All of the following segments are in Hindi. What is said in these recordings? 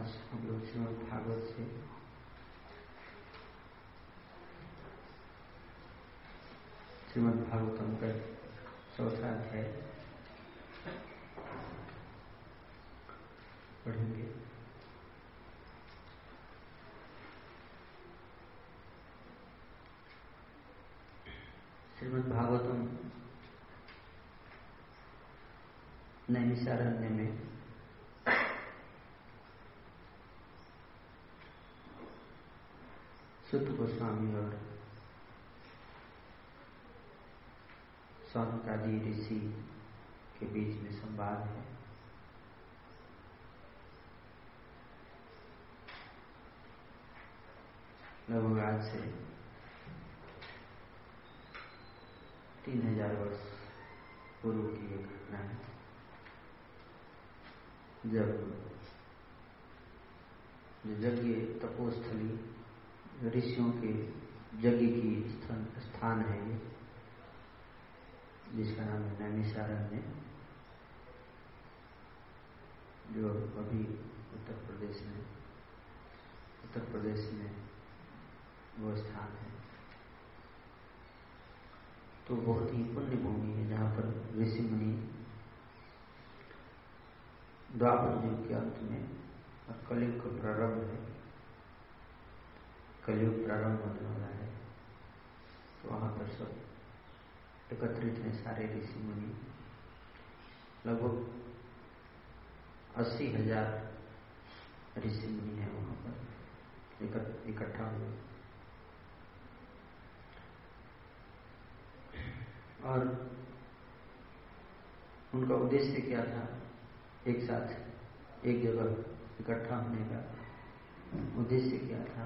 आज हम लोग श्रीमद भागवत से श्रीमद भागवतम का चौथा अध्याय पढ़ेंगे। श्रीमद भागवतम नैमिषारण्य में सुत गोस्वामी और सौनकादि ऋषि के बीच में संवाद है। लगभग आज से तीन हज़ार वर्ष पूर्व की एक घटना है, जब यज्ञ तपोस्थली ऋषियों के यज्ञ की स्थान है ये, जिसका नाम है नैमिषारण्य, जो अभी उत्तर प्रदेश में उत्तर प्रदेश में वो स्थान है। तो बहुत ही पुण्य भूमि है, जहाँ पर ऋषि मुनि द्वापर युग के अंत में कलयुग का प्रारंभ है। कलयुग प्रारंभ होने वाला है। तो वहाँ पर सब एकत्रित हैं सारे ऋषि मुनि। लगभग अस्सी हज़ार ऋषि मुनि हैं वहाँ पर इकट्ठा हुए। और उनका उद्देश्य क्या था? एक साथ, एक जगह इकट्ठा होने का उद्देश्य क्या था?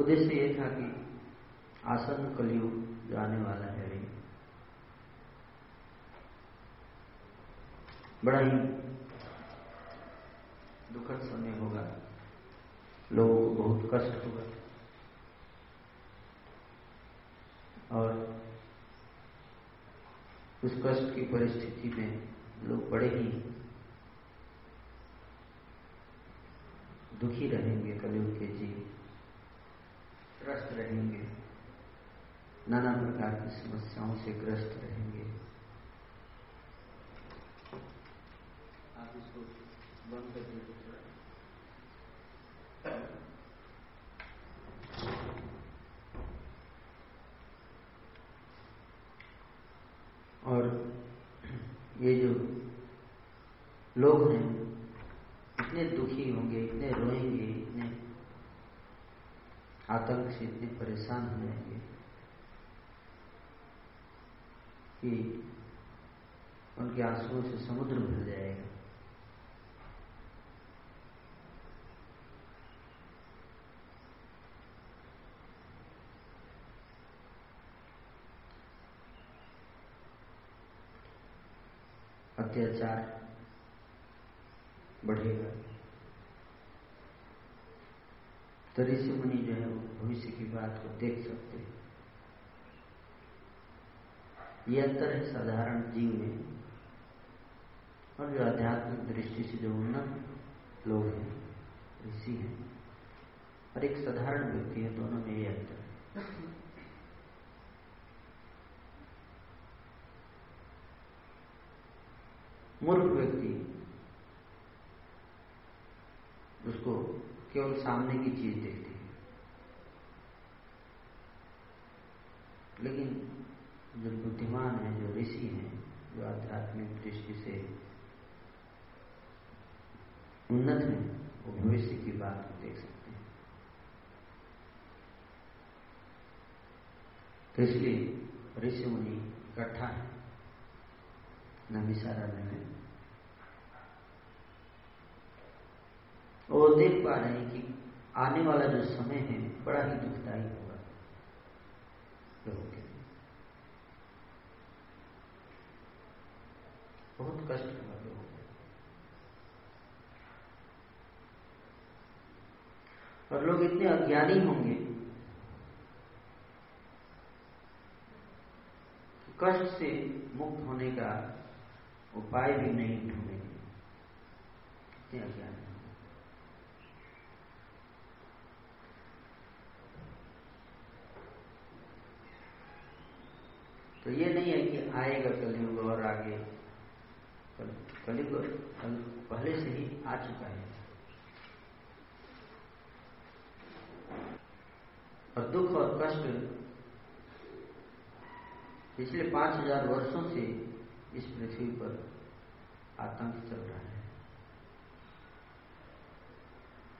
उद्देश्य ये था कि आसन कलयुग जो आने वाला है बड़ा ही दुखद समय होगा। लोगों को बहुत कष्ट होगा। और उस कष्ट की परिस्थिति में लोग बड़े ही दुखी रहेंगे कलयुग के जीव त्रस्त रहेंगे। नाना प्रकार की समस्याओं से ग्रस्त रहेंगे। आप इसको बंद कर दीजिए। और ये जो लोग हैं, इतने दुखी होंगे, इतने रोएँगे आतंक से इतने परेशान हो जाएँगे कि उनके आंसुओं से समुद्र भर जाएगा। अत्याचार बढ़ेगा। तो ऋषि मुनि जो है वो भविष्य की बात को देख सकते हैं। ये अंतर है साधारण जीव में और जो आध्यात्मिक दृष्टि से जो उन्नत लोग हैं, ऋषि हैं, और एक साधारण व्यक्ति है, दोनों में ये अंतर है। मूर्ख व्यक्ति, उसको केवल सामने की चीज़ देखती है। लेकिन जो बुद्धिमान है, जो ऋषि हैं, जो आध्यात्मिक दृष्टि से उन्नत है, वो भविष्य की बात को देख सकते हैं। तो इसलिए ऋषि मुनि इकट्ठा है नमिसारण्य में। वो देख पा रहे हैं कि आने वाला जो समय है, बड़ा ही दुखदायी होगा। लोगों के बहुत कष्ट होगा लोगों को और लोग इतने अज्ञानी होंगे कष्ट से मुक्त होने का उपाय भी नहीं ढूंढेंगे। इसमें अज्ञान है तो ये नहीं है कि आएगा कलयुग और आगे। कलयुग पहले से ही आ चुका है। और दुख और कष्ट, पिछले पाँच हज़ार वर्षों से इस पृथ्वी पर आतंक चल रहा है।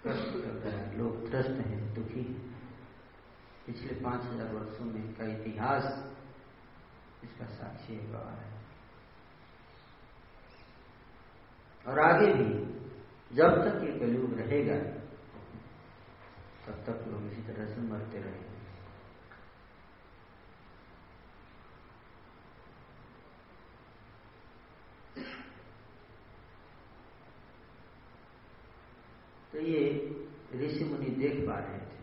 कष्ट चल रहा है। लोग त्रस्त हैं, दुखी हैं। पिछले पाँच हज़ार वर्षों में का इतिहास इसका साक्षी गवाह है। और आगे भी, जब तक ये कलयुग रहेगा, तब तक लोग इसी तरह से मरते रहेंगे। तो ये ऋषि मुनि देख पा रहे थे।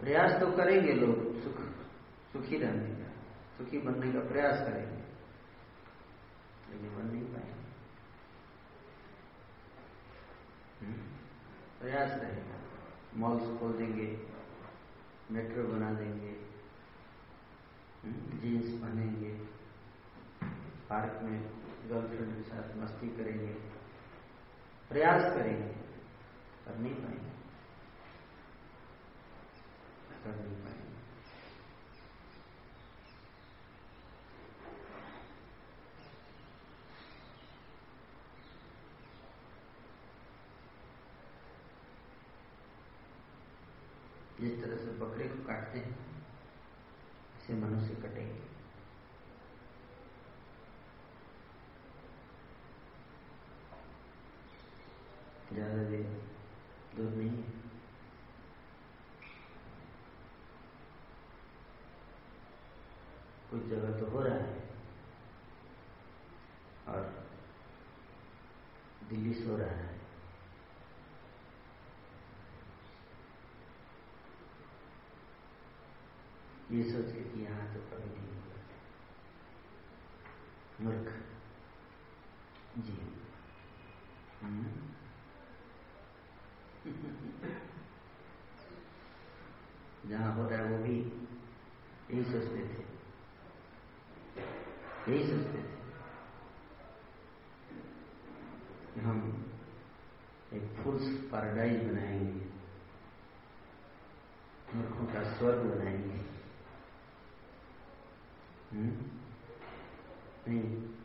प्रयास तो करेंगे लोग सुख सुखी रहने का सुखी बनने का प्रयास करेंगे। लेकिन बन नहीं पाएँगे। हम्म, प्रयास रहेगा। मॉल्स खोल देंगे मेट्रो बना देंगे जीन्स हम्म, पहनेंगे पार्क में गर्लफ्रेंड के साथ मस्ती करेंगे। प्रयास करेंगे कर नहीं पाएँगे। कर नहीं पाएँगे। जिस तरह से बकरे को काटते हैं ऐसे मनुष्य कटेंगे। ज़्यादा देर दूर नहीं है। कुछ जगह तो हो रहा है। और दिल्ली सो रहा है। ये सोच के कि यहाँ तो कभी नहीं होगा। मूर्ख। जी हम्म जहाँ हो रहा है वो भी यही सोचते थे यही सोचते थे कि हम एक फुल्स पैराडाइज बनाएँगे मूर्खों का स्वर्ग बनाएँगे। हम्म? नहीं।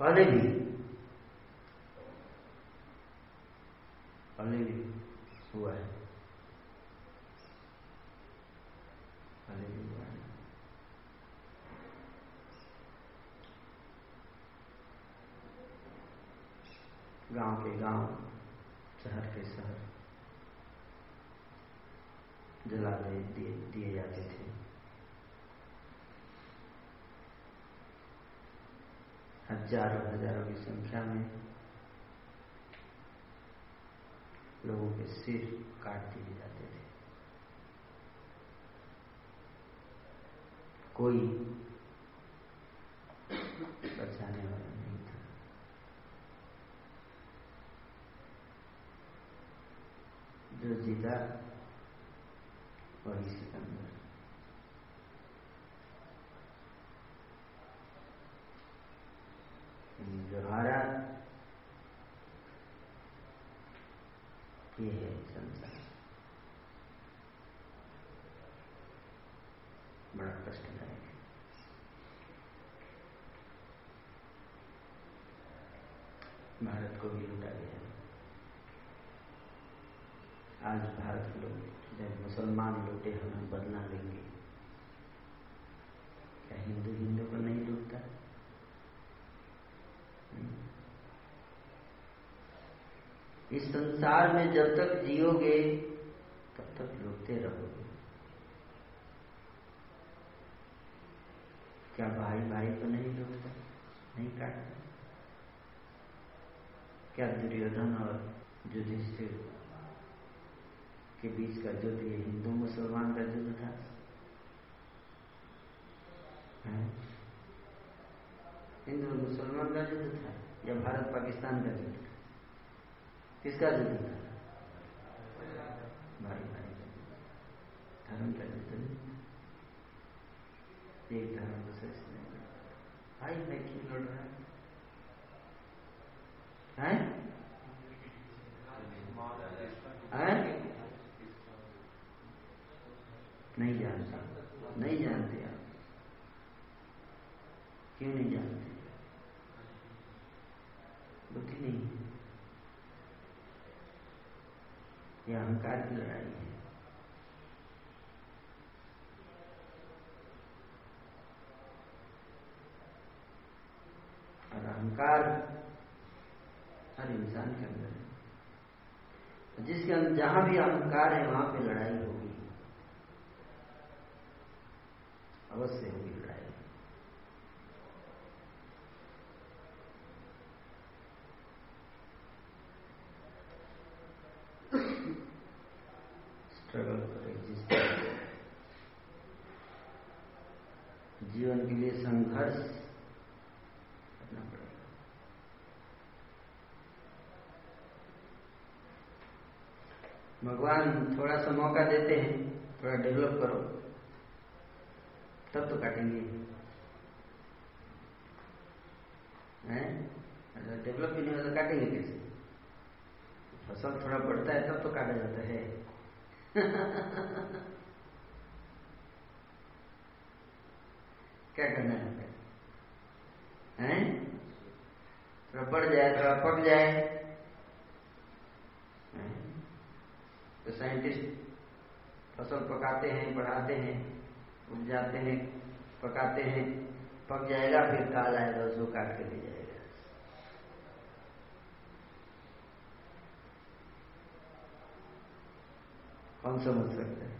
पहले भी पहले भी है। पहले भी हुआ है। गाँव के गाँव, शहर के शहर। जला दिए दिए जाते थे। हज़ारों हज़ारों की संख्या में लोगों के सिर काट दिए जाते थे। कोई बचाने वाला नहीं था। जो जीता वही सिकंदर जो हारा ये है संसार बड़ा कष्टदायक है भारत को भी लूटा गया आज भारत के लोग जब मुसलमान लूटे, हमें बदला लेंगे। क्या हिंदू हिंदू को नहीं लूटता? इस संसार में जब तक जियोगे, तब तक लुटते रहोगे। क्या भाई भाई को नहीं लुटता? नहीं काटता? क्या दुर्योधन और युधिष्ठिर के बीच का युद्ध ये हिंदू मुसलमान का युद्ध था। हिंदू मुसलमान का युद्ध था या भारत पाकिस्तान का युद्ध था? किसका युद्ध था? भारत पाकिस्तान धर्म का युद्ध एक धर्म तो दूसरे नहीं भाई मैं क्यों लड़ रहा है, है? है? नहीं जानते। नहीं जानते आप। क्यों नहीं जानते? बुद्धि नहीं है। यह अहंकार की लड़ाई है। और अहंकार हर इंसान के अंदर है। जिसके अंदर जहाँ भी अहंकार है, वहाँ पे लड़ाई होगी अवश्य होगी लड़ाई स्ट्रगल फॉर एग्जिस्टेंस जीवन के लिए संघर्ष करना पड़ेगा। भगवान थोड़ा सा मौका देते हैं, थोड़ा डेवलप करो। तब तो काटेंगे डेवलप भी नहीं होता काटेंगे कैसे? फ़सल थोड़ा बढ़ता है, तब तो काटा जाता है। क्या करना है? हैं? थोड़ा बढ़ जाए, थोड़ा पक जाए। तो साइंटिस्ट फ़सल पकाते हैं, बढ़ाते हैं। उपजाते हैं, पकाते हैं, पक जाएगा, फिर काल आएगा, उसको काट के ले जाएगा। कौन समझ सकते हैं।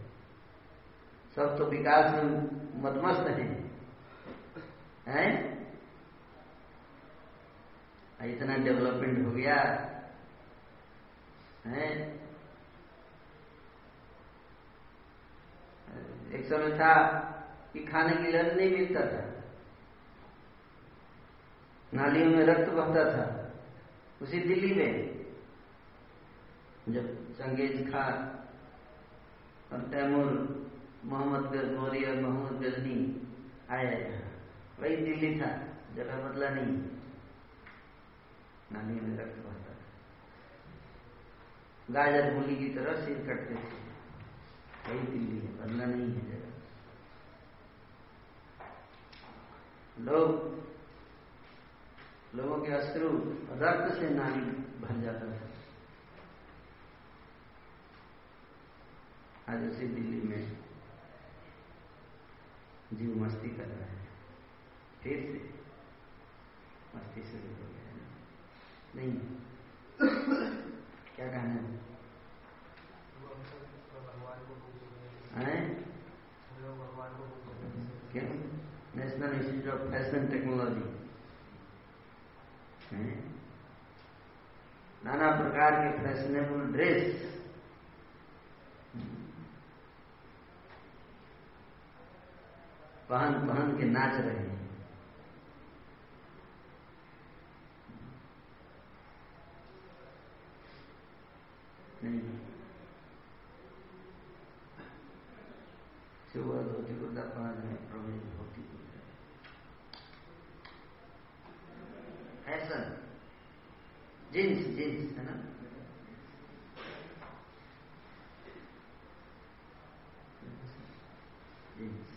सब तो विकास में मतमस्त हैं। हैं? इतना डेवलपमेंट हो गया। है? एक समय था कि खाने के लिए नहीं मिलता था। नालियों में रक्त बहता था, उसी दिल्ली में जब चंगेज खान और तैमूर, मोहम्मद गौरी और मोहम्मद गजनी आया यहाँ। वही दिल्ली था जगह बदला नहीं। नालियों में रक्त बहता था। गाजर मूली की तरह सिर कटते थे। वही दिल्ली है बदला नहीं है। जगह लोग, लोगों के अश्रु रक्त से नाली भर जाता था आज उसी दिल्ली में जीव मस्ती कर रहा है। फिर से मस्ती शुरू हो गया नहीं, क्या कहना है? क्यों? National institute of fashion technology नाना प्रकार के फैशनेबल ड्रेस पहन पहन के नाच रहे हैं। नहीं सुबह धोती में प्रवेश होती फ़ैशन जींस जींस है ना जींस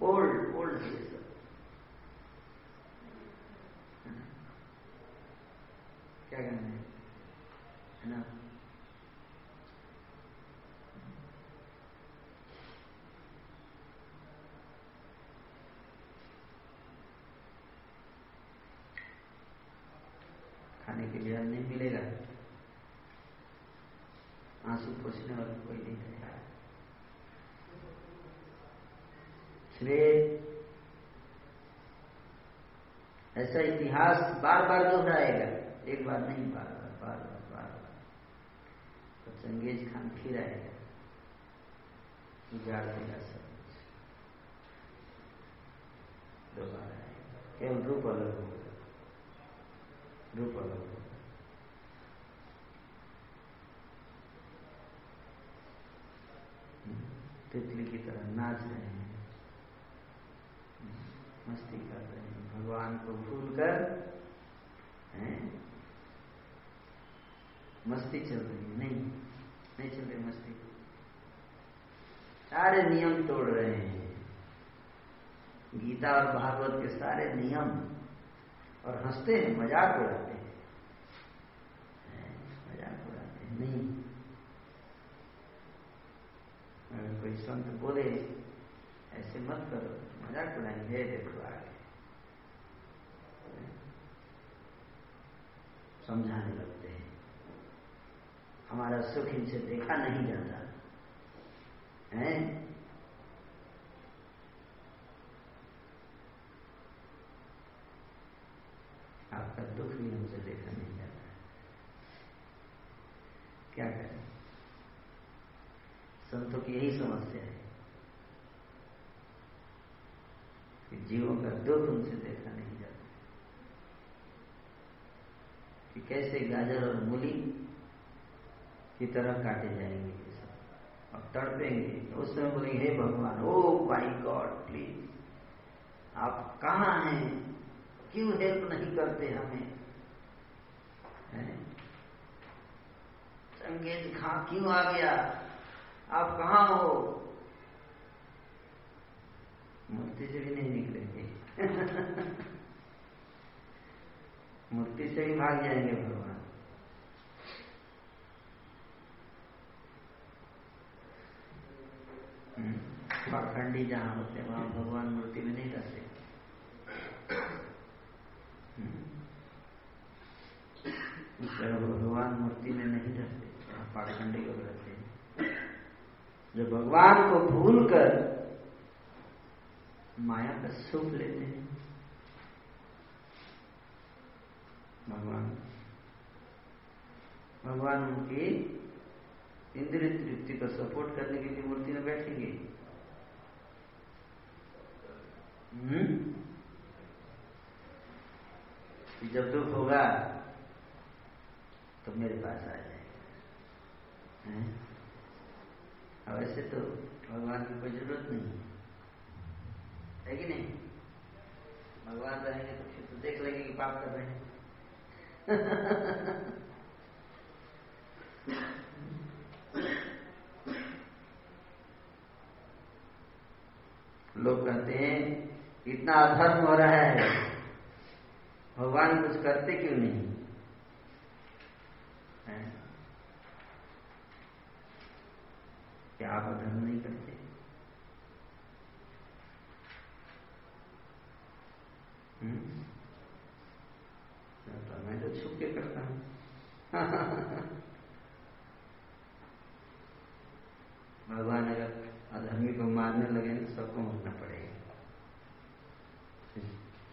ओल्ड ओल्ड है सब क्या कहना है है ना खाने के लिए नहीं मिलेगा आँसू पोछने वाला कोई नहीं है इसलिए ऐसा इतिहास बार बार दोहराएगा। एक बार नहीं बार बार बार बार बार बार तो चंगेज खान फिर आएगा। उजाड़ देगा सब कुछ। दोबारा आएगा। केवल रूप अलग होगा। रूप अलग होगा। तितली की तरह नाच रहे हैं। मस्ती कर रहे हैं। भगवान को भूल कर मस्ती चल रही है। नहीं नहीं चल रही मस्ती। सारे नियम तोड़ रहे हैं। गीता और भागवत के सारे नियम और हँसते हैं, मज़ाक उड़ाते हैं? मज़ाक उड़ाते हैं। नहीं। अगर कोई संत बोले, ऐसे मत करो। मज़ाक उड़ाएँगे, देखो आगे। समझाने लगते हैं। हमारा सुख इनसे देखा नहीं जाता। है? आपका दुख भी हमसे देखा नहीं जाता। क्या करें? संतों की यही समस्या है। कि जीवों का दुख उनसे देखा नहीं जाता कि कैसे गाजर और मूली की तरह काटे जाएँगे और तड़पेंगे। तो उस समय बोलेंगे, हे भगवान, ओ माई गॉड, प्लीज़, आप कहाँ हैं? क्यों हेल्प नहीं करते हमें? संगेज खां क्यों आ गया? आप कहाँ हो? मूर्ति से भी नहीं निकलेंगे। मूर्ति से भी भाग जाएँगे भगवान। हम्म, पाखंडी जहाँ होते हैं वहाँ भगवान मूर्ति में नहीं रहते। हम्म। भगवान मूर्ति में नहीं रहते पाखंडी लोग रहते हैं। जो भगवान को भूल कर माया का सुख लेते हैं। भगवान। भगवान उनकी इंद्रिय तृप्ति को सपोर्ट करने के लिए मूर्ति में बैठेंगे। हम्म? जब दुख होगा तो मेरे पास आ जाएगा। अब ऐसे तो भगवान की कोई ज़रूरत नहीं है कि नहीं? भगवान रहेंगे तो फिर तो देख लेंगे कि पाप कर रहे हैं। लोग कहते हैं, इतना अधर्म हो रहा है। भगवान कुछ करते क्यों नहीं? क्या आप अधर्म नहीं करते? हम्म? मैं तो छुप के करता हूँ। भगवान अगर अधर्मी को मारने लगे तो सबको मरना पड़ेगा।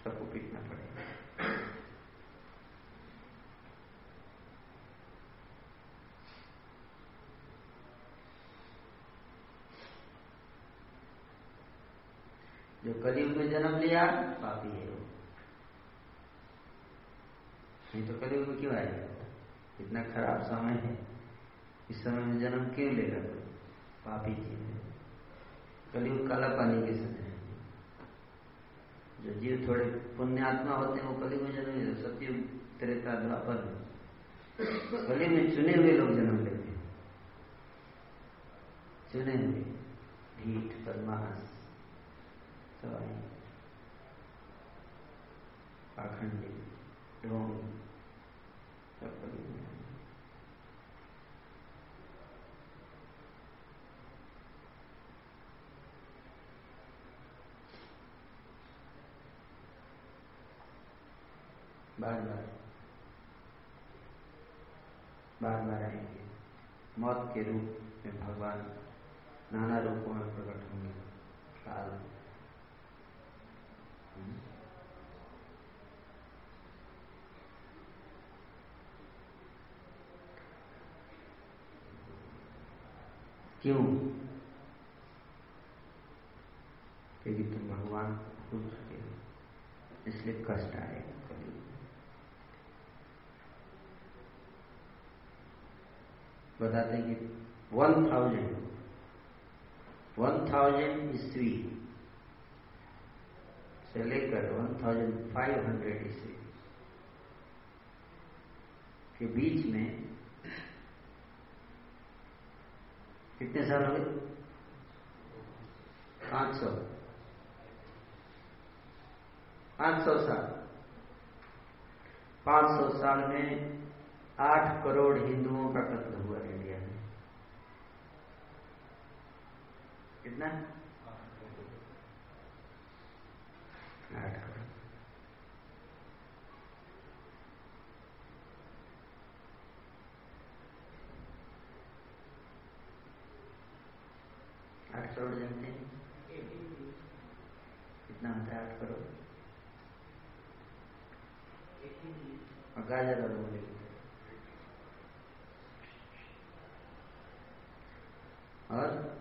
सबको पीटना पड़ेगा। जो कलयुग में जन्म लिया, पापी है वो नहीं तो कलयुग में क्यों आएगा? इतना खराब समय है। इस समय में जन्म क्यों लेगा कोई पापी जीव है? कलयुग काला पानी के समय है जो जीव थोड़े पुण्यात्मा होते हैं, वो कलयुग में जन्म लेते सत्युग त्रेता द्वापर कलयुग में चुने हुए लोग जन्म लेते हैं। चुने हुए। ढीठ, बदमाश सवाई पाखंडी ढोंग बार बार बार बार आएँगे। मौत के रूप में भगवान नाना रूपों में प्रकट होंगे। काल क्यों? क्योंकि तुम भगवान को भूल चुके हो, इसलिए कष्ट आएगा कभी। बताते कि वन थाउज़ेंड वन थाउज़ेंड ईस्वी से लेकर वन थाउज़ेंड फाइव हंड्रेड ईस्वी के बीच में कितने साल हो गए? पाँच सौ। पाँच सौ साल। पाँच सौ साल में आठ करोड़ हिंदुओं का कत्ल हुआ इंडिया में। कितना? आठ करोड़ जानते हैं कितना होता है आठ करोड़ गाजर और बोले और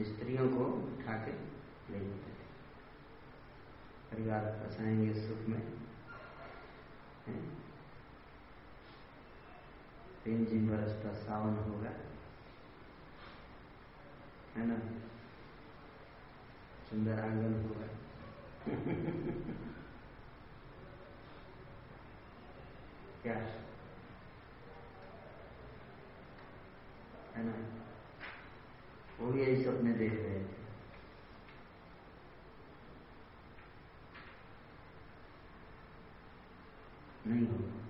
स्त्रियों को उठा के ले जाते थे। परिवार बसाएँगे सुख में। तीन जिन बरसता सावन होगा। है ना? सुंदर आँगन होगा। क्या है? ना? वो भी यही सपने देख रहे थे। नहीं होगा।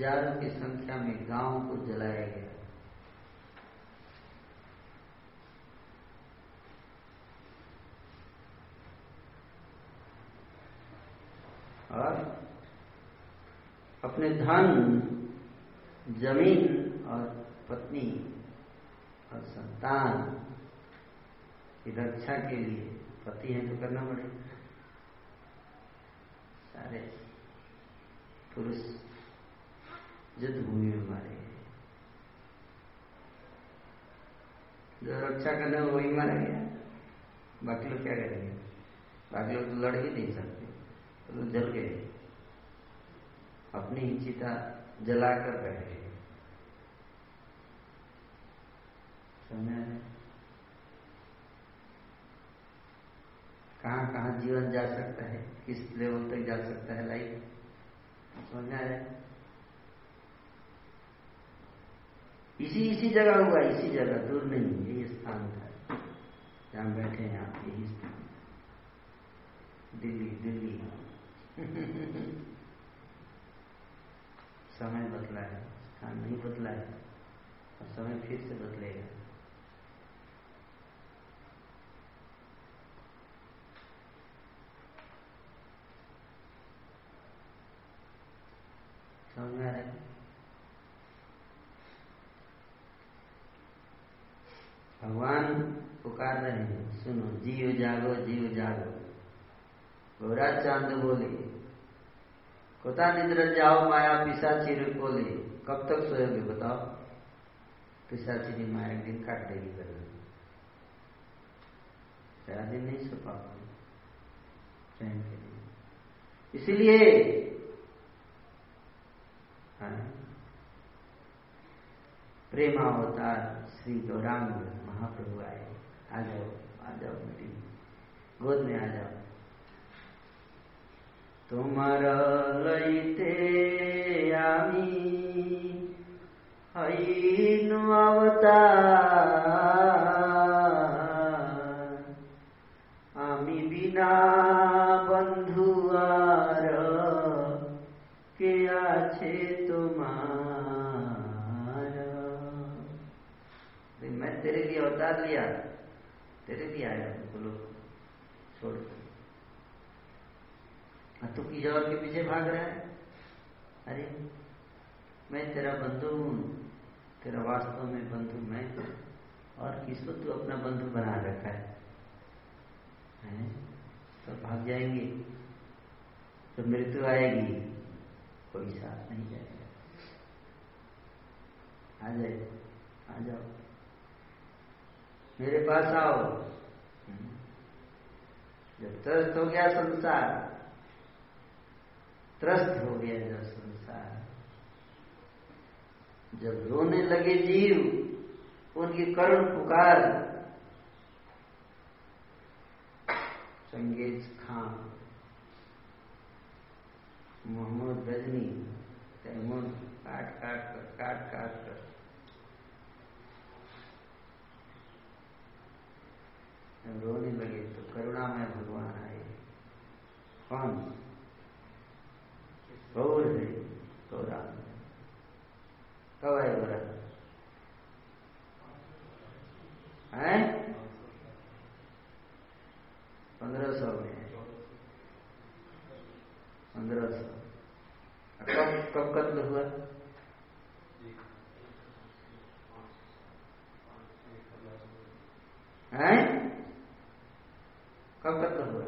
हज़ारों की संख्या में गाँव को जलाया गया। और अपने धन, ज़मीन और पत्नी और संतान की रक्षा के लिए पति है तो करना पड़ेगा। सारे पुरुष युद्ध भूमि में जो रक्षा करने वही मारा गया बाकी लोग क्या करेंगे? बाकी लोग तो लड़ ही नहीं सकते तो लोग जल गए। अपनी ही चिता जलाकर बैठे समय कहाँ कहाँ जीवन जा सकता है? किस लेवल तक जा सकता है लाइफ समझ आ रहा है इसी इसी जगह हुआ इसी जगह, दूर नहीं यही स्थान था। जहाँ बैठे हैं आप, यही स्थान दिल्ली दिल्ली। समय बदला है स्थान नहीं बदला है और समय फिर से बदलेगा। समझ में आ रहा है? भगवान पुकार रहे हैं सुनो जीव जागो जीव जागो। गोरा चाँद बोले कोता निद्र जाओ माया पिसाची बोले कब तक सोएगे बताओ? पिसाची की माया दिन काट देगी कर दिन नहीं सो पाओगे। इसीलिए हाँ, प्रेमावतार श्री गौरांग हाँ प्रभु आए आ जाओ आ जाओ मेरी गोद में आ जाओ। तुम्हारा लईते आमी, हईनु अवतार। आमी बिना लिए अवतार लिया तेरे लिए आया बोलो छोड़ तू की जवाब के पीछे भाग रहा है? अरे मैं तेरा बंधु हूँ तेरा वास्तव में बंधु मैं और किसको तू अपना बंधु बना रखा है, है? तो भाग जाएँगे तो मृत्यु आएगी कोई साथ नहीं जाएगा। आ जाए आ जाओ। मेरे पास आओ। जब त्रस्त हो गया संसार, त्रस्त हो गया जब संसार। जब रोने लगे जीव, उनकी करुण पुकार। चंगेज खान, मोहम्मद गजनी, तैमूर काट काट कर काट काट कर। रोने लगे तो करुणा में भगवान आए। कौन? गौर है? गौरा कब आए गौरा है? पंद्रह सौ में। पंद्रह सौ। कब कब कत्ल हुआ? है कब कत्ल हुआ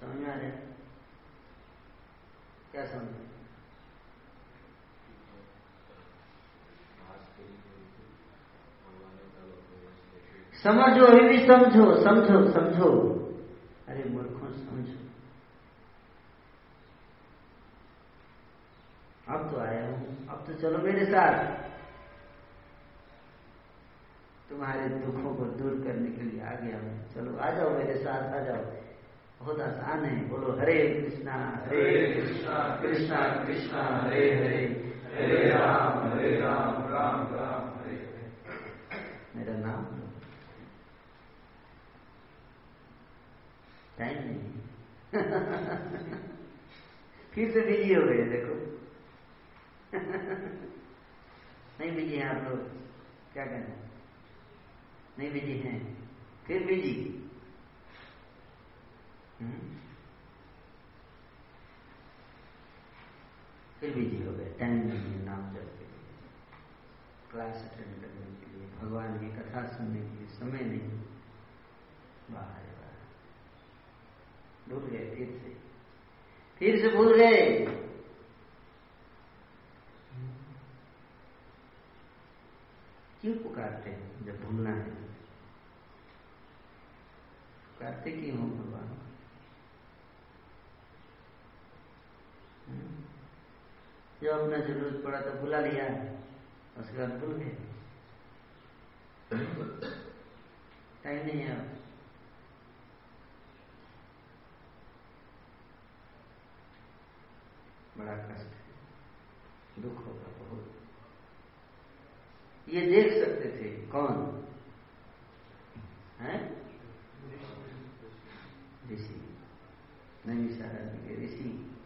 समझ में आ रहा है क्या समझ समझो अभी भी समझो समझो समझो। अरे मूर्खों समझो। अब तो आया हूँ। अब तो चलो मेरे साथ। तुम्हारे दुखों को दूर करने के लिए आ गया हूँ चलो आ जाओ मेरे साथ आ जाओ। बहुत आसान है। बोलो हरे कृष्णा हरे कृष्णा कृष्णा कृष्णा हरे हरे। हरे राम हरे राम राम राम हरे हरे मेरा नाम टाइम नहीं। फिर से बिज़ी हो गए, देखो। नहीं बिज़ी हैं आप लोग, क्या कहना नहीं बिज़ी हैं, फिर बिज़ी। हम्म? फिर बिज़ी हो गए, टाइम नहीं है नाम जब के लिए। क्लास अटेंड करने के लिए, भगवान की कथा सुनने के लिए समय नहीं। बाहर भूल गए फिर से। फिर से भूल गए। क्यों पुकारते हैं? जब भूलना है। पुकारते क्यों हो भगवान? हम्म? जब अपना ज़रूरत पड़ा तो बुला लिया, उसके बाद भूल गए। टाइम नहीं है बड़ा कष्ट। दुख होगा बहुत। ये देख सकते थे। कौन? है? ऋषि। नहीं, सारा के ऋषि।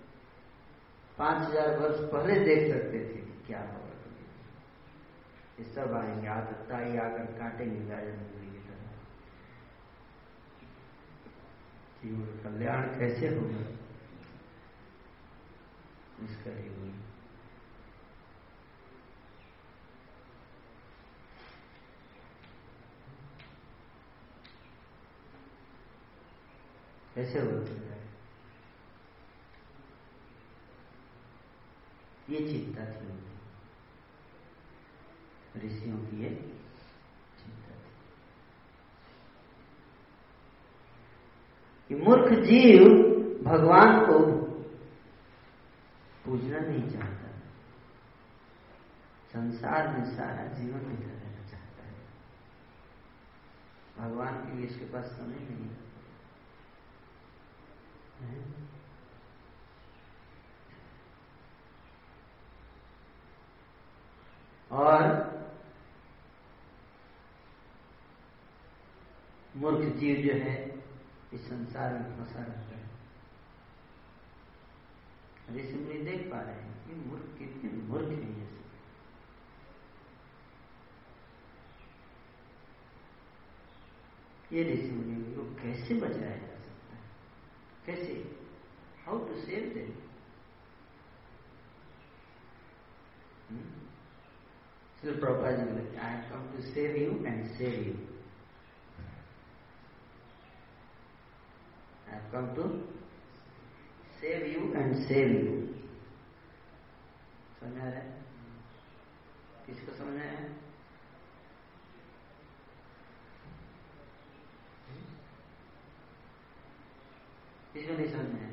पाँच हज़ार वर्ष पहले देख सकते थे कि क्या होगा ये सब आएँगे आदत्ता ही आकर काटेंगे मुंगली की तरह कल्याण कैसे होगा? निष्करी हुई। कैसे होते है। ये चिंता थी उनकी ऋषियों की ये चिंता थी। कि मूर्ख जीव भगवान को पूजना नहीं चाहता। संसार में सारा जीवन बिता रहना चाहता है। भगवान के लिए इसके पास समय नहीं है? और मूर्ख जीव जो है, इस संसार में फंसा रहता है। ऋषि मुनि देख पा रहे हैं कि मूर्ख कितने मूर्ख हैं ये सब। ऋषि मुनि को कैसे बचाया जा सकता है? कैसे? How to save they Prabhupada ji बोलते I come to save you and save you I come to save you and save you समझ आ रहा है? किसको समझ आया? किसको नहीं समझ आया?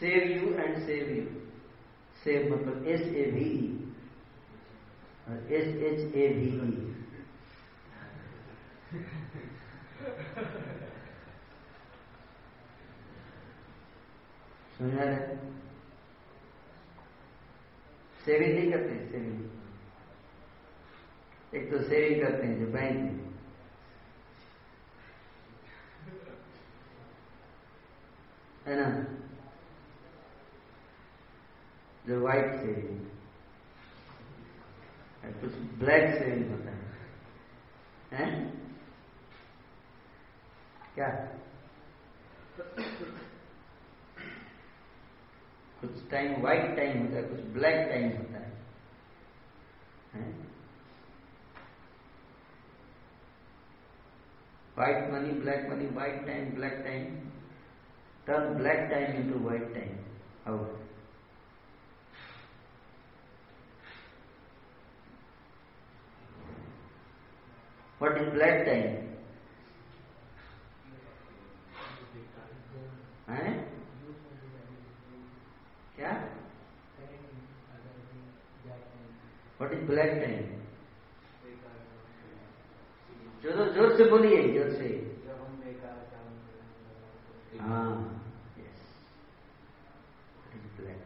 Save you and save you save मतलब एस ए वी और S H A V E समझा रहे सेविंग नहीं करते सेविंग एक तो सेविंग करते हैं जो बैंक में है ना? जो व्हाइट सेविंग कुछ ब्लैक सेविंग होता है। हैं? क्या कुछ टाइम व्हाइट टाइम होता है कुछ ब्लैक टाइम होता है, white money black money white time black time turn black time into white time how what is black time हैं क्या वट इज़ ब्लैक टाइम जो ज़ोर से बोलिए, ज़ोर से। हाँ ब्लैक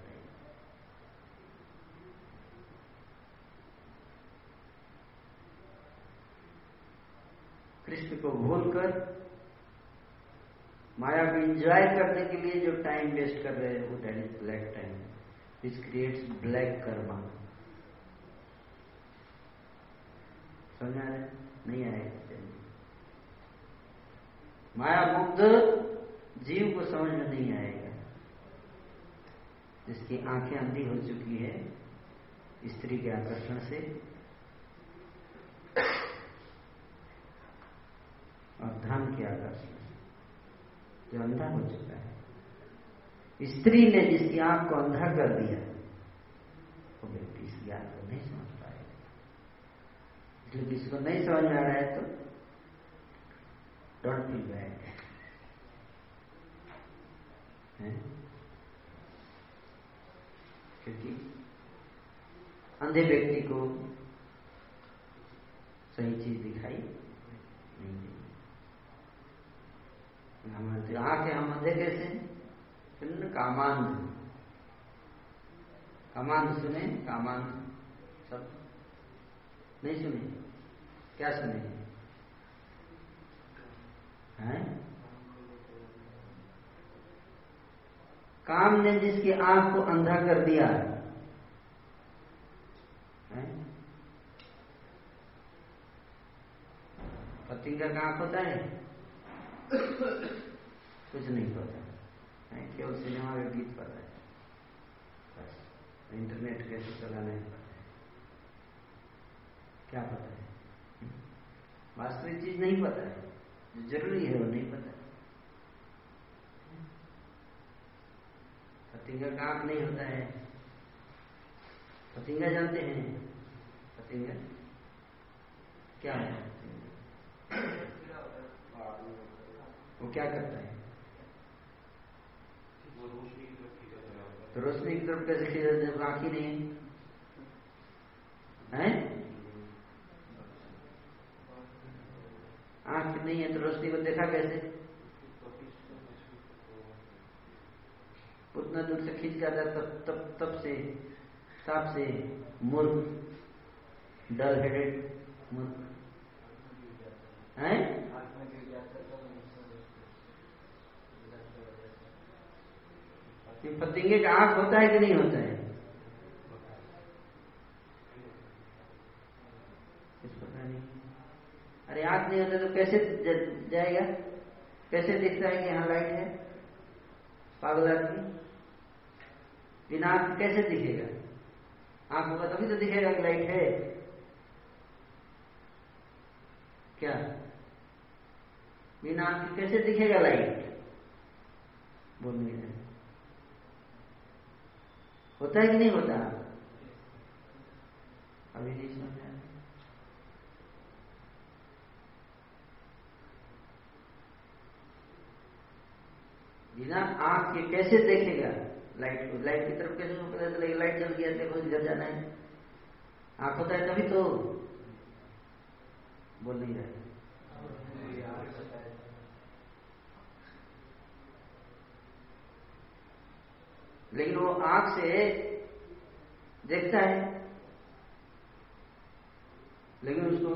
कृष्ण को भूलकर माया को इंजॉय करने के लिए जो टाइम वेस्ट कर रहे हैं, वो that is black time which creates black karma समझ रहे नहीं आएगा माया मुग्ध जीव को समझ में नहीं आएगा। जिसकी आँखें अंधी हो चुकी है, स्त्री के आकर्षण से। और धन के आकर्षण जो अंधा हो चुका है। स्त्री ने जिसकी आँख को अंधा कर दिया, वो व्यक्ति इस ज्ञान को नहीं समझ इसलिए किसी को नहीं समझ में आ रहा है तो डोंट फील बैड क्योंकि अंधे व्यक्ति को सही चीज़ दिखाई नहीं देती हमारे आँखें हम अंधे कैसे फिर कामांध। कामांध सुने? कामांध। सब नहीं सुने क्या सुने हैं? काम ने जिसकी आँख को अंधा कर दिया है। पति का आँख होता है? कुछ नहीं पता। है? केवल सिनेमा का गीत पता है। बस। इंटरनेट कैसे चलाना है? क्या पता है? वास्तविक चीज़ नहीं पता है। जो ज़रूरी है वो नहीं पता पतिंगा काम नहीं होता है। पतिंगा जानते हैं। पतिंगा क्या है? वो क्या करता है? तो रोशनी की तरफ़ कैसे खींचा ही? नहीं है? आँख नहीं है तो रोशनी को देखा कैसे? उतना दूर से खींच जाता तब तब तब से साफ़ से मूर्ख डल हेडेड मूर्ख। है? पतिंगे का आँख होता है कि नहीं होता है पता नहीं अरे आँख नहीं होता तो कैसे जाएगा? कैसे दिखता है कि यहाँ लाइट है? पागल आदमी। बिना आँख कैसे दिखेगा? आँख होगा तभी तो दिखेगा कि लाइट है। क्या? बिना आँख कैसे दिखेगा लाइट बोल नहीं रहे। होता है कि नहीं होता? अभी नहीं समझ आया बिना आँख के कैसे देखेगा? लाइट को। लाइट की तरफ़ कैसे पता चलेगा लाइट जल गया देखो इधर जाना है? आँख होता है तभी तो। बोल नहीं रहे। लेकिन वो आँख से देखता है। लेकिन उसको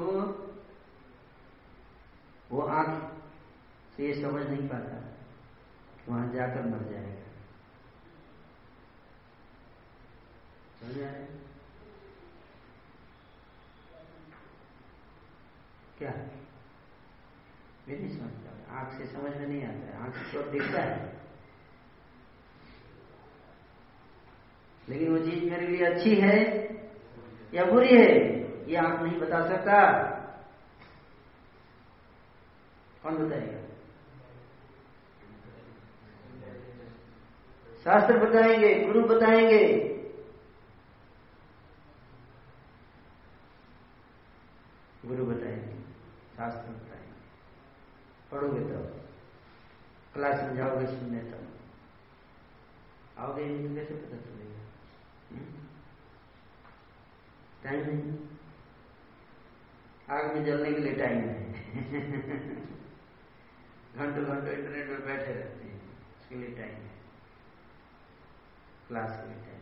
वो आँख से ये समझ नहीं पाता। वहाँ जाकर मर जाएगा। क्या? मैं नहीं समझता आँख से समझ में नहीं आता है। आँख से दिखता है। लेकिन वो चीज़ मेरे लिए अच्छी है या बुरी है, ये आप नहीं बता सकता। कौन बताएगा? शास्त्र बताएँगे, गुरु बताएँगे। गुरु बताएँगे, शास्त्र बताएँगे। पढ़ोगे तब। क्लास में जाओगे सुनने तब। आओगे कैसे पता चलेगा? टाइम नहीं। आग में जलने के लिए टाइम है। घंटों घंटों इंटरनेट पर बैठे रहते हैं, उसके लिए टाइम है। क्लास के लिए टाइम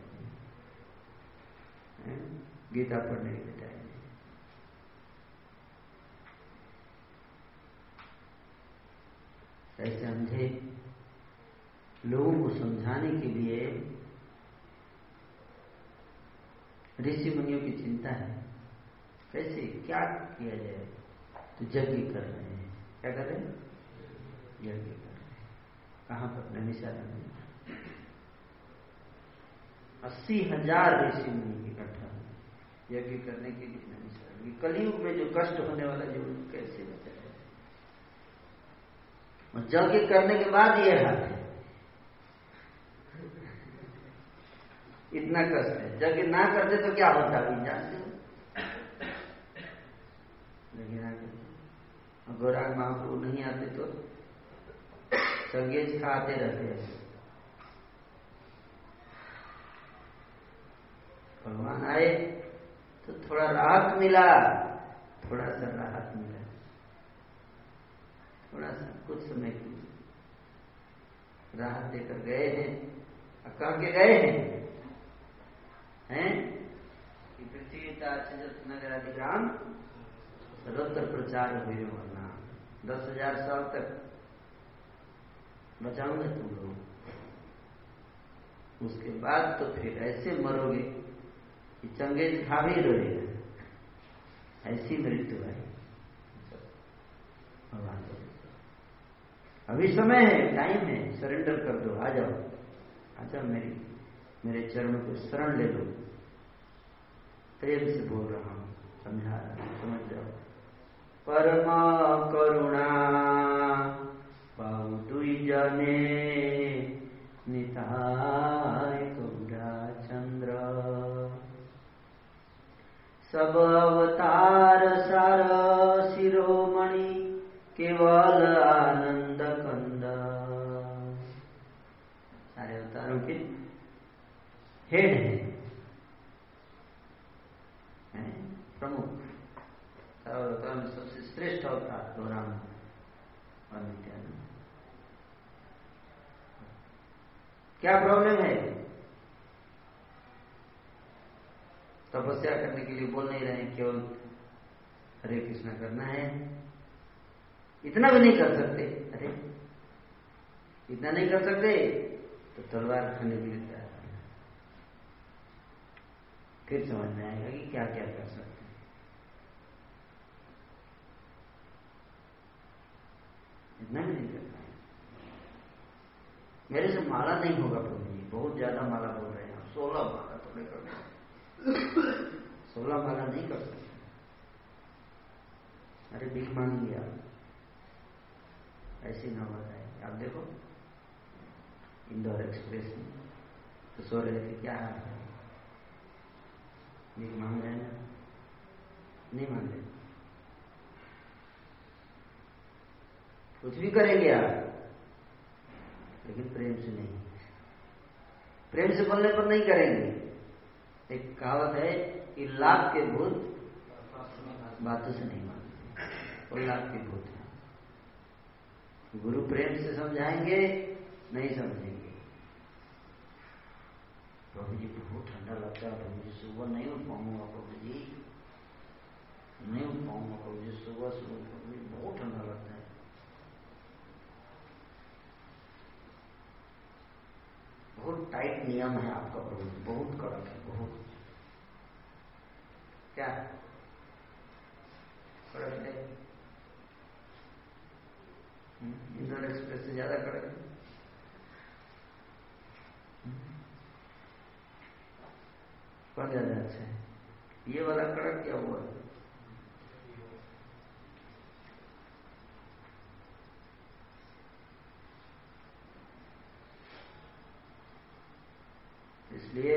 गीता पढ़ने के टाइम है ऐसे अंधे लोगों को समझाने के लिए ऋषि मुनियों की चिंता है। कैसे? क्या किया जाए? तो यज्ञ कर रहे हैं। क्या कर रहे हैं? यज्ञ कर रहे हैं। कहाँ पर? नैमिषारण में। अस्सी हज़ार ऋषि मुनि इकट्ठा हुए यज्ञ करने के लिए नैमिषारण कलयुग में जो कष्ट होने वाला जो कैसे बचा है यज्ञ करने के बाद ये हाल है। इतना कष्ट है। यज्ञ ना करते तो क्या होता अभी जानते लेकिन गौरांग महाप्रभु नहीं आते तो संगीत खाते रहते हैं। भगवान आए तो थोड़ा राहत मिला, थोड़ा सा राहत मिला। थोड़ा सा कुछ समय की राहत देकर गए हैं कह के गए हैं? हैं? कि पृथ्वी नगर आदि ग्राम सर्वत्र प्रचार हुए वरना। दस हज़ार साल तक बचाऊँगे तुम लोग उसके बाद तो फिर ऐसे मरोगे। कि चंगेज खा भी रोएगा ऐसी मृत्यु है भगवान अभी समय है टाइम है सरेंडर कर दो, आ जाओ। आ जाओ मेरी, मेरे चरण को शरण ले लो। प्रेम से बोल रहा हूँ, समझा रहा समझ जाओ। परमा करुणा बहु दुई जने निताय गौरा चंद्र सब अवतार सार शिरोमणि, केवल आनंद कंद। सारे अवतारों के हेड है। प्रमुख। सर्वतम सबसे श्रेष्ठ अवतार गौराम और नित्यानंद क्या प्रॉब्लम है? तपस्या करने के लिए बोल नहीं रहे केवल हरे कृष्ण करना है। इतना भी नहीं कर सकते। अरे, इतना नहीं कर सकते तो तलवार खाने के लिए तैयार फिर समझ में आएगा कि क्या क्या कर सकते हैं। इतना भी नहीं कर पाए मेरे से माला नहीं होगा प्रभु जी बहुत ज़्यादा माला बोल रहे हैं सोलह माला तो नहीं कर सोलह माला नहीं कर सकते। अरे भीख मांग लिया। ऐसी न हो जाए। आप देखो, इंदौर एक्सप्रेस में तो सो रहे थे, क्या हाल है? भीख मांग रहे ना? नहीं मांगे कुछ भी करेंगे आप, लेकिन प्रेम से नहीं। प्रेम से बोलने पर नहीं करेंगे। एक कहावत है कि लाभ के भूत बातों से नहीं मानते। वो लाभ के भूत है। गुरु प्रेम से समझाएँगे, नहीं समझेंगे। प्रभु जी, बहुत ठंडा लगता है। प्रभु जी, सुबह नहीं उठ पाऊँगा प्रभु जी। नहीं उठ पाऊँगा प्रभु जी सुबह सुबह प्रभु जी, बहुत ठंडा लगता है। बहुत टाइट नियम है आपका प्रभु बहुत कड़क है बहुत। क्या? कड़क है? हम्म, इंदौर एक्सप्रेस से ज़्यादा कड़क है। हम्म। कौन ज़्यादा अच्छा है। ये वाला कड़क क्या हुआ? इसलिए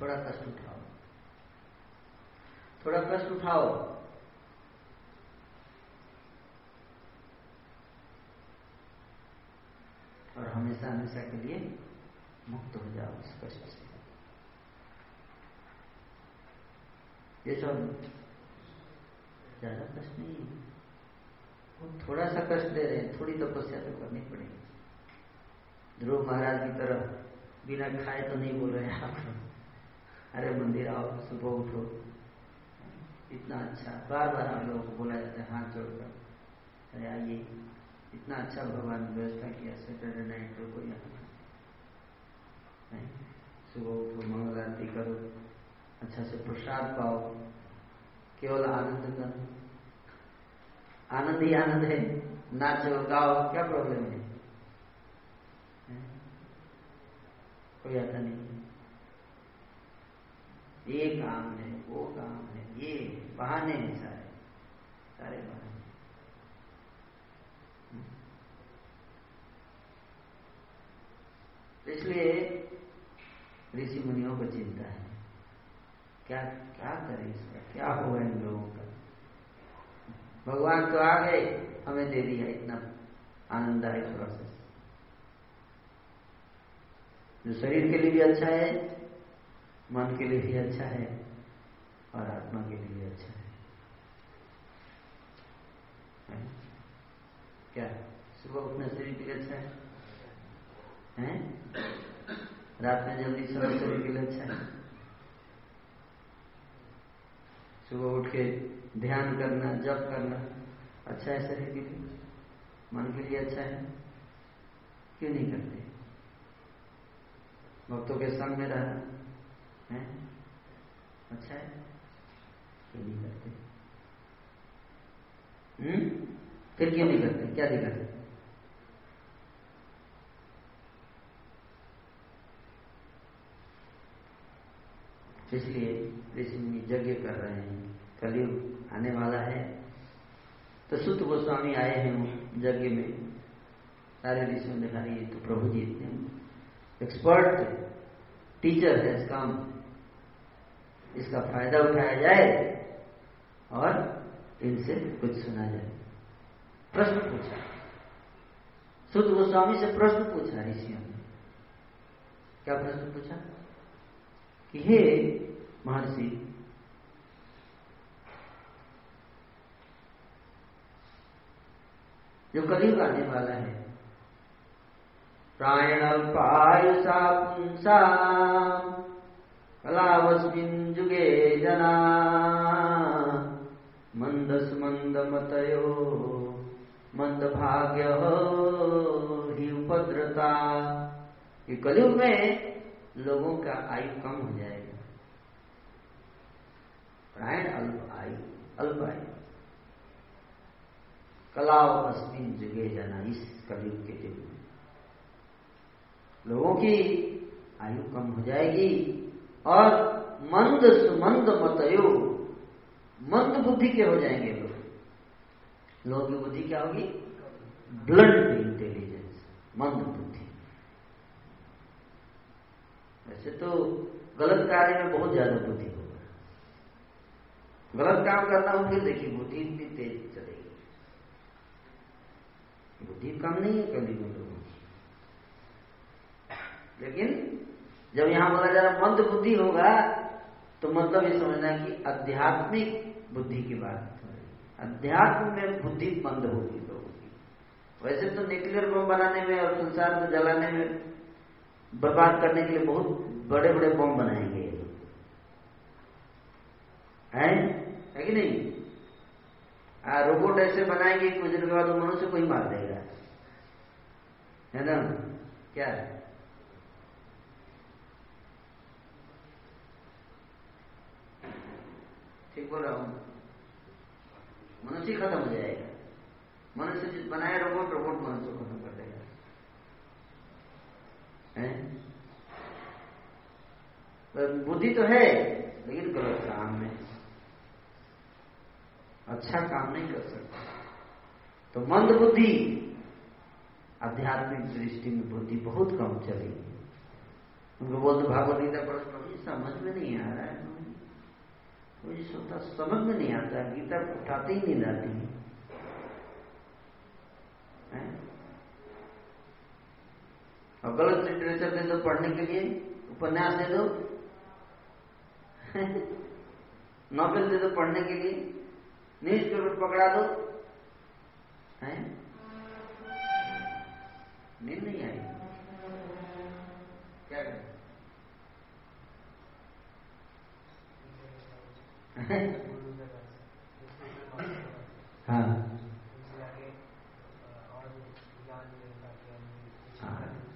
थोड़ा कष्ट उठाओ। थोड़ा कष्ट उठाओ। और हमेशा हमेशा के लिए मुक्त हो जाओ उस कष्ट से। ये सब ज़्यादा कष्ट नहीं है। वो थोड़ा सा कष्ट दे रहे हैं, थोड़ी तपस्या तो करनी पड़ेगी। ध्रुव महाराज की तरह बिना खाए तो नहीं बोल रहे आप अरे मंदिर आओ, सुबह उठो। इतना अच्छा बार बार आप लोगों को बोला जाता है हाथ जोड़कर। अरे आइए, इतना अच्छा भगवान व्यवस्था किया सैटरडे नाइट को यहाँ सुबह उठो, मंगल आरती करो अच्छा से प्रसाद पाओ। केवल आनंद कर आनंद ही आनंद है। नाचो, गाओ, क्या प्रॉब्लम है? कोई आता नहीं ये काम है, वो काम है, ये बहाने हैं सारे। सारे बहाने। इसलिए ऋषि मुनियों को चिंता है। क्या क्या करें इसका क्या हुआ इन लोगों का? भगवान तो आ गए, हमें दे दिया, इतना आनंददायक प्रोसेस। जो शरीर के लिए भी अच्छा है मन के लिए भी अच्छा है और आत्मा के लिए भी अच्छा है, क्या? सुबह उठना शरीर के लिए अच्छा है? हैं? रात में जल्दी सोना शरीर के लिए अच्छा है? सुबह उठ के ध्यान करना जप करना अच्छा है शरीर के लिए? मन के लिए अच्छा है? क्यों नहीं करते? भक्तों के संग में रहना। है? अच्छा है। क्यों नहीं करते हम्म? फिर क्यों नहीं करते? क्या दिक्कत है? इसलिए ऋषि यज्ञ कर रहे हैं। कलयुग आने वाला है। तो सुत गोस्वामी आए हैं यज्ञ में। सारे ऋषियों ने कहा, ये तो प्रभु जी इतने एक्सपर्ट थे टीचर है इस काम इसका फ़ायदा उठाया जाए और इनसे कुछ सुना जाए। प्रश्न पूछा। सुध गोस्वामी से प्रश्न पूछा ऋषियों ने। क्या प्रश्न पूछा? कि हे महर्षि, जो कलयुग आने वाला है प्रायणल्पायुषा पुंसा कलावस्मिन् जुगे जना मन्दस्मन्दमतयो मंदभाग्य ही उपद्रता। ये कलयुग में लोगों का आयु कम हो जाएगा। प्रायण अल्प आयु अल्प आयु। कलाव अस्मिन जुगे जाना इस कलयुग के युग लोगों की आयु कम हो जाएगी और मंद सुमंद मतयो, मंद बुद्धि के हो जाएँगे लोग। लोगों की बुद्धि क्या होगी? ब्लड इंटेलिजेंस मंद बुद्धि। वैसे तो गलत कार्य में बहुत ज़्यादा बुद्धि होगा। गलत काम करना हो फिर देखिए बुद्धि इतनी तेज चलेगी। बुद्धि कम नहीं है, कभी भी लेकिन जब यहाँ बोला जा रहा मंद बुद्धि होगा तो मतलब ये समझना कि आध्यात्मिक बुद्धि की बात अध्यात्म में बुद्धि मंद होगी लोगों की वैसे तो न्यूक्लियर बम बनाने में और संसार को जलाने में बर्बाद करने के लिए बहुत बड़े बड़े बम बनाएँगे ये लोग। है? है कि नहीं? आ, रोबोट ऐसे बनाएँगे कुछ दिन के बाद मनुष्य को ही मार देगा। है ना? क्या? है ठीक बोल रहा हूँ। मनुष्य खत्म हो जाएगा। मनुष्य बनाए रोबोट रोबोट मनुष्य को खत्म कर देगा। बुद्धि तो है, लेकिन गलत काम में अच्छा काम नहीं कर सकता। तो मंद बुद्धि, आध्यात्मिक दृष्टि में बुद्धि बहुत कम चलेगी उनको बोलते भागवत गीता पढ़ समझ में नहीं आ रहा है। मुझे सोता समझ में नहीं आता, गीता उठाते ही नहीं आती है? और गलत लिटरेचर दे दो पढ़ने के लिए उपन्यास दे दो। नॉवेल दे दो पढ़ने के लिए न्यूज़ पेपर पकड़ा दो। है? नींद नहीं आई। क्या करें? हाँ।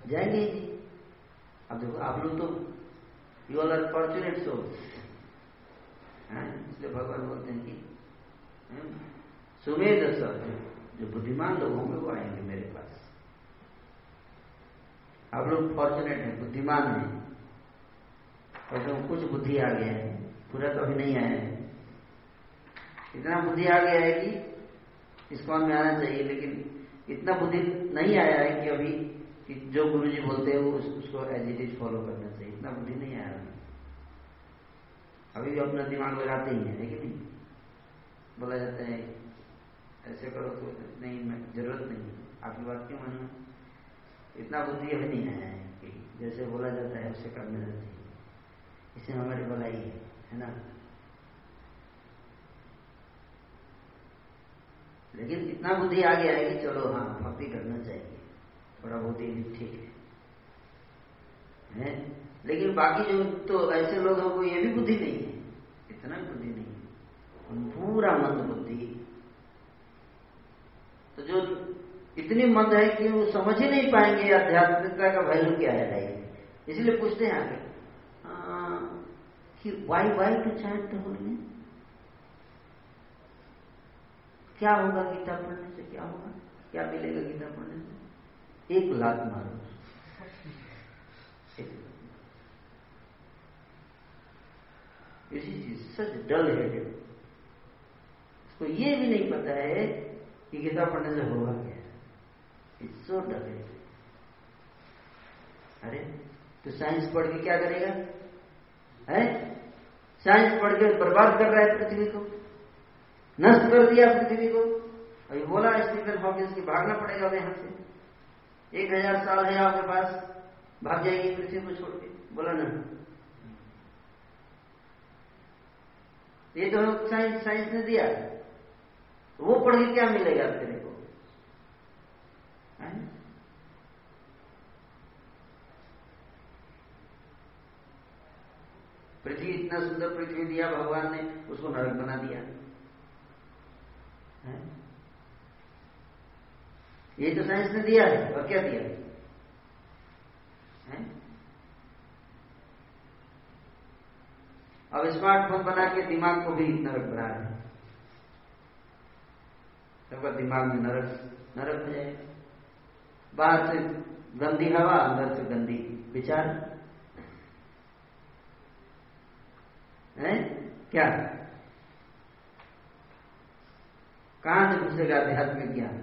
जाएँगे। जी अब देखो, आप लोग तो यू आर फॉर्चुनेट सो इसलिए भगवान बोलते हैं कि सुमेध सर, जो बुद्धिमान लोग होंगे, वो आएँगे मेरे पास। आप लोग फॉर्चुनेट हैं, बुद्धिमान हैं। और जो कुछ बुद्धि आ गया है पूरा तो अभी नहीं आया है। इतना बुद्धि आ गया है कि इसको में आना चाहिए लेकिन इतना बुद्धि नहीं आया है कि अभी कि जो गुरु जी बोलते हैं वो उस, उसको एज इट इज़ फॉलो करना चाहिए। इतना बुद्धि नहीं आया अभी। अभी भी अपना दिमाग लगाते ही है कि नहीं? बोला जाता है ऐसे करो तो नहीं ज़रूरत नहीं आपकी बात क्यों मानू? इतना बुद्धि अभी नहीं आया है कि जैसे बोला जाता है उसे करना चाहिए इससे हमारी भलाई है। है ना? लेकिन इतना बुद्धि आ गया है कि चलो हाँ भक्ति करना चाहिए। थोड़ा बहुत ही ठीक है। हैं? लेकिन बाकी जो तो ऐसे लोग हैं, वो ये भी बुद्धि नहीं है। इतना बुद्धि नहीं है। पूरा मंद बुद्धि। तो जो इतनी मंद है कि वो समझ ही नहीं पाएँगे आध्यात्मिकता का वैल्यू क्या है इसलिए पूछते हैं आगे। कि why why to chant the holy क्या होगा गीता पढ़ने से क्या होगा? क्या मिलेगा गीता पढ़ने से? एक लाख मारो इसी चीज़ सच डल हेडेड उसको ये भी नहीं पता है कि गीता पढ़ने से होगा क्या। इट्स सो डल हेडेड अरे तो साइंस पढ़ के क्या करेगा? है? साइंस पढ़ के बर्बाद कर रहा है पृथ्वी को। नष्ट कर दिया पृथ्वी को। अभी बोला स्टीफन हॉकिंस की भागना पड़ेगा यहाँ से। एक हज़ार साल है आपके पास, भाग जाएगी पृथ्वी को छोड़ के। बोला ना। ये तो साइंस साइंस ने दिया। वो पढ़ के क्या मिलेगा तेरे को? पृथ्वी, इतना सुंदर पृथ्वी दिया भगवान ने, उसको नरक बना दिया। है? ये तो साइंस ने दिया है, और क्या दिया है? अब स्मार्टफ़ोन बना के दिमाग को भी नरक बना रहे सबका दिमाग में नरक नरक हो जाए। बाहर से गंदी हवा, अंदर से गंदी विचार। है? क्या? कहाँ से घुसेगा आध्यात्मिक ज्ञान?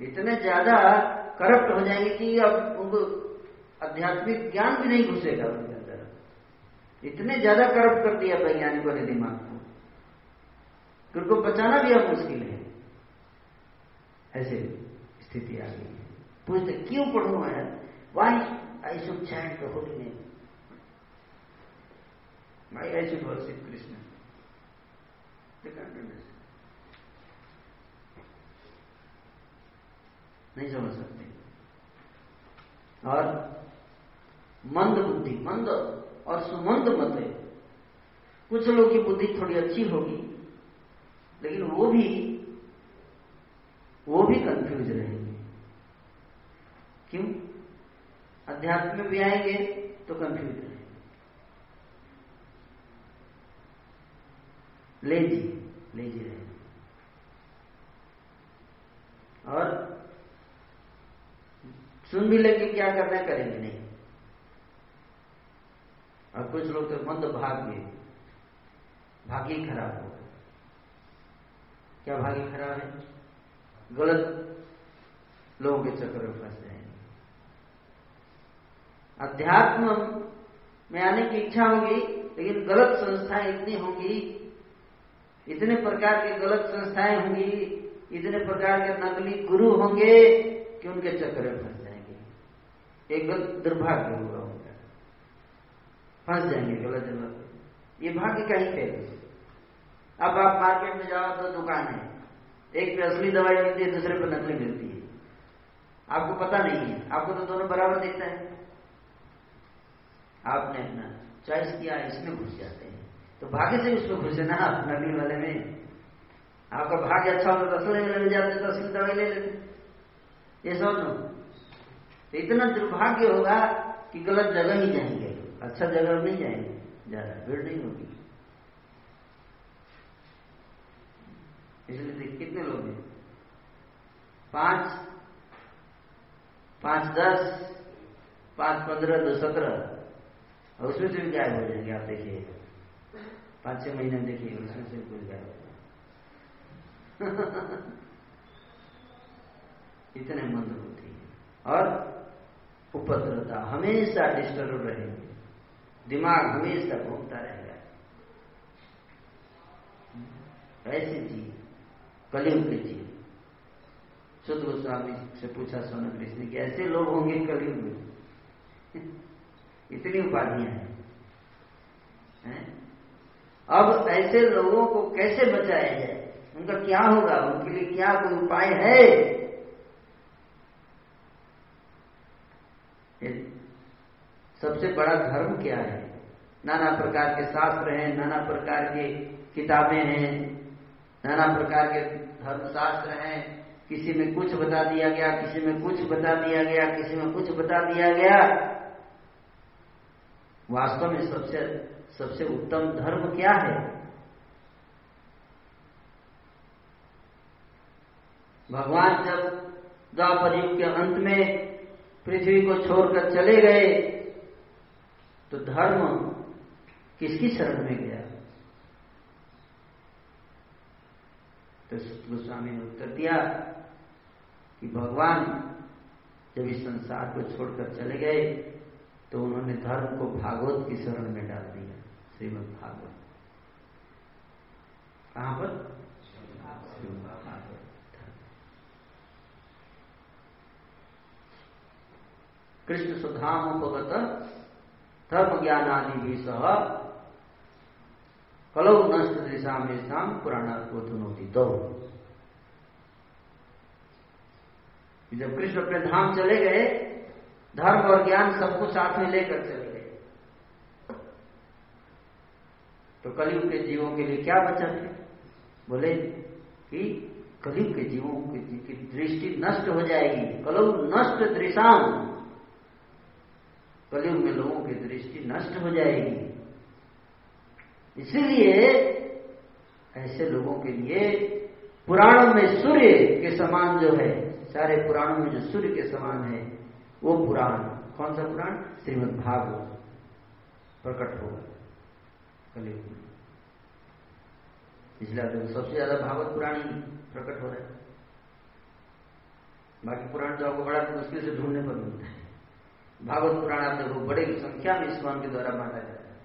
इतने ज़्यादा करप्ट हो जाएँगे कि अब उनको आध्यात्मिक ज्ञान भी नहीं घुसेगा उनके अंदर। इतने ज़्यादा करप्ट कर दिया वैज्ञानिकों ने दिमाग को। उनको बचाना भी अब मुश्किल है। ऐसे स्थिति आ गई है। पूछते, क्यों पढ़ू मैं why I should chant the holy name why I should worship Krishna नहीं समझ सकते। और मंद बुद्धि, मंद और सुमंद मत है। कुछ लोग की बुद्धि थोड़ी अच्छी होगी, लेकिन वो भी वो भी कंफ्यूज रहेंगे। क्यों? अध्यात्म में भी आएँगे तो कंफ्यूज रहेंगे। लेजी लेजी रहेंगे और सुन भी लेंगे क्या करना करेंगे नहीं। और कुछ लोग तो मंद भाग्य भाग्य खराब हो क्या भाग्य खराब है? गलत लोगों के चक्कर में फंस जाएँगे अध्यात्म में आने की इच्छा होगी, लेकिन गलत संस्थाएँ इतनी होंगी इतने प्रकार के गलत संस्थाएँ होंगी, इतने प्रकार के नकली गुरु होंगे कि उनके चक्कर में फंस जाएँगे। एक गलत दुर्भाग्य होगा उनका। फंस जाएँगे गलत जगह ये भाग्य का ही खेल अब आप मार्केट में जाओ तो दुकान है। एक पे असली दवाई मिलती है, दूसरे पे नकली मिलती है। आपको पता नहीं है। आपको तो दोनों बराबर दिखता है। आपने अपना चॉइस किया, इसमें घुस जाते हैं। तो भाग्य से उसको घुसे ना आप वाले में। आपका भाग्य अच्छा होता तो असली में मिल जाते तो असली दवाई ले लेते। ये समझ लो तो इतना दुर्भाग्य होगा कि गलत जगह ही जाएँगे। अच्छा जगह नहीं जाएँगे। ज़्यादा भीड़ नहीं होगी। इसलिए कितने लोग हैं? पाँच पाँच दस, पाँच पंद्रह, दो सत्रह। उसमें से भी गायब हो जाएँगे, आप देखिए। पाँच छह महीने देखिए, उसमें से कुछ गायब इतने मंद है और उपद्रता हमेशा डिस्टर्ब रहेंगे। दिमाग हमेशा घूमता रहेगा। ऐसे जी कलयुग के जीव शुद्ध गोस्वामी से पूछा सोना कृष्ण की ऐसे लोग होंगे कलयुग में? इतनी उपाधियाँ है? अब ऐसे लोगों को कैसे बचाया जाए? उनका क्या होगा? उनके लिए क्या कोई उपाय है? सबसे बड़ा धर्म क्या है? नाना प्रकार के शास्त्र हैं, नाना प्रकार के किताबें हैं, नाना प्रकार के धर्मशास्त्र हैं। किसी में कुछ बता दिया गया, किसी में कुछ बता दिया गया, किसी में कुछ बता दिया गया। वास्तव में सबसे सबसे उत्तम धर्म क्या है? भगवान जब द्वापर युग के अंत में पृथ्वी को छोड़कर चले गए तो धर्म किसकी शरण में गया? तो गोस्वामी ने उत्तर दिया कि भगवान जब इस संसार को छोड़कर चले गए तो उन्होंने धर्म को भागवत की शरण में डाल दिया। श्रीमद भागवत। कहाँ पर? कृष्ण सुधामुपगत धर्म ज्ञान आदि भी सह कलौ नष्ट दिशा में शाम पुराणात्म धुनोती दो जब कृष्ण अपने धाम चले गए, धर्म और ज्ञान सबको साथ में लेकर चले गए तो कलयुग के जीवों के लिए क्या बचा है? बोले कि कलयुग के जीवों की दृष्टि नष्ट हो जाएगी। कलौ नष्ट दृशाम कलयुग में लोगों की दृष्टि नष्ट हो जाएगी। इसीलिए ऐसे लोगों के लिए पुराणों में सूर्य के समान जो है, सारे पुराणों में जो सूर्य के समान है, वो पुराण। कौन सा पुराण? श्रीमद भागवत प्रकट होगा। में इसलिए तो सबसे ज़्यादा भागवत पुराण ही प्रकट हो रहा है। बाकी पुराण तो आपको बड़ा मुश्किल से ढूँढने पर मिलता है। भागवत पुराण आप देखो बड़े संख्या में इस्कॉन के द्वारा बांटा जा रहा है।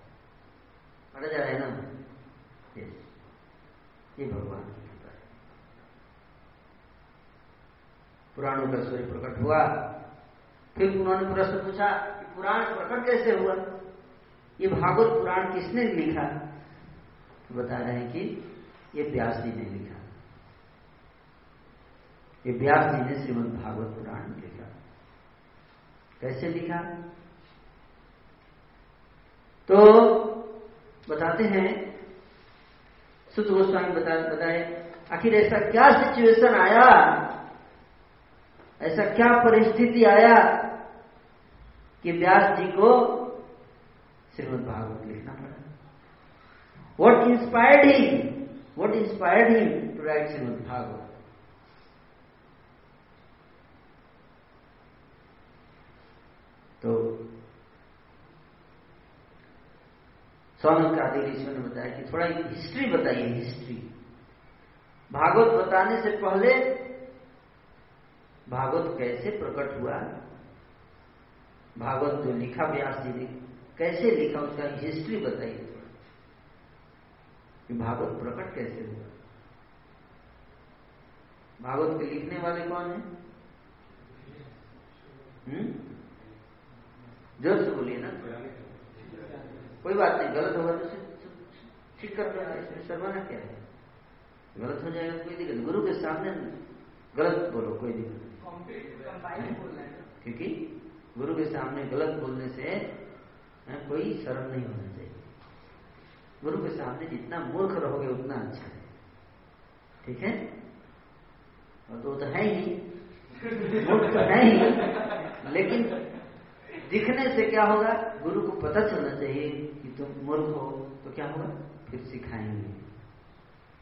बांटा जा रहा है ना? ये भगवान की कृपा है। पुराणों का सूर्य प्रकट हुआ। फिर उन्होंने प्रश्न पूछा कि पुराण प्रकट कैसे हुआ? ये भागवत पुराण किसने लिखा? बता रहे हैं कि ये व्यास जी ने लिखा। ये व्यास जी ने श्रीमद भागवत पुराण लिखा। कैसे लिखा? तो बताते हैं, सुत गोस्वामी बता, बताए, आखिर ऐसा क्या सिचुएशन आया? ऐसा क्या परिस्थिति आया कि व्यास जी को श्रीमद भागवत लिखना पड़ा। What inspired he What inspired him to write Srimad Bhagavatam? तो सोनक आदि ऋषियों ने बताया कि थोड़ा एक हिस्ट्री बताइए हिस्ट्री भागवत बताने से पहले भागवत कैसे प्रकट हुआ? भागवत जो लिखा व्यास जी ने कैसे लिखा उसका हिस्ट्री बताइए कि भागवत प्रकट कैसे हुआ? भागवत के लिखने वाले कौन है? हम्म? ज़ोर से बोलिए ना। कोई बात नहीं गलत होगा तो ठीक कर देना इसमें शर्माना क्या है? गलत हो जाएगा कोई दिक्कत गुरु के सामने गलत बोलो कोई दिक्कत क्योंकि गुरु के सामने गलत बोलने से कोई शर्म नहीं होना चाहिए। गुरु के सामने जितना मूर्ख रहोगे उतना अच्छा है। ठीक है? और तो, तो है ही। मूर्ख तो है ही। लेकिन दिखने से क्या होगा? गुरु को पता चलना चाहिए कि तुम मूर्ख हो तो क्या होगा? फिर सिखाएँगे।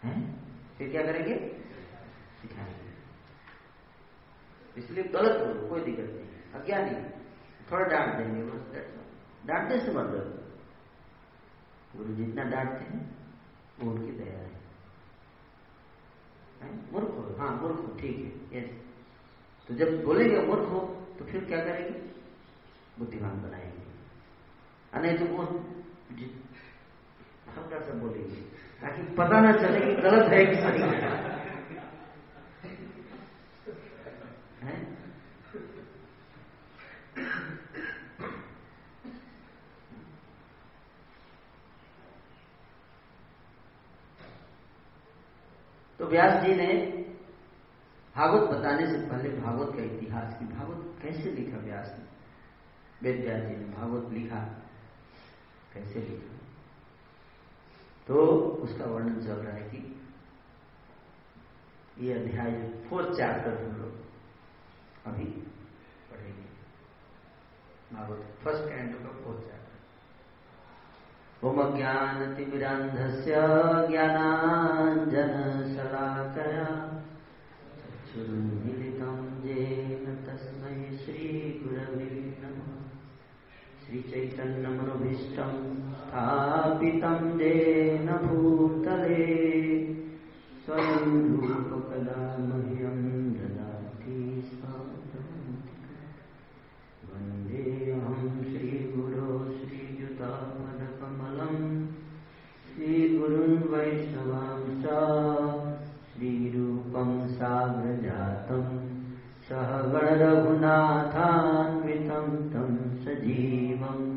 हैं? फिर क्या करेंगे? सिखाएँगे। इसलिए गलत बोलो कोई दिक्कत नहीं। अज्ञानी थोड़ा डांट देंगे बस डांटने से मतलब गुरु जितना डांटते हैं, वो उनकी दया है। मूर्ख हो। हाँ मूर्ख हो। ठीक है। यस तो जब बोलेंगे मूर्ख हो तो फिर क्या करेंगे? बुद्धिमान बनाएँगे। नहीं तो वो हल्का सा बोलेंगे, ताकि पता ना चले कि गलत है कि सही है? तो व्यास जी ने भागवत बताने से पहले भागवत का इतिहास की भागवत कैसे लिखा व्यास ने? वेद व्यास जी ने भागवत लिखा। कैसे लिखा? तो उसका वर्णन चल रहा है कि ये अध्याय फोर्थ चैप्टर हम लोग अभी पढ़ेंगे। भागवत फ़र्स्ट कैंडो का फोर्थ चैप्टर। ज्ञानतिमिरान्धस्य ज्ञानाञ्जनशलाकया चक्षुरुन्मिलितं येन तस्मै श्रीगुरवे नमः श्रीचैतन्यमनुभीष्टं स्थापितं येन भूतले रघुनाथान्वितं तं सजीवम्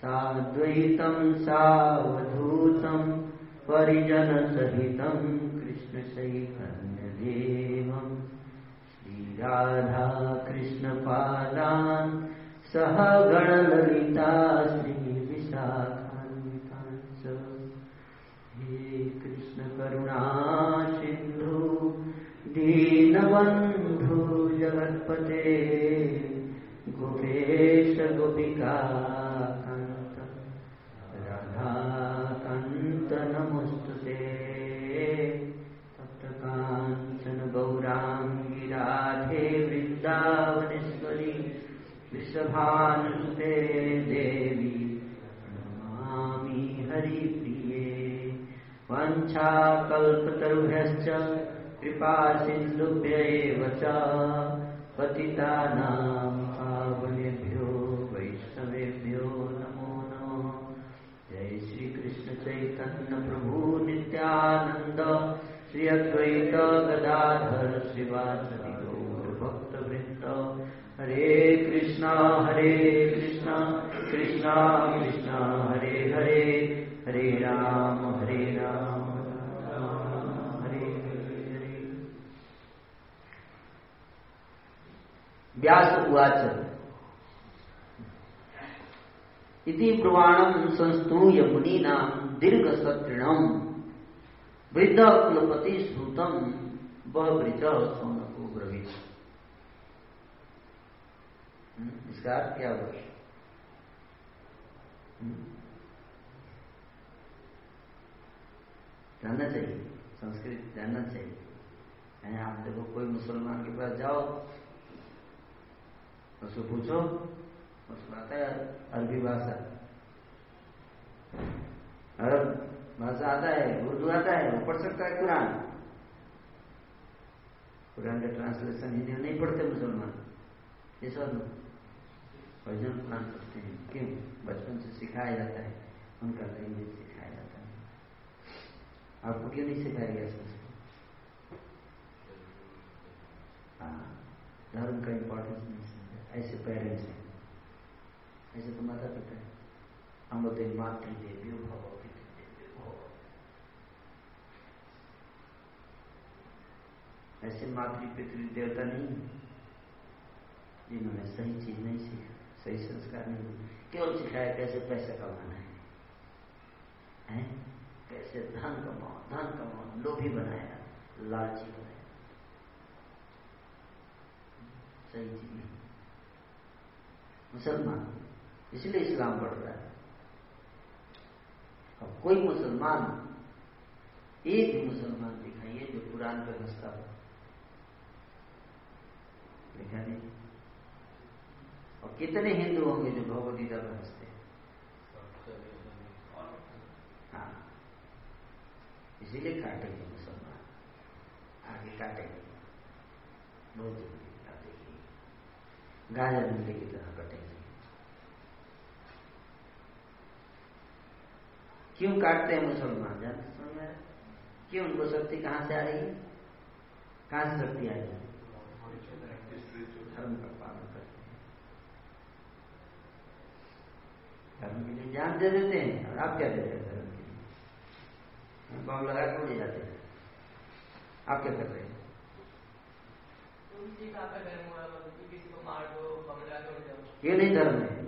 साद्वैतं सावधूतं परिजनसहितं कृष्णशैकन्यदेवम् श्रीराधाकृष्णपादान् सह गणललिता श्रीविशाखान्तान् च हे कृष्णकरुणा सिन्धु दीनवन् जगत्पते गोपेश गोपिका कान्त। राधाकान्त नमोऽस्तु ते। तप्तकाञ्चन गौराङ्गी राधे वृंदावनेश्वरी विश्वभानुते देवी नमामि हरिप्रिये। वञ्छाकल्पतरुभ्यश्च कृपा सिन्धुभ्य एव च। पतितानां पावनेभ्यो वैष्णवेभ्यो नमो नमः। जय श्रीकृष्ण चैतन्य प्रभु नित्यानन्द। श्री अद्वैत गदाधर श्रीवासदि गौरभक्तवृन्द हरे कृष्णा हरे कृष्णा कृष्णा कृष्णा, हरे हरे। हरे राम हरे राम। व्यास उवाच। इति ब्रुवाणं संस्तूय मुनीनां दीर्घसत्रिणम् वृद्ध कुलपति श्रुतम हम्म, इसका क्या हुआ? हम्म? जानना चाहिए संस्कृत जानना चाहिए। आप देखो कोई मुसलमान के पास जाओ उसको पूछो उसको आता है अरबी भाषा अरब भाषा आता है उर्दू आता है वो पढ़ सकता है कुरान कुरान का ट्रांसलेशन हिंदी में नहीं पढ़ते मुसलमान ये सब भजन कुरान पढ़ते हैं क्यों बचपन से सिखाया जाता है उनका लैंग्वेज सिखाया जाता है आपको क्यों नहीं सिखाया गया हाँ धर्म का इंपॉर्टेंस नहीं ऐसे पेरेंट्स हैं ऐसे तो माता पिता है। हम बोलते हैं मातृदेवी भव भव। ऐसे मातृ पितृ देवता नहीं जिन्होंने सही चीज़ नहीं सीखा सही संस्कार नहीं केवल सिखाया कैसे पैसा कमाना है, है? कैसे धन कमाओ धन कमाओ लोभी बनाया लालची बनाया। सही चीज़ नहीं। मुसलमान। इसलिए इस्लाम बढ़ रहा है। अब कोई मुसलमान, एक भी मुसलमान दिखाइए जो कुरान पे हंसता हो। देखा नहीं? और कितने हिंदू होंगे जो भगवदगीता पर हँसते हाँ? इसीलिए काटेंगे मुसलमान। आगे काटेंगे। बहुत ज़रूरी गाजर मिले की तरह कटेंगे क्यों काटते हैं मुसलमान? जानते समझ क्यों उनको शक्ति कहाँ से आ रही है? कहाँ से शक्ति आ रही है? धर्म का पालन करते हैं। धर्म के लिए जान दे देते हैं। और आप क्या देते हैं धर्म के लिए? बम लगा के उड़ जाते हैं। आप क्या कर रहे हैं? ये नहीं धर्म है।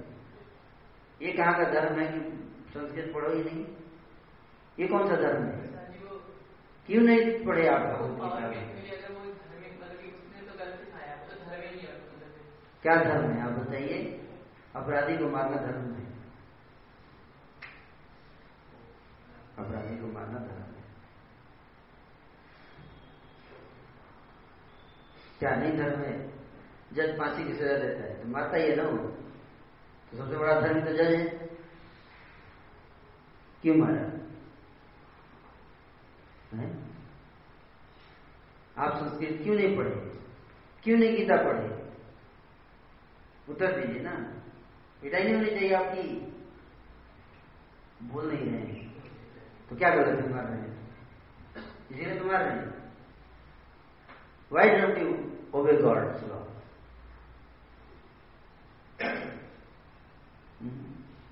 ये कहाँ का धर्म है कि संस्कृत पढ़ो ही नहीं? ये कौन सा धर्म है? क्यों नहीं पढ़े आप क्या धर्म है? आप बताइए। अपराधी को मारना धर्म है। अपराधी को मारना धर्म है क्या नहीं धर्म है? जज फांसी की सजा देता है। तो मारता ही है ना वो। तो सबसे बड़ा धर्म तो जज है। क्यों मारा? आप संस्कृत क्यों नहीं पढ़े? क्यों नहीं गीता पढ़े? उत्तर दीजिए ना। पिटाई नहीं होनी चाहिए आपकी। बोल नहीं रहे तो क्या गलत है रहे इसीलिए तो हैं why don't obey God law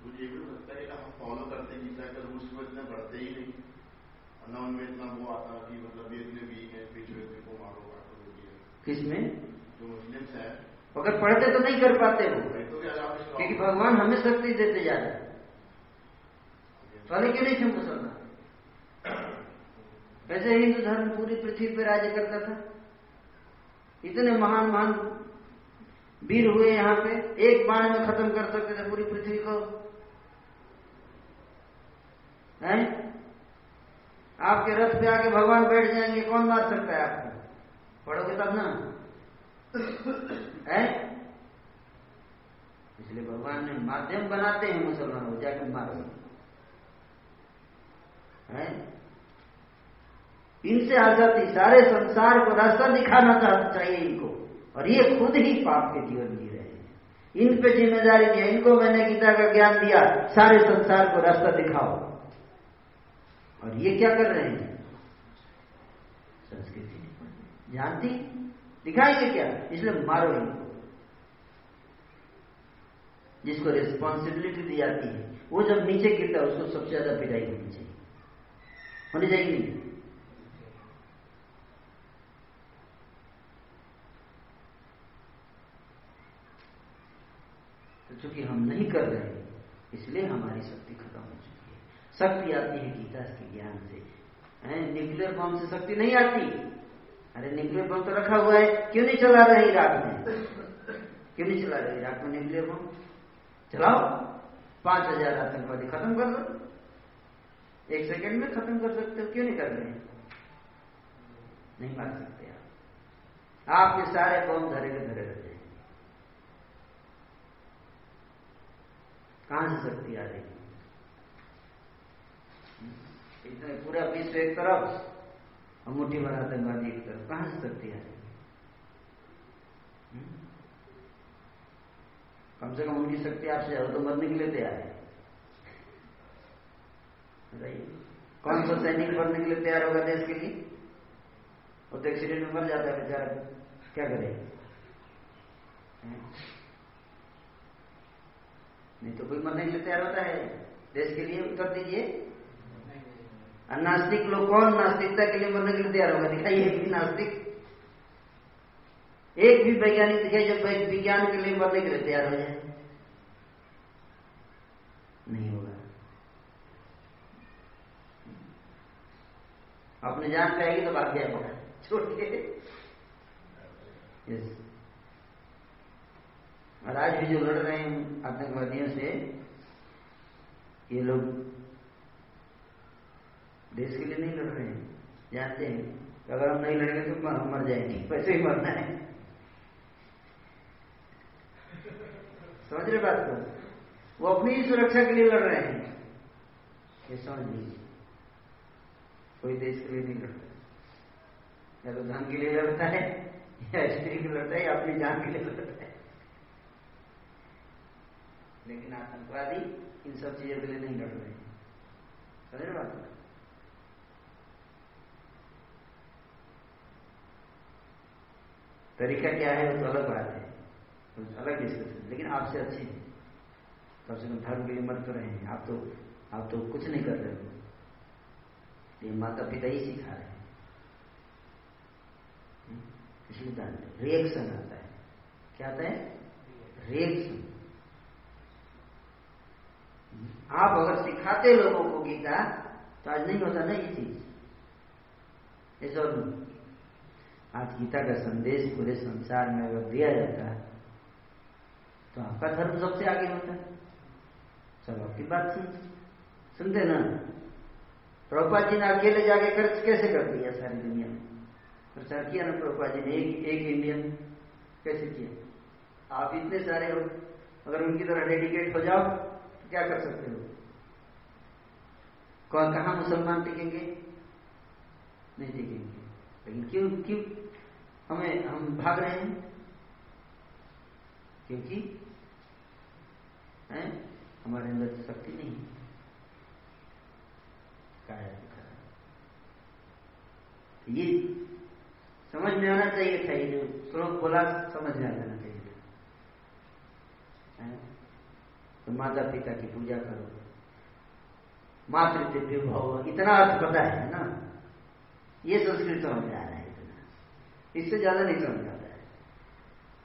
मुझे भी लगता है हम फॉलो करते हैं गीता का रूल्स को इतने बढ़ते ही नहीं। न उनमें इतना वो आता कि मतलब ये इतने वीक है को मारो काटो है किसमें जो मुस्लिम्स है। अगर पढ़ते तो नहीं कर पाते वो। तो क्योंकि भगवान हमें शक्ति देते जा रहे हैं। पहले क्यों नहीं थे मुसलमान? वैसे हिंदू धर्म पूरी पृथ्वी पर राज्य करता था। इतने महान महान वीर हुए यहाँ पे, एक बाण में खत्म कर सकते थे पूरी पृथ्वी को। है? आपके रथ पे आके भगवान बैठ जाएँगे, कौन मार सकता है आपको? पढ़ोगे तब ना? है? इसलिए भगवान ने माध्यम बनाते हैं मुसलमानों को जाकर मारो। है? इनसे आज़ादी सारे संसार को रास्ता दिखाना चाहिए इनको। और ये खुद ही पाप के जीवन जी रहे हैं। इन पे ज़िम्मेदारी दिया, इनको मैंने गीता का ज्ञान दिया, सारे संसार को रास्ता दिखाओ। और ये क्या कर रहे हैं? संस्कृति। जानती? दिखाएँगे क्या? इसलिए मारो इनको। जिसको रिस्पॉन्सिबिलिटी दी जाती है, वो जब नीचे गिरता है, उसको सबसे ज़्यादा पिटाई होनी चाहिए। होनी चाहिए नहीं तो चूँकि हम नहीं कर रहे इसलिए हमारी शक्ति खत्म हो चुकी है। शक्ति आती है गीता के ज्ञान से। न्यूक्लियर बम से शक्ति नहीं आती। अरे न्यूक्लियर बम तो रखा हुआ है, क्यों नहीं चला रहे इराक में? क्यों नहीं चला रहे इराक में न्यूक्लियर बम चलाओ। पाँच हज़ार आतंकवादी खत्म कर दो। एक सेकंड में खत्म कर सकते हो, क्यों नहीं कर रहे नहीं मार सकते आप। आपके सारे बम धरे के धरे रहते हैं कहाँ से शक्ति आ रही इतने पूरा विश्व एक तरफ़ और मुठ्ठी भर आतंकवादी एक तरफ़ कहाँ से शक्ति आ रही कम से कम उनकी शक्ति आपसे ज़्यादा तो मरने के लिए तैयार है। बताइए, कौन सा सैनिक मरने के लिए तैयार होगा देश के लिए? वो तो एक्सीडेंट में मर जाता है बेचारा, क्या करे नहीं तो कोई मरने के लिए तैयार होता है। देश के लिए उत्तर दीजिए। नास्तिक लोग कौन? नास्तिकता के लिए मरने के लिए तैयार होगा। दिखाइए कि नास्तिक। एक भी वैज्ञानिक दिखाई जब विज्ञान के लिए मरने के लिए तैयार हो जाए। नहीं होगा। अपने जान पे आएगी तो भाग जाएगा छोड़ के यस और आज भी जो लड़ रहे हैं आतंकवादियों से, ये लोग देश के लिए नहीं लड़ रहे हैं। जानते हैं अगर हम नहीं लड़ेंगे तो हम मर जाएँगे। वैसे ही मरना है। समझ रहे बात को? वो अपनी ही सुरक्षा के लिए लड़ रहे हैं। ये समझ लीजिए। कोई देश के लिए नहीं लड़ता। या तो धन के लिए लड़ता है, या स्त्री के लिए लड़ता है, या अपनी जान के लिए लड़ता है। लेकिन आतंकवादी इन सब चीज़ों के लिए नहीं लड़ रहे हैं। बात? तरीका क्या है? वो तो अलग बात है। तो अलग डिस्कशन लेकिन आपसे अच्छे हैं। कम से कम धर्म के लिए मर तो रहे हैं आप तो आप तो कुछ नहीं कर रहे हो। ये माता पिता ही सिखा रहे हैं। इसलिए रिएक्शन आता है। क्या आता है? रिएक्शन आप अगर सिखाते लोगों को गीता तो आज नहीं होता ना ये चीज़। ये ऐसा आज गीता का संदेश पूरे संसार में अगर दिया जाता तो आपका धर्म सबसे आगे होता। सब आपकी बात सुन। सुनते ना? प्रभुपा जी ने अकेले जाके खर्च कैसे कर दिया सारी दुनिया में? प्रचार किया ना प्रभुपा जी ने? एक एक इंडियन कैसे किया? आप इतने सारे हो, अगर उनकी तरह डेडिकेट हो जाओ क्या कर सकते हो? कौन कहा मुसलमान टिकेंगे नहीं टिकेंगे लेकिन क्यों क्यों? हमें, हम भाग रहे हैं। क्योंकि, है? हमारे अंदर तो शक्ति नहीं है। काया ये समझ में आना चाहिए था, ये जो श्लोक बोला, समझ में आ जाना चाहिए था। तो माता पिता की पूजा करो। मातृ मातृदिव्य भाव इतना अर्थ पता है ना। ये संस्कृत समझ में आ रहा है इतना। इससे ज़्यादा नहीं समझ आता है।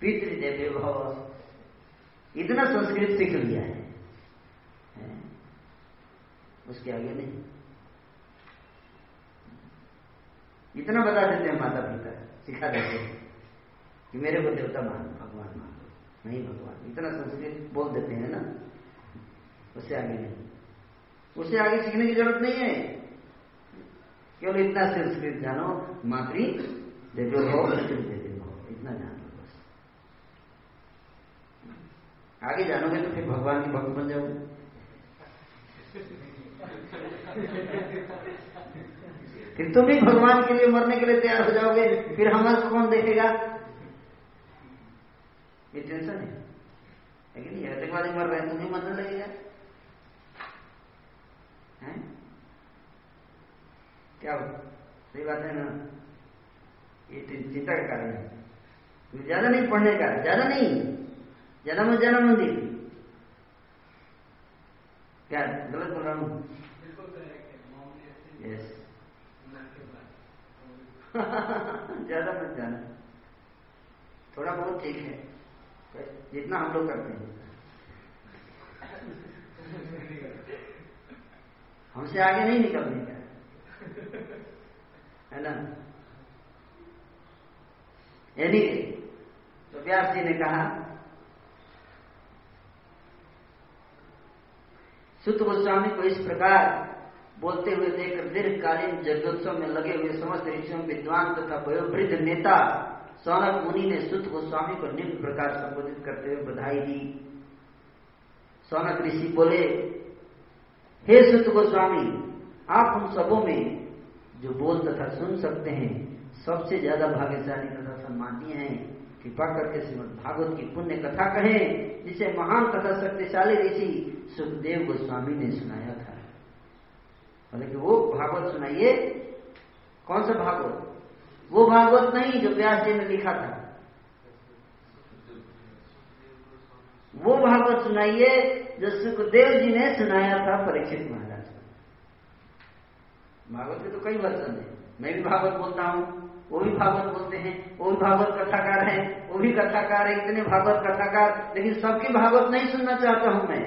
पितृदेव्य भाव इतना संस्कृत सीख लिया है, उसके आगे नहीं। इतना बता देते हैं माता पिता सिखा देते हैं कि मेरे को देवता मान भगवान मान नहीं भगवान इतना संस्कृत बोल देते हैं ना। उससे आगे नहीं। उससे आगे सीखने की ज़रूरत नहीं है। केवल इतना संस्कृत जानो मातृ देव्यो हो देव्यो हो इतना जानो बस। आगे जानोगे तो फिर भगवान की भक्त बन जाओगे। फिर तुम भी भगवान के लिए मरने के लिए तैयार हो जाओगे। फिर हमारे कौन देखेगा? ये टेंशन है। है कि नहीं आतंकवादी मर रहे हैं तुम्हें मरने लगेगा। है? क्या हो सही बात है ना? ये चिंता का कारण है। ज़्यादा नहीं पढ़ने का ज़्यादा नहीं। ज़्यादा जन्म जन्म मंदिर। क्या गलत बोल रहा हूँ? यस ज़्यादा मत जाना। थोड़ा बहुत ठीक है जितना हम लोग करते हैं। हमसे आगे नहीं निकलने का। है ना? यानी तो व्यास जी ने कहा, सुत गोस्वामी को इस प्रकार बोलते हुए देखकर दीर्घकालीन जगदोत्सव में लगे हुए समस्त ऋषियों विद्वान तथा वयोवृद्ध नेता सौनक मुनि ने सुत गोस्वामी को निम्न प्रकार संबोधित करते हुए बधाई दी। सौनक ऋषि बोले हे सुत गोस्वामी, आप उन सबों में जो बोल तथा सुन सकते हैं, सबसे ज़्यादा भाग्यशाली तथा सम्मानीय है। कृपा करके श्रीमद भागवत की पुण्य कथा कहें, जिसे महान तथा शक्तिशाली ऋषि सुखदेव गोस्वामी ने सुनाया था। बोले कि वो भागवत सुनाइए। कौन सा भागवत? वो भागवत नहीं जो व्यास जी ने लिखा था। वो भागवत सुनाइए। जो सुखदेव जी ने सुनाया था परीक्षित महाराज भागवत के तो कई वर्षन है। मैं भी भागवत बोलता हूँ वो भी भागवत बोलते हैं वो भी भागवत कथाकार है वो भी कथाकार है इतने भागवत कथाकार लेकिन सबकी भागवत नहीं सुनना चाहता हूँ मैं।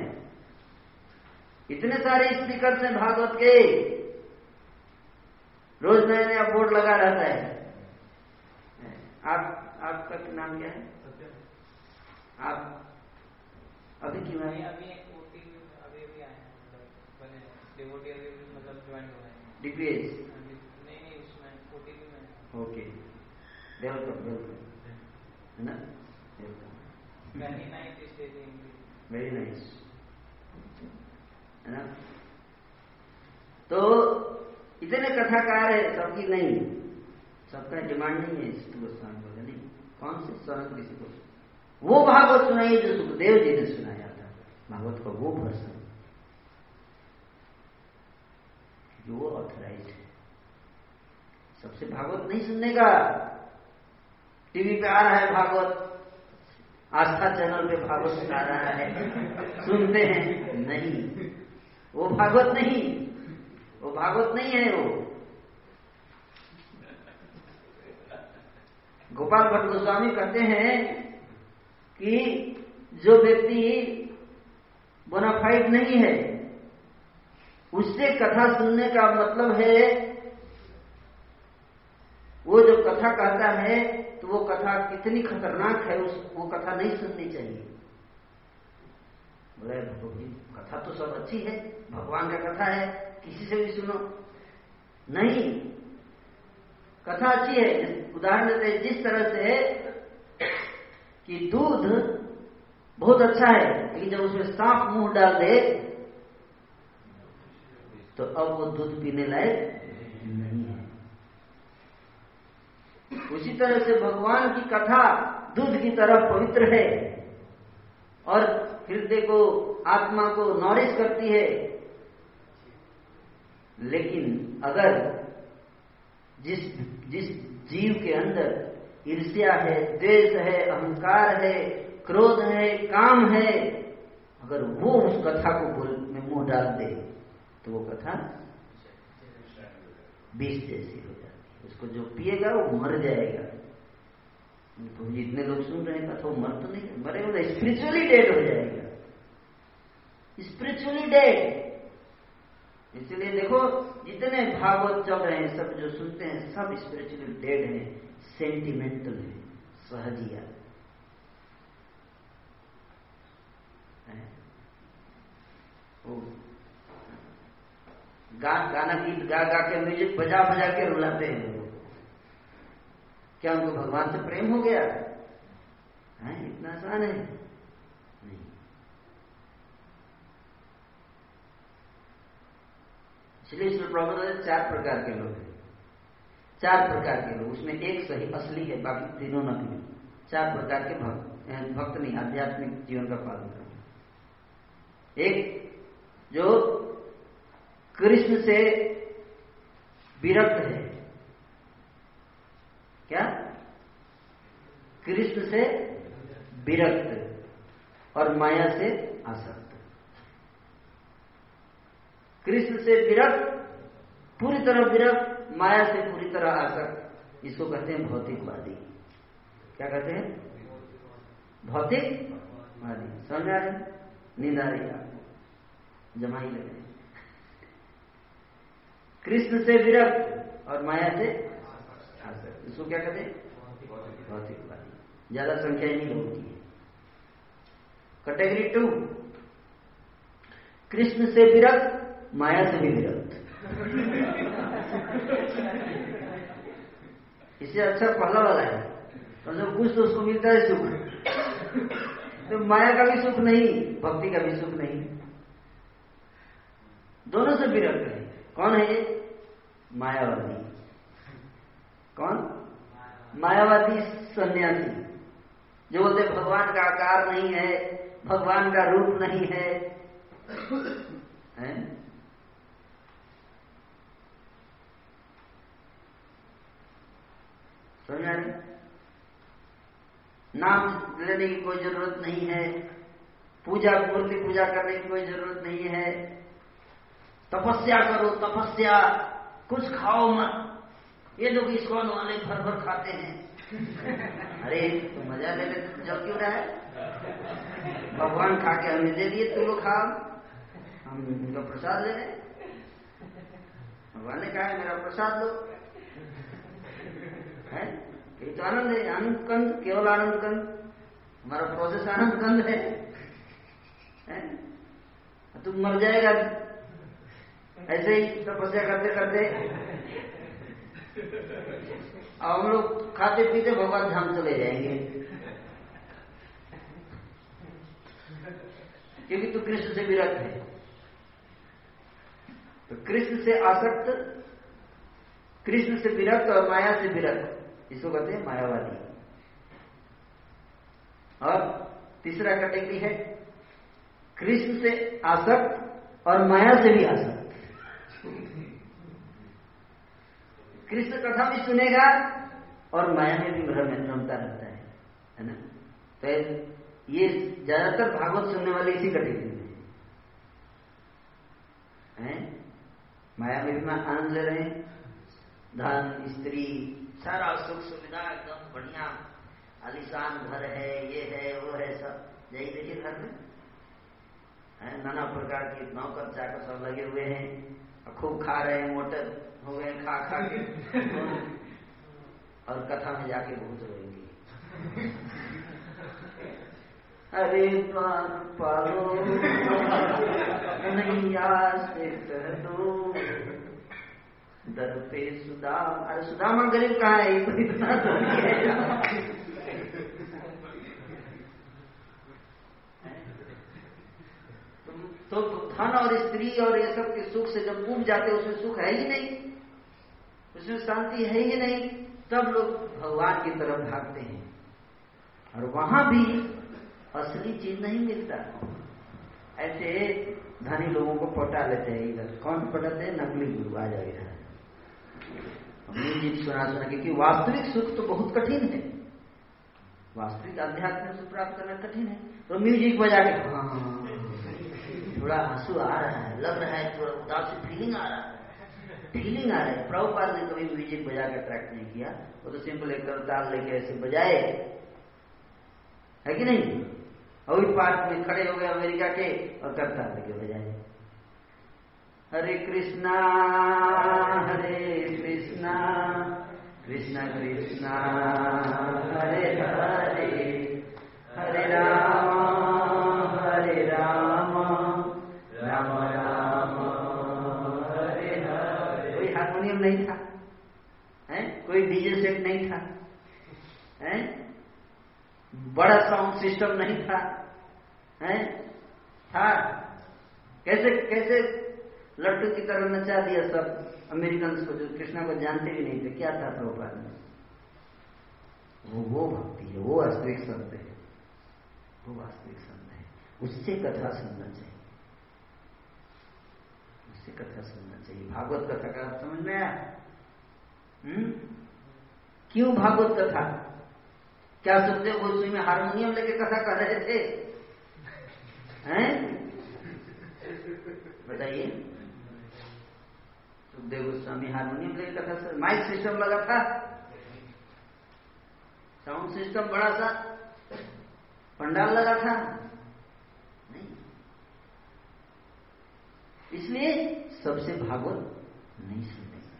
इतने सारे स्पीकर हैं भागवत के। रोज नया नया बोर्ड लगा रहता है। आप आपका नाम क्या है? आप अभी क्यों? है अभी अभी अभी आए हैं डिवोटी अभी मतलब ज्वाइन हुए हैं। डीपीएस नहीं नहीं उसमें ओटीपी में ओके। वेलकम वेलकम है ना? Welcome very nice stage very nice है ना? तो इतने कथाकार है सबकी नहीं। सबका डिमांड नहीं है इस गोस्वामी बोले नहीं। कौन से स्वर्ण ऋषि को वो भागवत सुनाइए जो सुखदेव जी ने सुनाया था। भागवत का वो वर्षन वो ऑथराइज है। सबसे भागवत नहीं सुनने का। टीवी पे आ रहा है भागवत। आस्था चैनल पे भागवत सुना रहा है। सुनते हैं। नहीं। वो भागवत नहीं। वो भागवत नहीं है वो। गोपाल भट्ट गोस्वामी कहते हैं कि जो व्यक्ति बोनाफाइड नहीं है, उससे कथा सुनने का मतलब है, वो जो कथा कहता है तो वो कथा कितनी खतरनाक है, उस, वो कथा नहीं सुननी चाहिए। बोले भगवी कथा तो सब अच्छी है, भगवान का कथा है, किसी से भी सुनो। नहीं, कथा अच्छी है उदाहरण देते जिस तरह से कि दूध बहुत अच्छा है, लेकिन जब उसमें सांप मुँह डाल दे तो अब वो दूध पीने लायक नहीं है। उसी तरह से भगवान की कथा दूध की तरह पवित्र है, और हृदय को, आत्मा को नॉरिश करती है। लेकिन अगर जिस जिस जीव के अंदर ईर्ष्या है, द्वेष है, अहंकार है, क्रोध है, काम है। अगर वो उस कथा को बोल, में मुँह डाल दे तो वो कथा बीस जैसी हो जाती है। उसको जो पिएगा, वो मर जाएगा। तो जितने लोग सुन रहे हैं कथा, वो मर तो नहीं मरे तो स्पिरिचुअली डेड हो जाएगा। स्पिरिचुअली डेड इसलिए देखो, जितने भागवत चल रहे हैं, सब जो सुनते हैं, सब स्पिरिचुअली डेड हैं। सेंटिमेंटल है सहजिया गा, गाना गीत गा गा के म्यूज़िक बजा बजा के रुलाते हैं लोग क्या उनको भगवान से प्रेम हो गया? है? इतना आसान है? नहीं। इसलिए प्रॉब्लम चार प्रकार के लोग हैं। चार प्रकार के लोग, उसमें एक सही असली है, बाकी तीनों नकली चार प्रकार के भक्त भक्त नहीं, आध्यात्मिक जीवन का पालन करना। एक, जो कृष्ण से विरक्त है। क्या? कृष्ण से विरक्त और माया से आसक्त। कृष्ण से विरक्त, पूरी तरह विरक्त माया से पूरी तरह आसक्त इसको कहते हैं भौतिकवादी। क्या कहते हैं? भौतिकवादी। समझ आ रहे नींद आ रही आपको। जमा ही लगे। कृष्ण से विरक्त और माया से आसक्त इसको क्या कहते हैं? भौतिकवादी। ज़्यादा संख्या नहीं होती है। Category to. कृष्ण से विरक्त, माया से भी विरक्त। इससे अच्छा पहला वाला है। तो जब कुछ तो उसको मिलता है सुख। तो माया का भी सुख नहीं भक्ति का भी सुख नहीं। दोनों से विरक्त है। कौन है ये? मायावादी। कौन? मायावादी सन्यासी। जो बोलते भगवान का आकार नहीं है भगवान का रूप नहीं है, है? समझ नाम लेने की कोई ज़रूरत नहीं है। पूजा, मूर्ति पूजा करने की कोई ज़रूरत नहीं है। तपस्या करो, तपस्या। कुछ खाओ मत। ये लोग इस्कॉन वाले भर भर खाते हैं। अरे तो मज़ा ले ले जब क्यों रहा है? भगवान खा के हमें दे दिए, तुम लोग खाओ। हम उनका प्रसाद ले रहे भगवान ने कहा मेरा प्रसाद लो। ये तो आनंद है आनंद कंद केवल आनंद कंद हमारा प्रोसेस आनंद कंद है? तुम मर जाएगा ऐसे ही तपस्या करते करते। अब हम लोग खाते पीते भगवान धाम चले जाएँगे। क्योंकि तू कृष्ण से विरक्त है। तो कृष्ण से आसक्त, कृष्ण से विरक्त और माया से विरक्त। इसको कहते हैं मायावादी। और तीसरा कैटेगरी है, कृष्ण से आसक्त और माया से भी आसक्त। कृष्ण कथा भी सुनेगा और माया में भी रमता रहता है है ना? तो ये ज़्यादातर भागवत सुनने वाले इसी कैटेगरी में है। माया में भी आनंद ले रहे हैं। धन, स्त्री सारा सुख सुविधा एकदम बढ़िया। आलिशान घर है, ये है, वो है, सब। यही देखिए घर में। नाना प्रकार के नौकर चाकर सब लगे हुए हैं। खूब खा रहे हैं, मोटे हो गए खा खा के। और कथा में जाके बहुत रोएँगे। अरे पालो नैया से दो। दर पे सुदाम अरे सुदामा गरीब कहाँ है। तो तो धन और स्त्री और ये सब के सुख से जब टूट जाते उसमें सुख है ही नहीं। उसमें शांति है ही नहीं। तब लोग भगवान की तरफ़ भागते हैं। और वहाँ भी असली चीज़ नहीं मिलता। ऐसे धनी लोगों को पटा लेते हैं, इधर कौन पटाते हैं? नकली गुरु आ जाए इधर। म्यूज़िक सुना सुना क्योंकि वास्तविक सुख तो बहुत कठिन है। वास्तविक अध्यात्म सुख प्राप्त करना कठिन है। तो म्यूज़िक बजा के हाँ थोड़ा आँसू आ रहा है, लग रहा है, थोड़ा उदास फीलिंग आ रहा है। फीलिंग आ रहा है। प्रभुपाद ने कभी म्यूज़िक बजा के अट्रैक्ट नहीं किया। वो तो सिंपल एक ताल लेके ऐसे बजाए। है कि नहीं? और पार्क में खड़े हो गए अमेरिका के और करताल लेके बजाए। हरे कृष्णा हरे कृष्णा कृष्णा कृष्णा, हरे हरे हरे राम हरे राम राम राम, हरे हरे। कोई हारमोनियम नहीं था, है? कोई डीजे सेट नहीं था, है? बड़ा साउंड सिस्टम नहीं था, है? था। कैसे कैसे लट्टू की तरह नचा दिया सब अमेरिकन को जो कृष्णा को जानते भी नहीं थे। क्या था प्रभुपाद में वो वो भक्ति है, वो वास्तविक संत है। वो वास्तविक संत है। उससे कथा सुनना चाहिए। उससे कथा सुनना चाहिए। भागवत कथा का समझ में आया? हम्म? क्यों भागवत कथा? क्या सुखदेव गोस्वी में हारमोनियम लेके कथा कर रहे थे? हैं? बताइए। सुखदेव गोस्वामी हारमोनियम लेके था सर। माइक सिस्टम लगा था। साउंड सिस्टम बड़ा सा पंडाल लगा था। नहीं। इसलिए सबसे भागवत नहीं सुनने का।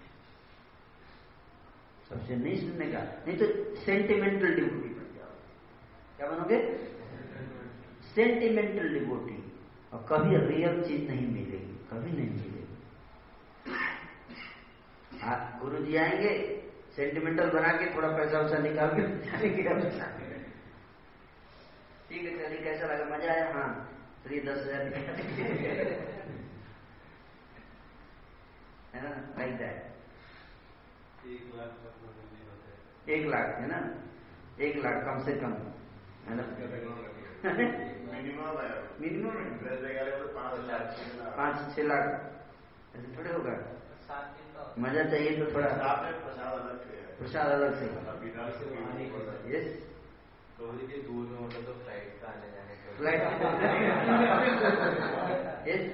सबसे नहीं सुनने का। नहीं तो सेंटिमेंटल डिवोटी बन जाओ। क्या बनोगे? सेंटिमेंटल डिवोटी और कभी रियल चीज़ नहीं मिलेगी, कभी नहीं मिलेगी। गुरु जी आएँगे सेंटिमेंटल बना के थोड़ा पैसा वैसा निकाल के ठीक है चलिए कैसा लगा? मज़ा आया? हाँ चलिए दस हज़ार है ना? लाइक दैट एक लाख है। ना? एक लाख कम से कम है ना? मिनिमम मिनिमम तो पाँच लाख। पाँच छह लाख। ऐसे थोड़े होगा। सात दिन तो मज़ा चाहिए तो थोड़ा प्रसाद में प्रसाद अलग से प्रसाद अलग से। बिना से भी यस दूर में होता तो फ़्लाइट का आने जाने का। यस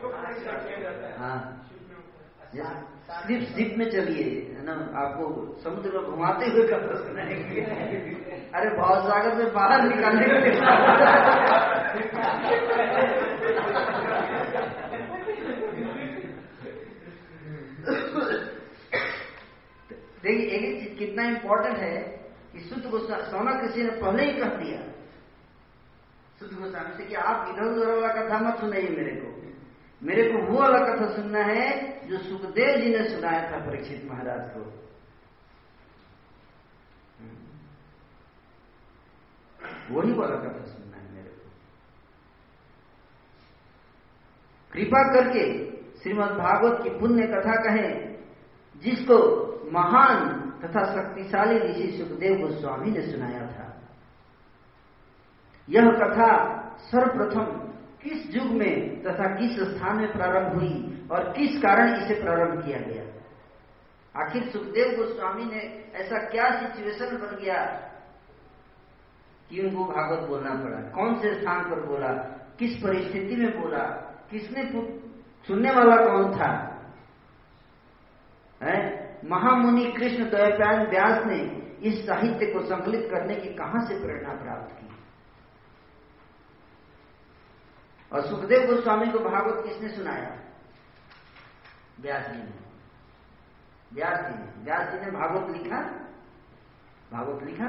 को। है। हाँ। सिर्फ़ जिप में। चलिए है ना? आपको समुद्र में घुमाते हुए कथा सुनाएँगे। अरे भाव सागर से बाहर निकालने के देखिए एक चीज़ कितना इंपॉर्टेंट है कि शुद्ध गोस्वामी सोना किसी ने पहले ही कह दिया। शुद्ध गोस्वामी से कि आप इधर उधर वाला कथा मत सुनाइए मेरे को। मेरे को वो वाला कथा सुनना है जो सुखदेव जी ने सुनाया था परीक्षित महाराज को। वही वाला कथा सुनना है मेरे को। कृपा करके श्रीमद् भागवत की पुण्य कथा कहें, जिसको महान तथा शक्तिशाली ऋषि सुखदेव गोस्वामी ने सुनाया था। यह कथा सर्वप्रथम किस युग में तथा किस स्थान में प्रारंभ हुई और किस कारण इसे प्रारंभ किया गया? आखिर सुखदेव गोस्वामी ने ऐसा क्या सिचुएशन बन गया कि उनको भागवत बोलना पड़ा? कौन से स्थान पर बोला? किस परिस्थिति में बोला? किसने सुनने वाला कौन था? है? महामुनि कृष्ण द्वैपायन व्यास ने इस साहित्य को संकलित करने की कहाँ से प्रेरणा प्राप्त की? और सुखदेव गोस्वामी को भागवत किसने सुनाया? व्यास जी ने। व्यास जी ने। व्यास जी ने भागवत लिखा? भागवत लिखा?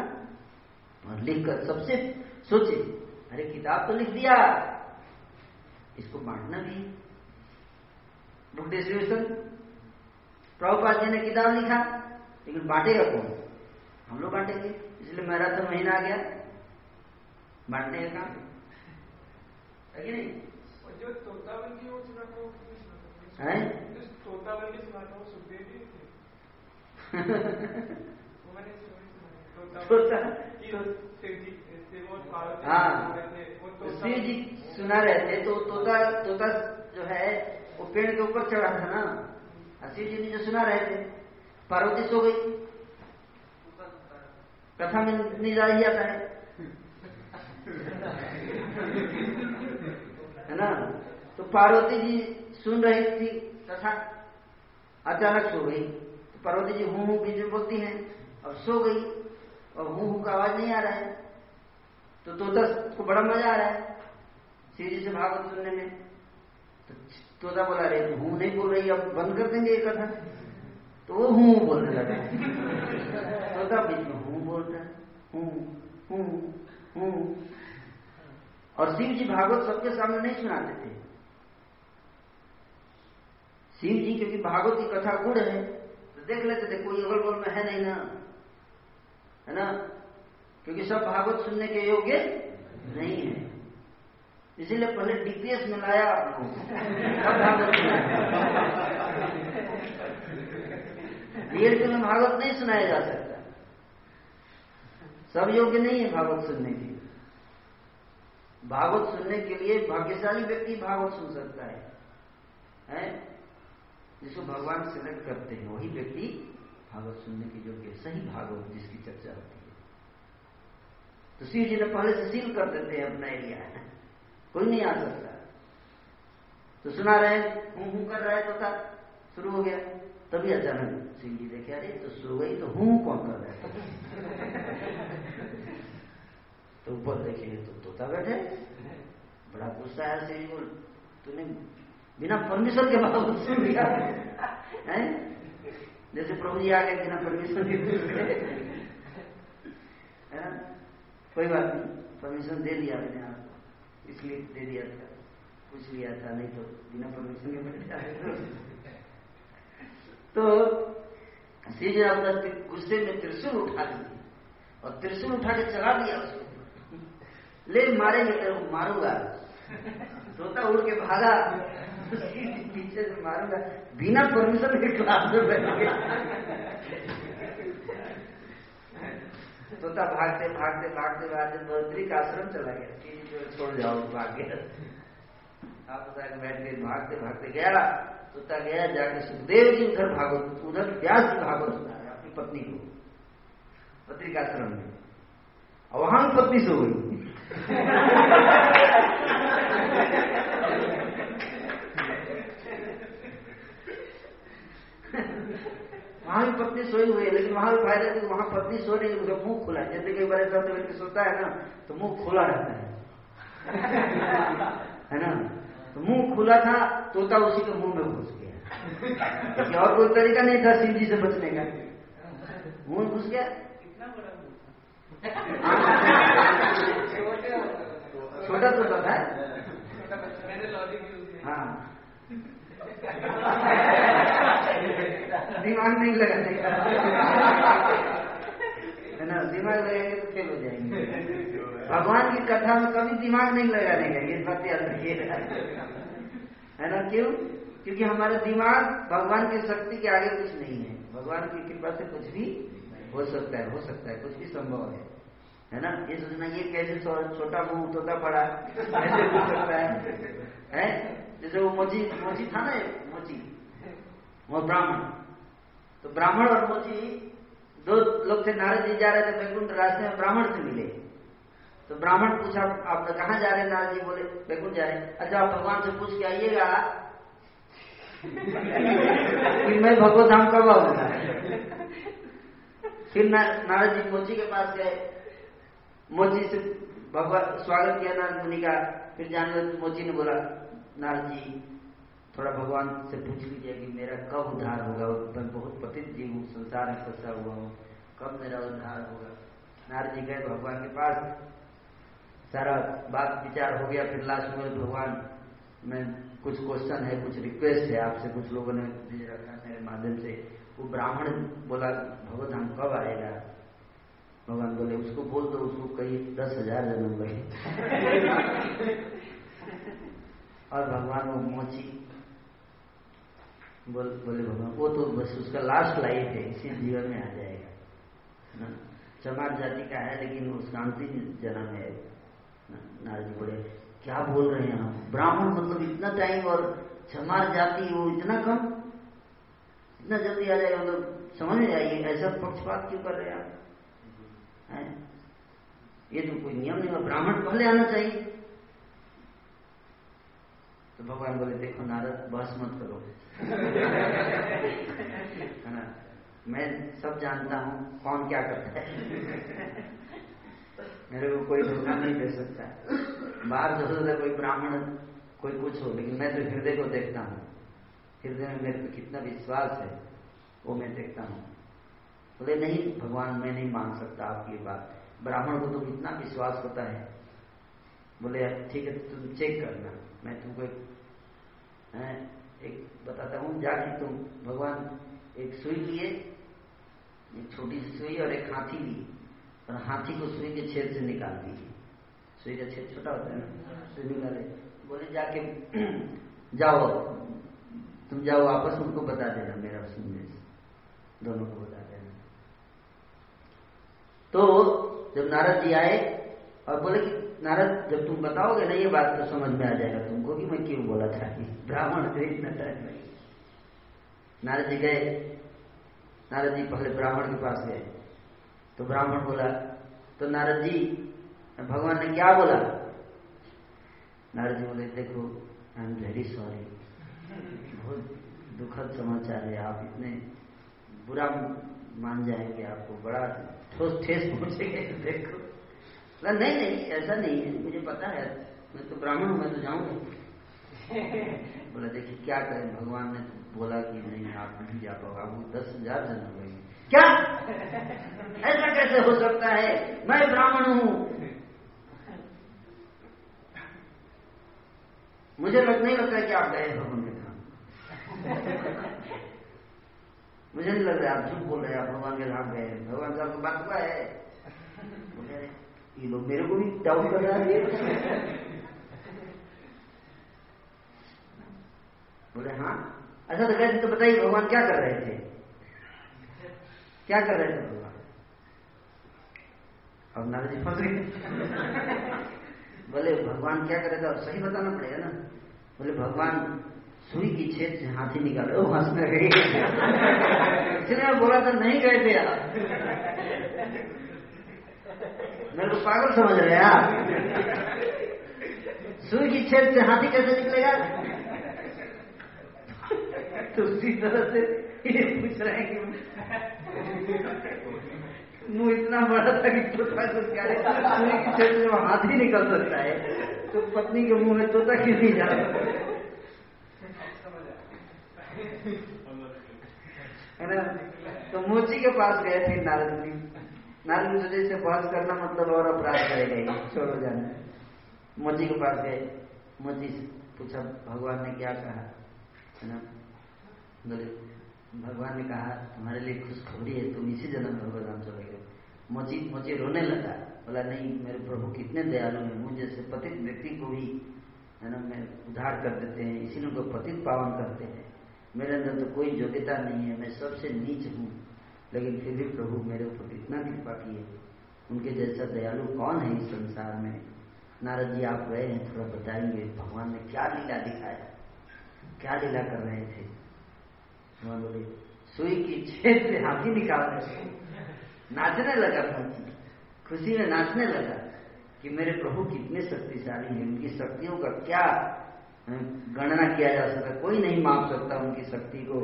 और लिखकर सबसे सोचे, अरे, किताब तो लिख दिया। इसको बांटना भी बुक प्रभुपाद जी ने किताब लिखा लेकिन बांटेगा कौन? हम लोग बांटेंगे इसलिए मैराथन महीना आ गया। बांटने का काम? है कि नहीं? जो वो सुना सुना सुखदेव जी है शिव जी सुना रहे थे तो तोता तोता जो है वो पेड़ के ऊपर चढ़ा था ना। और शिव जी ने जो सुना रहे थे, पार्वती सो गई। कथा में नहीं जा जाता है। है ना? तो पार्वती जी सुन रही थी कथा अचानक सो गई। तो पार्वती जी हूँ हूँ बीच में बोलती हैं, अब सो गई, और हूँ हूँ का आवाज़ नहीं आ रहा है। तो तोता को बड़ा मज़ा आ रहा है जी से भागवत सुनने में। तो तोता बोला रे तू हूँ नहीं बोल रही, अब बंद कर देंगे ये कथा। तो वो हूँ बोलने लगा। तोता बीच में हूँ बोल रहा है। हूँ हूँ हूँ। और शिव जी भागवत सबके सामने नहीं सुनाते थे शिव जी, क्योंकि भागवत की कथा गुड़ है तो देख लेते थे, कोई अगल बगल में है नहीं ना। है ना? क्योंकि सब भागवत सुनने के योग्य नहीं है। इसीलिए पहले डीपीएस में लाया रियल में भागवत नहीं सुनाया जा सकता। सब योग्य नहीं है भागवत सुनने के लिए। भागवत सुनने के लिए भाग्यशाली व्यक्ति भागवत सुन सकता है। हैं? जिसको भगवान सिलेक्ट करते हैं, वही व्यक्ति भागवत सुनने के योग्य सही भागवत जिसकी चर्चा होती है। तो शिव जी ने पहले से सील कर देते हैं अपना एरिया कोई नहीं आ सकता तो सुना रहे, हूँ हूँ कर रहा है तो था। शुरू हो गया। तभी अचानक सिंह जी देखे, अरे तो शुरू गई तो हूँ कौन कर रहा है? तो ऊपर देखेंगे तो तोता बैठे। बड़ा गुस्सा है सिंह जी तूने बिना परमिशन के बाद सुन लिया। है? जैसे प्रभु जी आ गए बिना परमिशन के। कोई बात नहीं परमिशन दे दिया मैंने आपको। इसलिए दे दिया था। पूछ लिया था, नहीं तो बिना परमिशन के बैठ जाए तो। श्री जी अपना गुस्से में त्रिशूल उठा लिए और त्रिशूल उठा के चला दिया उसको ले मारेंगे तेरे को मारूँगा। तोता उड़ के भागा। पीछे से मारूँगा। बिना परमिशन के क्लास में बैठ गया तोता भागते भागते भागते भागते बद्री का आश्रम चला गया। कि छोड़ जाओ भाग गया। आप बैठ गए भागते भागते गया। तोता गया जाके सुखदेव जी उधर भागवत उधर व्यास जी भागवत सुना अपनी पत्नी को। पत्रिकाश्रम में। और वहाँ भी पत्नी सो गई। वहाँ भी पत्नी सोई हुई है लेकिन वहाँ भी फ़ायदा कि वहाँ पत्नी सो रही है उसका मुँह खुला है। जैसे कई बार ऐसा होता सोता है ना तो मुँह खुला रहता है। है ना? तो मुँह खुला था तोता उसी के मुँह में घुस गया। और कोई तरीका नहीं था सिंह से बचने का। मुँह घुस गया। छोटा छोटा था हाँ। दिमाग नहीं लगाने का है ना? दिमाग लगाएँगे तो फेल हो जाएँगे। भगवान की कथा में कभी दिमाग नहीं लगाने का ये बात याद रखिएगा है ना? क्यों? क्योंकि हमारा दिमाग भगवान की शक्ति के आगे कुछ नहीं है। भगवान की कृपा से कुछ भी हो सकता है हो सकता है कुछ भी संभव है। है ना? ये सोचना ये कैसे छोटा मुँह तोता पड़ा? ऐसे हो सकता है। है? जैसे वो मोची मोची था ना मोची? वो ब्राह्मण। तो ब्राह्मण और मोची दो लोग थे, नारद जी जा रहे थे वैकुंठ रास्ते में ब्राह्मण से मिले। तो ब्राह्मण पूछा, आप कहाँ जा रहे हैं? नारद जी बोले, वैकुंठ जा रहे अच्छा आप भगवान से पूछ के आइएगा। कि मैं भगवत धाम कब आऊँगा फिर नारद जी मोची के पास गए। मोची से भगवान, स्वागत किया नारद मुनि का। फिर जानवर मोची ने बोला, नारद जी थोड़ा भगवान से पूछ लीजिए कि मेरा कब उद्धार होगा? मैं बहुत पतित जीव हूँ, संसार में फंसा हुआ हूँ। कब मेरा उद्धार होगा? नारद जी गए भगवान के पास सारा बात विचार हो गया, फिर लास्ट में भगवान, मैं कुछ क्वेश्चन है, कुछ रिक्वेस्ट है, आपसे कुछ लोगों ने भेज रखा मेरे माध्यम से। वो ब्राह्मण बोला भगवत हम कब आएगा? भगवान बोले, उसको बोल दो, उसको कई दस हज़ार जन्म लगे और भगवान वो मोची बोल, बोले भगवान, वो तो बस उसका लास्ट लाइफ है, इसी जीवन में आ जाएगा ना? चमार जाति का है, लेकिन उसका अंतिम जन्म है नारद बोले, क्या बोल रहे हैं आप? ब्राह्मण मतलब इतना टाइम और चमार जाति, वो इतना कम? इतना जल्दी आ जाएगा मतलब समझ में आइए ऐसा पक्षपात क्यों कर रहे हैं आप? ये तो कोई नियम नहीं ब्राह्मण पहले आना चाहिए। तो भगवान बोले, देखो नारद, बहस मत करो। है ना? मैं सब जानता हूँ, कौन क्या करता है। मेरे को कोई धोखा नहीं दे सकता। बाहर जो होता कोई ब्राह्मण, कोई कुछ हो, लेकिन मैं तो हृदय को देखता हूँ। हृदय में मेरे को कितना विश्वास है, वो मैं देखता हूँ। बोले, नहीं, भगवान, मैं नहीं मान सकता आपकी बात। ब्राह्मण को तो कितना विश्वास होता है। बोले ठीक है, तुम चेक करना। मैं तुमको एक, एक बताता हूँ जाके तुम भगवान एक सुई लिए एक छोटी सी सुई और एक हाथी ली और हाथी को सुई के छेद से निकाल दीजिए। सुई का छेद छोटा होता है ना? सुई निकाले। बोले जाके जाओ तुम जाओ वापस उनको बता देना मेरा संदेश दोनों को बता देना। तो जब नारद जी आए और बोले कि नारद, जब तुम बताओगे ना, ये बात तो समझ में आ जाएगा तुमको कि मैं क्यों बोला था कि ब्राह्मण से इतना टाइम नहीं नारद जी गए। नारद जी पहले ब्राह्मण के पास गए। तो ब्राह्मण बोला तो नारद जी, भगवान ने क्या बोला? नारद जी बोले, देखो आई एम वेरी सॉरी बहुत दुखद समाचार है, आप इतने बुरा मान जाएँगे, आपको बड़ा ठोस ठेस पहुँचेंगे, देखो। नहीं नहीं ऐसा नहीं है मुझे पता है मैं तो ब्राह्मण हूँ मैं तो जाऊँगा। बोला देखिए क्या करें? भगवान ने तो बोला कि नहीं आप नहीं जा पाओ आपको दस हज़ार जन्म लगेंगे क्या? ऐसा कैसे हो सकता है? मैं ब्राह्मण हूँ। मुझे लग नहीं लगता कि आप गए भगवान के धाम। मुझे नहीं लग रहा आप झूठ बोल रहे हैं आप भगवान के धाम गए भगवान साहब को बात हुआ है। बोले ये लोग मेरे को भी डाउट कर रहा है। बोले हाँ अच्छा तो कैसे तो बताइए, भगवान क्या कर रहे थे? क्या कर रहे थे भगवान? अब नारद जी फंस गए बोले, भगवान क्या कर रहे थे? तो सही बताना पड़ेगा ना। बोले, भगवान सुई की छेद से हाथी निकाले हंसने गई इसलिए बोला था, नहीं गए थे मेरे को पागल समझ रहे हैं आप सुई की छेद से हाथी कैसे निकलेगा? तो उसी तरह से ये पूछ रहे हैं कि मुँह इतना बड़ा था कि तोता को क्या सुई की छेद से हाथी निकल सकता है। तो पत्नी के मुँह में तोता क्यों नहीं जा है ना? तो मोची के पास गए थे नारद जी। नारद जी से बहस करना मतलब और अपराध करेगा छोड़ो जाना। मोची के पास गए। मोची से पूछा, भगवान ने क्या कहा? है ना? बोले, भगवान ने कहा, तुम्हारे लिए खुशखबरी है, तुम इसी जन्म में भगवान चले गए। मोची रोने लगा। बोला, नहीं, मेरे प्रभु कितने दयालु हैं मुझ जैसे पतित व्यक्ति को भी, है ना, मैं उद्धार कर देते हैं, इसीलिए उनको पतित पावन करते हैं। मेरे अंदर तो कोई योग्यता नहीं है, मैं सबसे नीच हूँ। लेकिन फिर भी प्रभु मेरे ऊपर इतना कृपा की है उनके जैसा दयालु कौन है इस संसार में? नारद जी, आप गए हैं, थोड़ा बताएँगे। भगवान ने क्या लीला दिखाया क्या लीला कर रहे थे? भगवान बोले, सुई की छेद से हाथी निकाल रहे नाचने लगा हाथी। खुशी में नाचने लगा कि मेरे प्रभु कितने शक्तिशाली हैं। उनकी शक्तियों का क्या गणना किया जा सकता कोई नहीं माप सकता उनकी शक्ति को।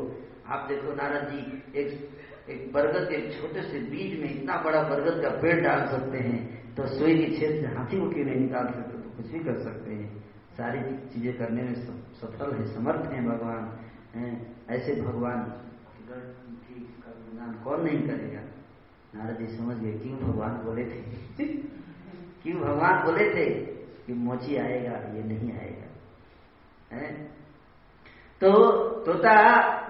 आप देखो, नारद जी, एक एक बरगद के छोटे से बीज में इतना बड़ा बरगद का पेड़ डाल सकते हैं तो सोई की छेद से हाथी को क्यों नहीं निकाल सकते तो कुछ भी कर सकते हैं। सारी चीज़ें करने में सफल है, समर्थ है भगवान ऐसे भगवान का गुणगान कौन नहीं करेगा? नारद जी समझ गए, क्यों भगवान बोले थे? क्यों भगवान बोले थे कि मोची आएगा, ये नहीं आएगा? है? तो तोता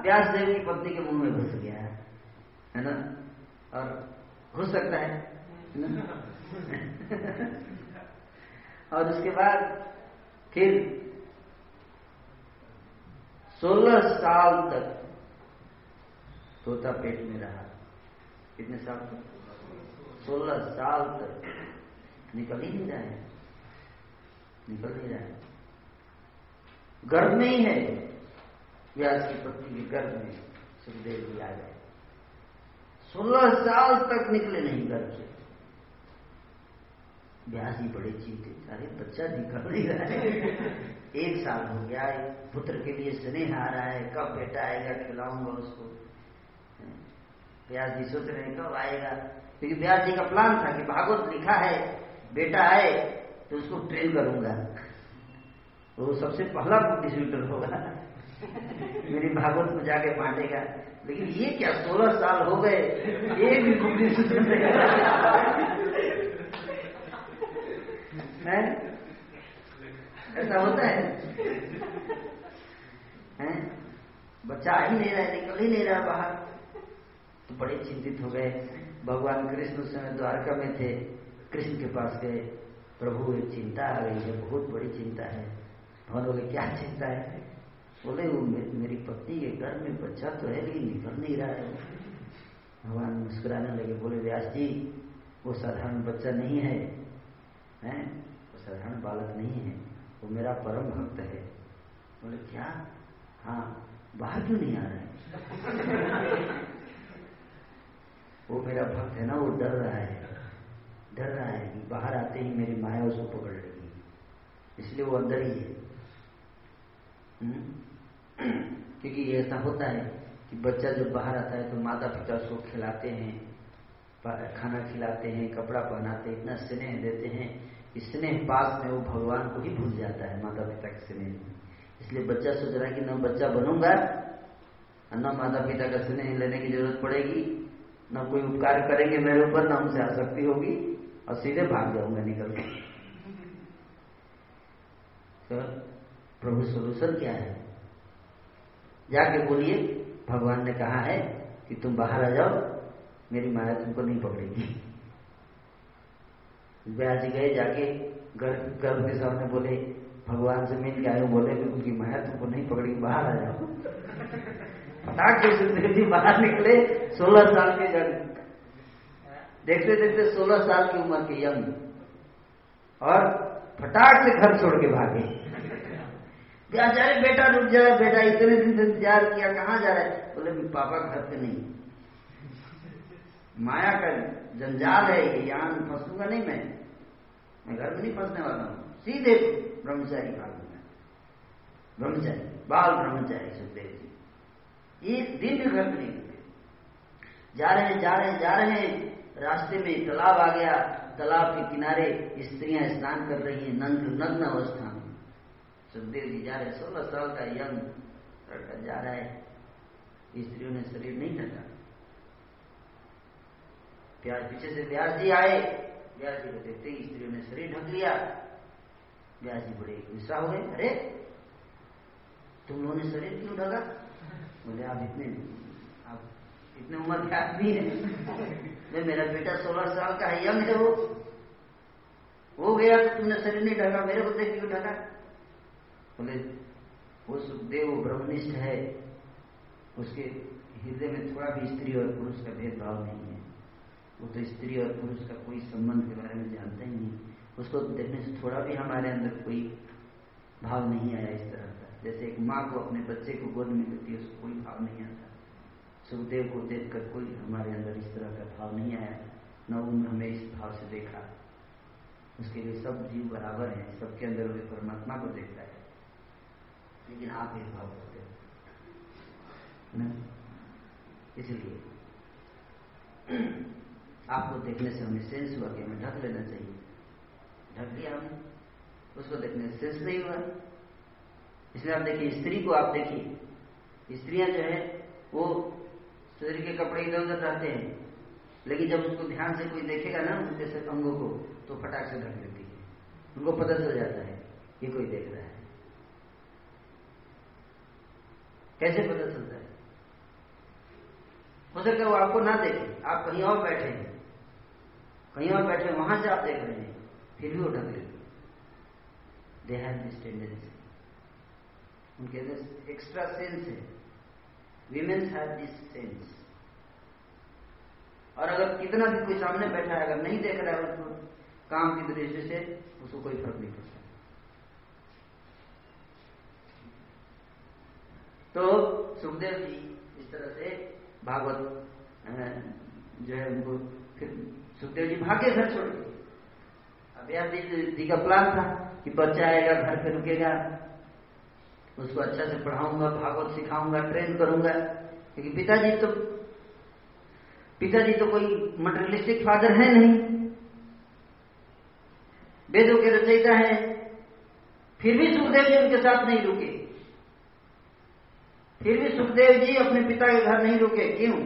व्यास देव की पत्नी के मुँह में घुस गया। है ना? और घुस सकता है और उसके बाद फिर सोलह साल तक तोता पेट में रहा। कितने साल तक? सोलह साल तक। निकल ही नहीं रहा है। निकल नहीं है। गर्भ में ही है। व्यास की पत्नी के गर्भ में सुखदेव जी आ गए। सोलह साल तक निकले नहीं गर्भ से। व्यास जी बड़े चीते अरे बच्चा निकल नहीं रहा है। एक साल हो गया है, पुत्र के लिए स्नेह आ रहा है, कब बेटा आएगा खिलाऊँगा उसको। व्यास जी सोच रहे हैं, कब आएगा? क्योंकि व्यास जी का प्लान था कि भागवत लिखा है, बेटा आए तो उसको ट्रेन करूँगा। वो सबसे पहला डिस्ट्रीब्यूटर होगा। मेरी भागवत को जाके बांटेगा। लेकिन ये क्या, सोलह साल हो गए, एक भी डिस्ट्रीब्यूटर है? ऐसा होता है? हैं? बच्चा ही नहीं रहा, निकल ही नहीं रहा बाहर। तो बड़े चिंतित हो गए। भगवान कृष्ण उस समय द्वारका में थे। कृष्ण के पास गए। प्रभु, एक चिंता आ गई है, बहुत बड़ी चिंता है। भगवान बोले, क्या चिंता है? बोले, वो मेरी पत्नी के घर में बच्चा तो है, लेकिन निकल नहीं रहा है। भगवान मुस्कुराने लगे, बोले, व्यास जी, वो साधारण बच्चा नहीं है, हैं? वो साधारण बालक नहीं है, वो मेरा परम भक्त है। बोले, क्या? हाँ बाहर क्यों नहीं आ रहा है? वो मेरा भक्त है ना, वो डर रहा है। डर रहा है कि बाहर आते ही मेरी माया उसको पकड़ लेगी। इसलिए वो अंदर ही है। हम्म? क्योंकि ऐसा होता है कि बच्चा जब बाहर आता है तो माता पिता उसको खिलाते हैं खाना खिलाते हैं, कपड़ा पहनाते हैं, इतना स्नेह देते हैं स्नेह पास में वो भगवान को ही भूल जाता है माता पिता के स्नेह में। इसलिए बच्चा सोच रहा है कि न बच्चा बनूँगा न माता पिता का स्नेह लेने की ज़रूरत पड़ेगी, न कोई उपकार करेंगे मेरे ऊपर, न उनसे आसक्ति होगी, और सीधे भाग जाऊँगा निकल के। तो प्रभु सोल्यूशन क्या है? जाके बोलिए। भगवान ने कहा है कि तुम बाहर आ जाओ, मेरी माया तुमको नहीं पकड़ेगी। व्यास जी गए जाके, गर्भ के सामने बोले, भगवान से मिल के आए बोले कि उनकी माया तुमको नहीं पकड़ी बाहर आ जाओ। फटाक सुखदेव जी बाहर निकले, सोलह साल के जन। देखते देखते सोलह साल की उम्र के यंग और फटाक से घर छोड़ के भागे। अरे बेटा रुक जाए बेटा इतने दिन से इंतज़ार किया, कहाँ जा रहा है? बोले पापा घर पे नहीं माया का जंजाल है ये यहाँ फंसूँगा नहीं मैं। मैं घर में नहीं फंसने वाला हूँ। सीधे ब्रह्मचारी भागूँगा ब्रह्मचारी, बाल ब्रह्मचारी, सुखदेव जी। ये दिन भी घर में नहीं जा रहे जा रहे जा रहे। रास्ते में तालाब आ गया। तालाब के किनारे स्त्रियाँ स्नान कर रही हैं। नग्न नग्न अवस्था सुखदेव जी जा रहे सोलह साल का यंग लड़का जा रहा है। स्त्रियों ने शरीर नहीं ढका। प्याज पीछे से व्यास जी आए। व्यास जी को देखते ही स्त्रियों ने शरीर ढक लिया। व्यास जी बड़े गुस्सा हो गए। अरे, तुम लोगों ने शरीर क्यों ढका? बोले, आप इतने आप इतने उम्र के आदमी है। मेरा बेटा सोलह साल का है यंग है वो। हो गया तो तुमने शरीर नहीं ढका, मेरे को देख क्यों ढका? बोले वो सुखदेव ब्रह्मनिष्ठ है। उसके हृदय में थोड़ा भी स्त्री और पुरुष का भेदभाव नहीं है। वो तो स्त्री और पुरुष का कोई संबंध के बारे में जानता ही नहीं। उसको देखने से थोड़ा भी हमारे अंदर कोई भाव नहीं आया इस तरह का। जैसे एक माँ को अपने बच्चे को गोद में लेती है, उसको कोई भाव नहीं आता। सुखदेव को देखकर कोई हमारे अंदर इस तरह का भाव नहीं आया। न उन्होंने हमें इस भाव से देखा। उसके लिए सब जीव बराबर हैं, सबके अंदर वे परमात्मा को देखता है। लेकिन आप भेदभाव करते। इसलिए। आपको देखने से हमें सेंस हुआ कि हमें ढक लेना चाहिए। ढक दिया हमने। उसको देखने से सेंस नहीं हुआ। इसलिए आप देखिए, स्त्री को आप देखिए। स्त्रियाँ जो है, वो शरीर के कपड़े इधर उधर रहते हैं। लेकिन जब उसको ध्यान से कोई देखेगा ना, उनके अंगों को तो फटाक से ढक लेती है। उनको पता चल जाता है ये कोई देख रहा है। कैसे पता चलता है? हो सकता है वो आपको ना देखे, आप कहीं और बैठे हैं। कहीं और बैठे वहाँ से आप देख रहे हैं। फिर भी वो ढक लेते दे हैव दिस टेंडेंसी उनके अंदर एक्स्ट्रा सेंस है। वीमेन्स हैव दिस सेंस और अगर कितना भी कोई सामने बैठा है, अगर नहीं देख रहा है उसको, काम की दृष्टि से, उसको कोई फ़र्क नहीं पड़ता। तो सुखदेव जी इस तरह से भागवत जो है उनको फिर सुखदेव जी भागे घर छोड़ के अब जी का प्लान था कि बच्चा आएगा, घर पे रुकेगा, उसको अच्छा से पढ़ाऊँगा, भागवत सिखाऊँगा ट्रेन करूँगा। क्योंकि पिताजी तो पिताजी तो कोई मटेरियलिस्टिक फादर है नहीं। वेदों के रचयिता है, फिर भी सुखदेव जी उनके साथ नहीं रुके। फिर भी सुखदेव जी अपने पिता के घर नहीं रुके। क्यों?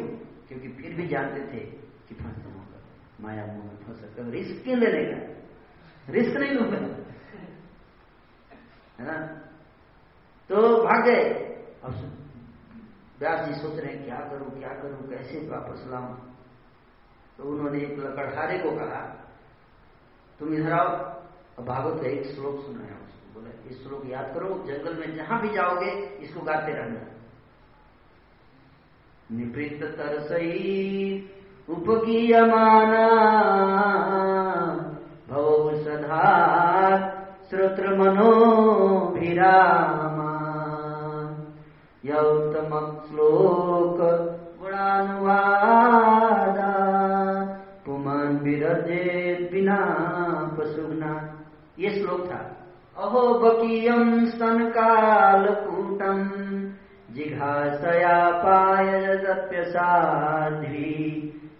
क्योंकि फिर भी जानते थे कि फंसना होगा माया मोह में फंस सकते रिस्क क्यों ले लेगा रिस्क नहीं लूँगा। है ना? तो भाग गए। अब व्यास जी सोच रहे हैं, क्या करूँ क्या करूँ, कैसे वापस लाऊं? तो उन्होंने एक लकड़हारे को कहा, तुम इधर आओ। अब भागवत का एक श्लोक सुनाया उसको। बोला, इस श्लोक याद करो। जंगल में जहाँ भी जाओगे, इसको गाते रहना। निभृततरसै उपगीयमाना भवौ भोषधा श्रोतृ मनोभिरामा यौतमश्लोक गुणानुवादा पुमन् विरजे विना पशुघ्ना ये श्लोक था। अहो बकीयं स्तनकालकूटम्। जिघासया पायजप्यसाध्वी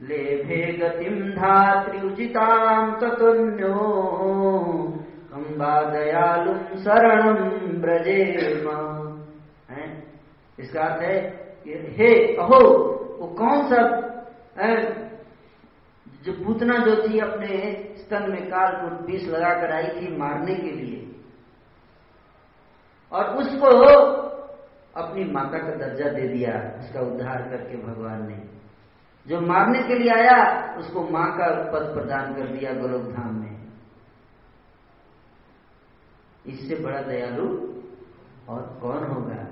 लेभे गतिम धात्र्युजितां ततुन्यो अम्बा दयालुम शरणम ब्रजेम इसका अर्थ है कि हे, अहो, वो कौन सा जो पूतना जो थी अपने स्तन में कालकूट विष लगाकर आई थी मारने के लिए, और उसको अपनी माता का दर्जा दे दिया, उसका उद्धार करके भगवान ने। जो मारने के लिए आया, उसको माँ का पद प्रदान कर दिया गोलोक धाम में। इससे बड़ा दयालु और कौन होगा?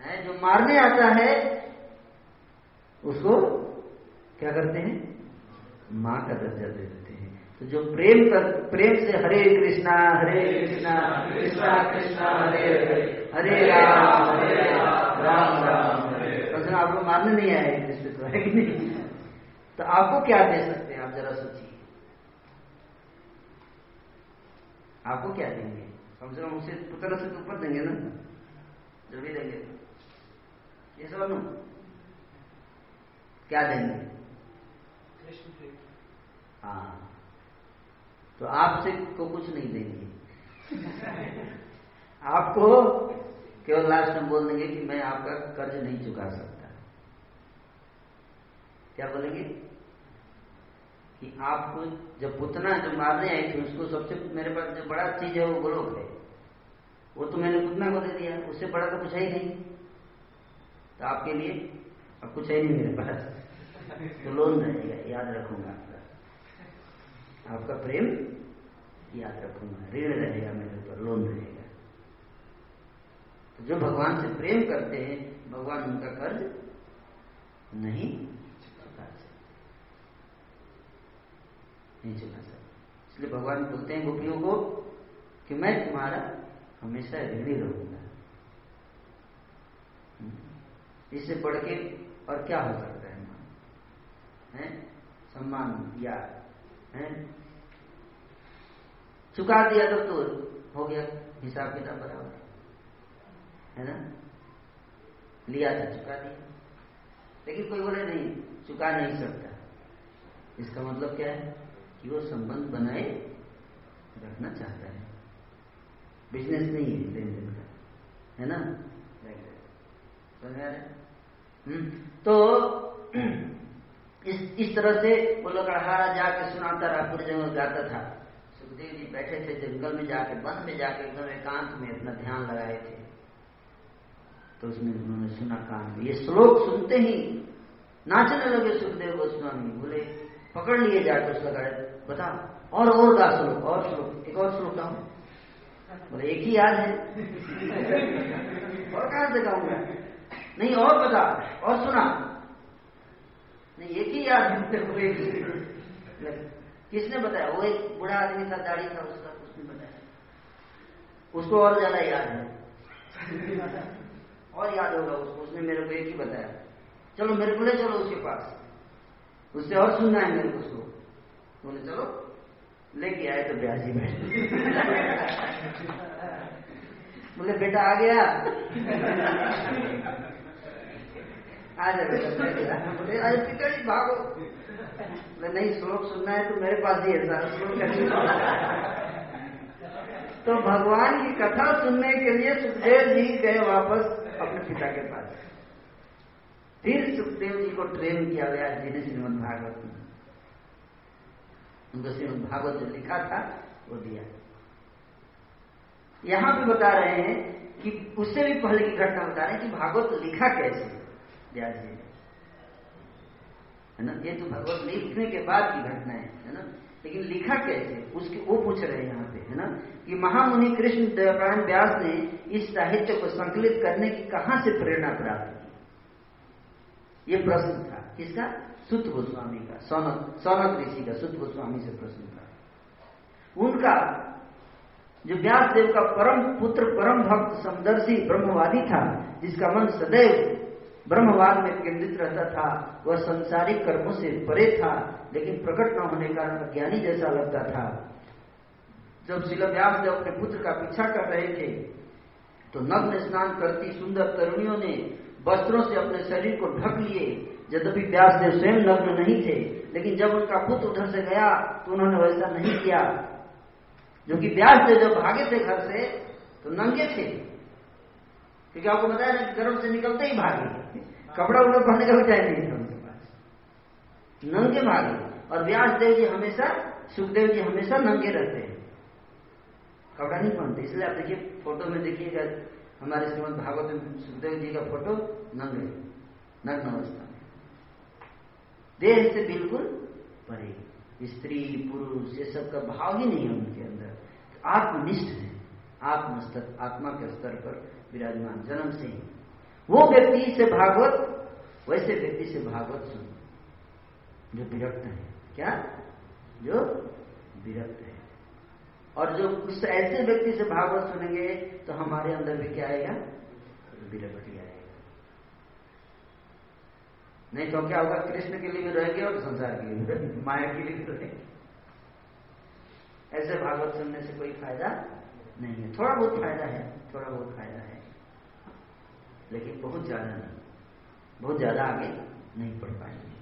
है, जो मारने आता है, उसको क्या करते हैं? माँ का दर्जा दे देते हैं। तो जो प्रेम कर प्रेम से हरे कृष्णा हरे कृष्णा कृष्णा कृष्णा हरे हरे हरे राम हरे राम राम राम हरे हरे। तो आपको मारने नहीं आए कृष्ण तो है कि नहीं। तो आपको क्या दे सकते हैं आप जरा सोचिए। आपको क्या देंगे? कम से कम उसे पुत्र से तो ऊपर देंगे ना। जो भी देंगे। ये सब अनु क्या देंगे? कृष्ण हाँ। तो आपसे को कुछ नहीं देंगे। आपको केवल लास्ट में बोल देंगे कि मैं आपका कर्ज नहीं चुका सकता। क्या बोलेंगे? कि आपको जब पुतना जो मारने आई थी उसको सबसे मेरे पास जो बड़ा चीज़ है वो गोलोक है। वो तो मैंने पुतना को दे दिया उससे बड़ा तो कुछ है ही नहीं। तो आपके लिए अब कुछ है नहीं मेरे पास। तो लोन रहेगा याद रखूँगा। आपका प्रेम याद रखूँगा। ऋण रहेगा मेरे ऊपर, लोन रहेगा तो जो भगवान से प्रेम करते हैं, भगवान उनका कर्ज नहीं चुका नहीं चुका सकते इसलिए भगवान बोलते हैं, गोपियों को कि मैं तुम्हारा हमेशा ऋणी रहूँगा। इससे बढ़ के और क्या हो सकता है? मान, है? सम्मान या है? चुका दिया तो तो हो गया हिसाब किताब बराबर। है ना? लिया था चुका दिया। लेकिन कोई बोले नहीं चुका नहीं सकता। इसका मतलब क्या है? कि वो संबंध बनाए रखना चाहता है। बिज़नेस नहीं है लेन देन का। है ना? हैं? हम्म, तो इस इस तरह से वो लोग अड़हारा जाके सुनाता रहा पूरे जंगल गाता था। सुखदेव जी बैठे थे जंगल में जाके वन में जाके एकदम एकांत में अपना ध्यान लगाए थे। तो उसमें उन्होंने सुना कान ये श्लोक सुनते ही नाचने लगे सुखदेव गोस्वामी। बोले, पकड़ लिए जाकर उसका गाय। बता और और गा श्लोक, और श्लोक, एक और श्लोक गाऊं? बोले, एक ही याद है। और कहाँ से गाऊँगा? नहीं, और बता और सुना। नहीं, एक ही याद किसने बताया? वो एक बूढ़ा आदमी था, दाढ़ी था, उसका उसने बताया। उसको और ज़्यादा याद है। और याद होगा उसको, उसने मेरे को एक ही बताया। चलो, मेरे को ले चलो उसके पास। उससे और सुनना है मेरे को उसको। बोले, चलो, लेके आए तो ब्याज बैठ बोले, बेटा आ गया। आ जा बेटा बैठ जा। बोले, अरे पिताजी भागो। बोले नहीं, श्लोक सुनना है तो मेरे पास ही है श्लोक तो भगवान की कथा सुनने के लिए सुखदेव जी गए वापस अपने पिता के पास। फिर सुखदेव जी को ट्रेन किया गया जी ने श्रीमद भागवत में। उनको श्रीमद भागवत जो लिखा था, वो दिया। यहाँ भी बता रहे हैं कि उससे भी पहले की घटना बता रहे हैं कि भागवत लिखा कैसे? व्यास है ना? ये तो भगवत लिखने के बाद की घटना है है ना? लेकिन लिखा कैसे? उसकी वो पूछ रहे हैं यहाँ पे, है ना? कि महामुनि कृष्ण देवरायण व्यास ने इस साहित्य को संकलित करने की कहाँ से प्रेरणा प्राप्त की? ये प्रश्न था। किसका? सुत गोस्वामी का, सौनक सौनक ऋषि का, सुत गोस्वामी से प्रश्न था। उनका, जो व्यास देव का परम पुत्र, परम भक्त, समदर्शी, ब्रह्मवादी था, जिसका मन सदैव ब्रह्मवाद में केंद्रित रहता था, वह संसारिक कर्मों से परे था, लेकिन प्रकट न होने का ज्ञानी जैसा लगता था। जब शिल व्यास देव अपने पुत्र का पीछा कर रहे थे तो नग्न स्नान करती सुंदर तरुणियों ने वस्त्रों से अपने शरीर को ढक लिए। यद्यपि व्यास देव स्वयं नग्न नहीं थे, लेकिन जब उनका पुत्र उधर से गया तो उन्होंने वैसा नहीं किया। जो कि व्यास देव जब भागे थे घर से तो नंगे थे। क्योंकि आपको बताया ना गर्भ से निकलते ही भागे कपड़ा उपड़ा पहनने का भी टाइम नहीं था उनके पास। नंगे भागे और व्यास देव जी हमेशा, सुखदेव जी हमेशा नंगे रहते हैं। कपड़ा नहीं पहनते, इसलिए आप देखिए, फ़ोटो में देखिएगा, हमारे श्रीमद भागवत सुखदेव जी का फ़ोटो नंगे, नग्न अवस्था में। देह से बिल्कुल परे। स्त्री, पुरुष, ये सब का भाव ही नहीं है उनके अंदर। आत्मनिष्ठ है। आत्मस्तर, आत्मा के स्तर पर विराजमान, जन्म से ही। वो व्यक्ति से भागवत, वैसे व्यक्ति से भागवत सुन। जो विरक्त है। क्या? जो विरक्त है। और जो उस ऐसे व्यक्ति से भागवत सुनेंगे तो हमारे अंदर भी क्या आएगा? विरक्ति आएगा। नहीं तो क्या होगा? कृष्ण के लिए भी रहेंगे और संसार के लिए भी माया के लिए भी रहेंगे। ऐसे भागवत सुनने से कोई फ़ायदा नहीं है। थोड़ा बहुत फ़ायदा है, थोड़ा बहुत फ़ायदा है। लेकिन बहुत ज़्यादा नहीं। बहुत ज़्यादा आगे नहीं पढ़ पाएँगे।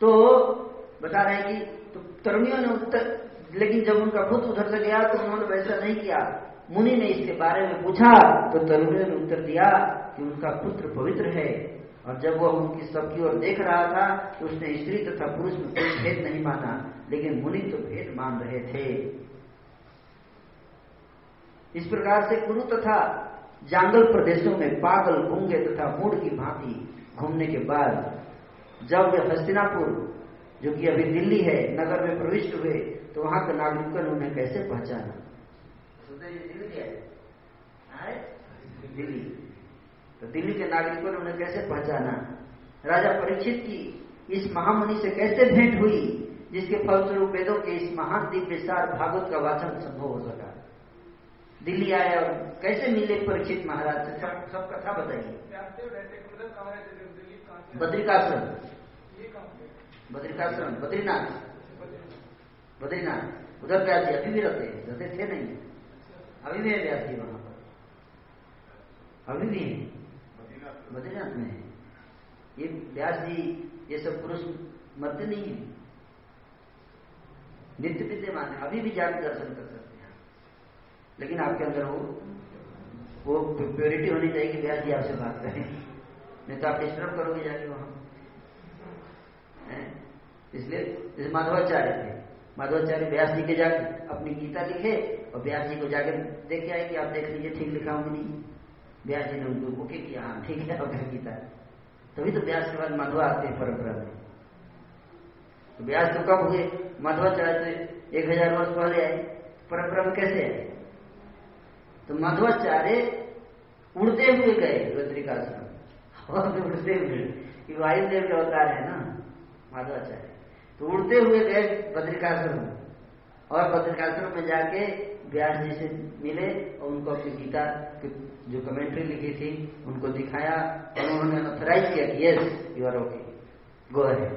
तो बता रहे हैं कि तो तरुणियों ने उत्तर, लेकिन जब उनका पुत्र उधर से गया तो उन्होंने वैसा नहीं किया। मुनि ने इसके बारे में पूछा तो तरुणियों ने उत्तर दिया कि उनका पुत्र पवित्र है। और जब वह उनकी सबकी ओर देख रहा था तो उसने स्त्री तथा पुरुष में कोई भेद नहीं माना, लेकिन मुनि तो भेद मान रहे थे। इस प्रकार से कुरु तथा जंगल प्रदेशों में पागल गूँगे तथा मूड की भांति घूमने के बाद जब वे हस्तिनापुर जो कि अभी दिल्ली है नगर में प्रविष्ट हुए तो वहाँ के नागरिकों ने उन्हें कैसे पहचाना? दिल्ली दिल्ली। तो दिल्ली के नागरिकों ने उन्हें कैसे पहचाना? राजा परीक्षित की इस महामुनि से कैसे भेंट हुई जिसके फलस्वरूप वेदों के इस महान दिव्य सार भागवत का वाचन संभव हो सका? दिल्ली आए और कैसे मिले परीक्षित महाराज? से सब सब कथा बताइए। बद्रिकाश्रम बद्रिकाश्रम बद्रीनाथ। बद्रीनाथ। उधर व्यास जी अभी भी रहते हैं? रहते थे नहीं? अभी भी है व्यास जी वहाँ पर? अभी भी है? बद्रीनाथ। में है। ये व्यास जी ये सब पुरुष मरते नहीं है? नित्य विद्यमान है। अभी भी जाकर दर्शन कर सकते हैं। लेकिन आपके अंदर वो वो प्योरिटी होनी चाहिए कि व्यास जी आपसे बात करें। नहीं तो आप डिस्टर्ब करोगे जाके वहाँ। इसलिए जैसे माधवाचार्य थे। माधवाचार्य व्यास जी के जाके अपनी गीता लिखे और व्यास जी को जाकर देख के आए कि आप देख लीजिए, ठीक लिखा हूँ नहीं। व्यास जी ने उनको ओके किया हाँ ठीक है आपका गीता। तभी तो व्यास के बाद माधवा आते हैं परंपरा में। तो व्यास तो कब हुए? माधवाचार्य तो एक हज़ार वर्ष पहले आए। परंपरा में कैसे आए? तो माधवाचार्य उड़ते हुए गए बद्रिकाश्रम और उड़ते हुए कि वायुदेव के अवतार है ना, माधवाचार्य। तो उड़ते हुए गए बद्रिकाश्रम और बद्रिकाश्रम में जाके व्यास जी से मिले और उनको अपनी गीता जो कमेंट्री लिखी थी, उनको दिखाया, और उन्होंने ऑथराइज किया कि yes you are okay go है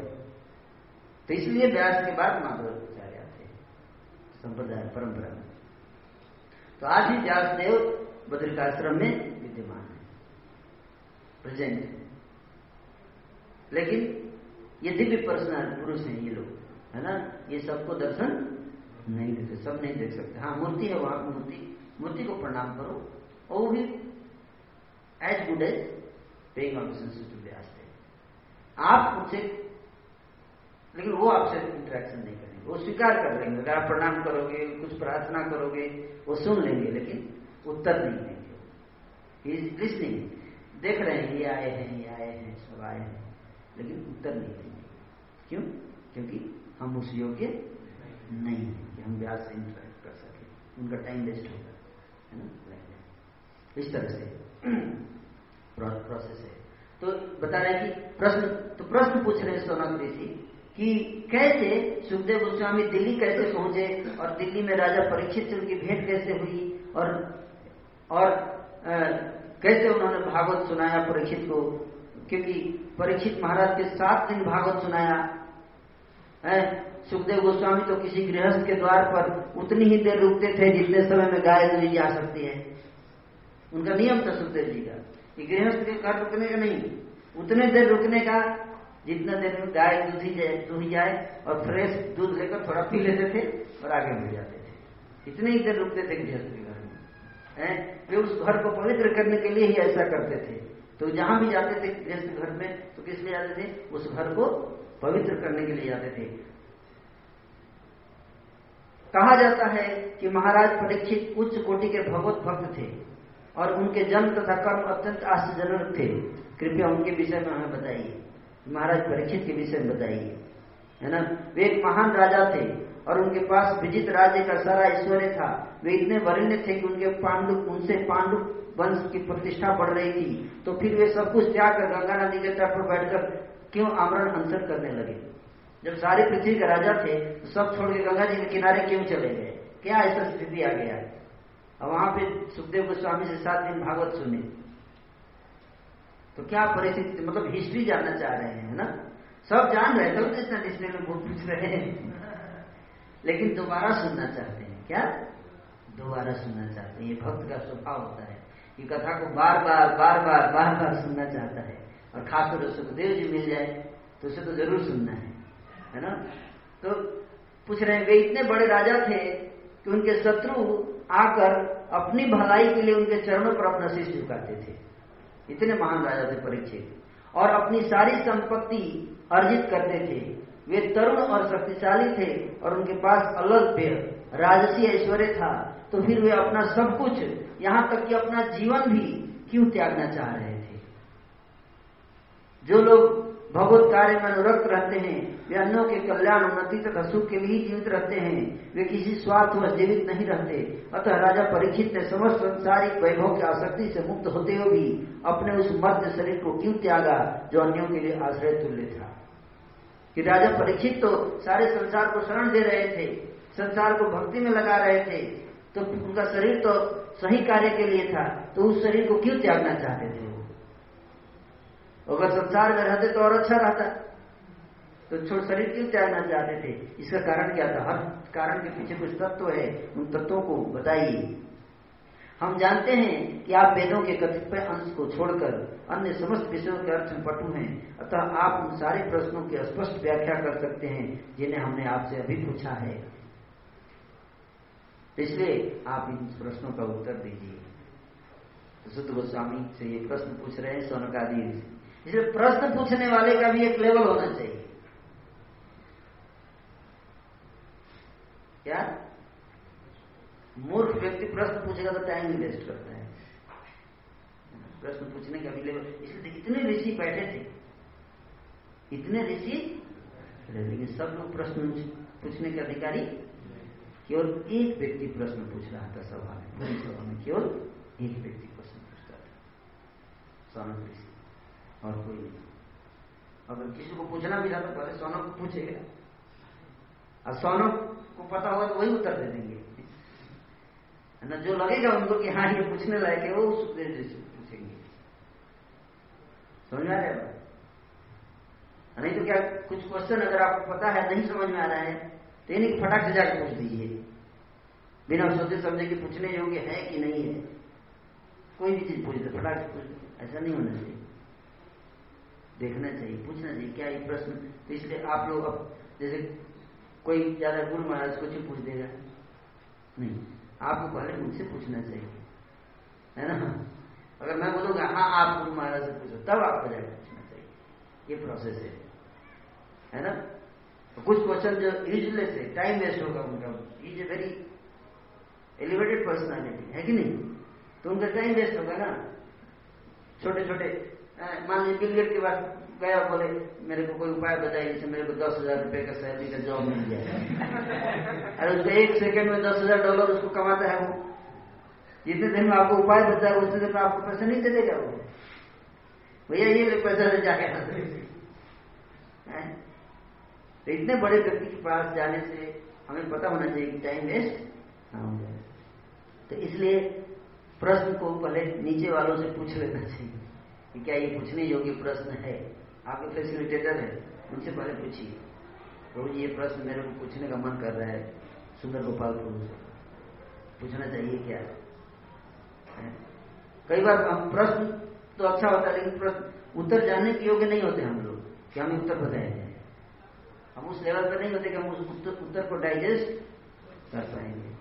तो इसलिए व्यास के बाद माधवाचार्य आते संप्रदाय, परंपरा में। तो आज ही व्यास देव बद्रिकाश्रम में विद्यमान है। प्रेजेंट लेकिन ये दिव्य पर्सनल पुरुष हैं ये लोग, है ना? ये सबको दर्शन नहीं देते, सब नहीं देख सकते। हाँ मूर्ति है, वहाँ मूर्ति। मूर्ति को प्रणाम करो। और वो भी एज गुड एज पेइंग आप उनसे, लेकिन वो आपसे इंटरेक्शन नहीं वो स्वीकार कर लेंगे। अगर आप प्रणाम करोगे, कुछ प्रार्थना करोगे, वो सुन लेंगे, लेकिन उत्तर नहीं देंगे। इज़ लिसनिंग देख रहे हैं, ये आए हैं, ये आए हैं, सब आए हैं, लेकिन उत्तर नहीं देंगे। क्यों? क्योंकि हम उस योग्य नहीं है कि हम व्यास से इंटरेक्ट कर सके। उनका टाइम वेस्ट होगा, है ना? इस तरह से प्रोसेस है। तो बता रहे हैं कि प्रश्न तो प्रश्न पूछ रहे हैं सोनक ऋषि कि कैसे सुखदेव गोस्वामी दिल्ली कैसे पहुँचे और दिल्ली में राजा परीक्षित से उनकी भेंट कैसे हुई और और आ, कैसे उन्होंने भागवत सुनाया परीक्षित को? क्योंकि परीक्षित महाराज के सात दिन भागवत सुनाया। है? सुखदेव गोस्वामी तो किसी गृहस्थ के द्वार पर उतनी ही देर रुकते थे जितने समय में गाय दूरी जा सकती है। उनका नियम था सुखदेव जी कि गृहस्थ के घर रुकने का नहीं उतने देर रुकने का जितना देर में गाय दूधी जाए दूही जाए और फ्रेश दूध लेकर थोड़ा पी लेते थे और आगे बढ़ जाते थे। इतने ही देर रुकते थे गृहस्थ के घर में। है? वे उस घर को पवित्र करने के लिए ही ऐसा करते थे। तो जहाँ भी जाते थे गृहस्थ घर में तो किस लिए जाते थे? उस घर को पवित्र करने के लिए जाते थे। कहा जाता है कि महाराज परीक्षित उच्च कोटि के भगवत भक्त थे और उनके जन्म तथा कर्म अत्यंत आश्चर्यजनक थे। कृपया उनके विषय में हमें बताइए। महाराज परीक्षित के विषय में बताइए। है ना? वे एक महान राजा थे और उनके पास विजित राज्य का सारा ऐश्वर्य था। वे इतने वरिण्य थे कि उनके पांडु, उनसे पांडु वंश की प्रतिष्ठा बढ़ रही थी। तो फिर वे सब कुछ त्याग कर गंगा नदी के तट पर बैठकर क्यों आमरण अनशन करने लगे? जब सारे पृथ्वी के राजा थे तो सब छोड़ के गंगा जी के किनारे क्यों चले गए? क्या ऐसा स्थिति आ गया? वहाँ पे सुखदेव गोस्वामी से सात दिन भागवत सुने। तो क्या परिस्थिति मतलब हिस्ट्री जानना चाह रहे हैं ना? सब जान रहे थे इतना डिस्प्ले में बहुत पूछ रहे हैं। लेकिन दोबारा सुनना चाहते हैं, क्या? दोबारा सुनना चाहते हैं। ये भक्त का स्वभाव होता है ये कथा को बार बार बार बार बार बार सुनना चाहता है। और खासतौर सुखदेव जी मिल जाए तो उसे तो ज़रूर सुनना है है ना? तो पूछ रहे हैं, वे इतने बड़े राजा थे कि उनके शत्रु आकर अपनी भलाई के लिए उनके चरणों पर अपना शीश झुकाते थे। इतने महान राजा थे परीक्षित और अपनी सारी संपत्ति अर्जित करते थे। वे तरुण और शक्तिशाली थे और उनके पास अलग पेय राजसी ऐश्वर्य था। तो फिर वे अपना सब कुछ, यहाँ तक कि अपना जीवन भी क्यों त्यागना चाह रहे थे? जो लोग भगवत कार्य में अनुरक्त रहते हैं। वे अन्यों के कल्याण, उन्नति तथा सुख के लिए जीवित रहते हैं। वे किसी स्वार्थ व जीवित नहीं रहते। अतः राजा परीक्षित ने समस्त संसारिक वैभव की आसक्ति से मुक्त होते हुए भी अपने उस मर्द शरीर को क्यों त्यागा, जो अन्यों के लिए आश्रय तुल्य था? कि राजा परीक्षित तो सारे संसार को शरण दे रहे थे, संसार को भक्ति में लगा रहे थे तो उनका शरीर तो सही कार्य के लिए था तो उस शरीर को क्यों त्यागना चाहते थे वो? अगर संसार में रहते तो और अच्छा रहता। तो छोड़ शरीर क्यों त्यागना चाहते थे इसका कारण क्या था? हर कारण के पीछे कुछ तत्व है। उन तत्वों को बताइए। हम जानते हैं कि आप वेदों के कतिपय अंश को छोड़कर अन्य समस्त विषयों के अर्थ में पटु हैं। अतः आप उन सारे प्रश्नों की स्पष्ट व्याख्या कर सकते हैं, जिन्हें हमने आपसे अभी पूछा है। इसलिए आप इन प्रश्नों का उत्तर दीजिए। तो शुद्ध गोस्वामी से ये प्रश्न पूछ रहे हैं, सोनकादि इसलिए प्रश्न पूछने वाले का भी एक लेवल होना चाहिए। क्या? मूर्ख व्यक्ति प्रश्न पूछेगा तो टाइम वेस्ट करता है। प्रश्न पूछने का भी लेवल इसलिए इतने ऋषि बैठे थे। इतने ऋषि लेकिन सब लोग प्रश्न पूछने के अधिकारी केवल एक व्यक्ति प्रश्न पूछ रहा था सभा में। सभा में केवल एक व्यक्ति प्रश्न पूछता था। ऋषि। और कोई नहीं। अगर किसी को पूछना भी था तो पहले सोनक को पूछेगा। और सोनक को पता होगा तो वही उत्तर दे देंगे। ना, जो लगेगा उनको कि हाँ ये पूछने लायक है, वो सुखदेव जी से पूछेंगे। समझ में आ रहा है नहीं तो क्या कुछ क्वेश्चन अगर आपको पता है, नहीं समझ में आ रहा है तो ये नहीं फटाक से जाकर पूछ दीजिए। बिना सोचे समझे कि पूछने योग्य है कि नहीं है। कोई भी चीज़ पूछ दे, फटाक से पूछ दे। ऐसा नहीं होना चाहिए। देखना चाहिए, पूछना चाहिए, क्या ये प्रश्न? तो इसलिए आप लोग अब, जैसे कोई ज़्यादा गुरु महाराज कुछ पूछ देगा। नहीं, आपको पहले मुझसे पूछना चाहिए। है ना? अगर मैं बोलूँगा हाँ आप गुरु महाराज से पूछो, तब आपको जाकर पूछना चाहिए। ये प्रोसेस है। है ना? तो कुछ क्वेश्चन जो यूजलेस है टाइम वेस्ट होगा उनका। Is a very elevated personality है कि नहीं? तो उनका टाइम वेस्ट होगा ना? छोटे छोटे मान लीजिए बिलगेट के बाद गया, बोले, मेरे को कोई उपाय बताइए, जैसे मेरे को दस हज़ार रुपए का सैलरी का जॉब मिल जाए अरे एक सेकंड में दस हज़ार डॉलर उसको कमाता है वो। जितने दिन में आपको उपाय बता है, उतने दिन में आपको पैसा नहीं चलेगा वो। भैया, ये पैसा ले जाके तो इतने बड़े व्यक्ति के पास जाने से हमें पता होना चाहिए कि टाइम वेस्ट ना हो जाए तो इसलिए प्रश्न को पहले नीचे वालों से पूछ लेना चाहिए। कि क्या ये पूछने योग्य प्रश्न है? आपके फैसिलिटेटर है। उनसे पहले पूछिए। प्रभु जी ये प्रश्न मेरे को पूछने का मन कर रहा है सुंदर गोपाल प्रभु से पूछना चाहिए क्या? कई बार हम प्रश्न तो अच्छा होता है लेकिन प्रश्न उत्तर जानने के योग्य नहीं होते हम लोग कि हमें उत्तर बताया जाए। हम उस लेवल पर नहीं होते कि हम उस उत्तर, उत्तर को डाइजेस्ट कर पाएँगे।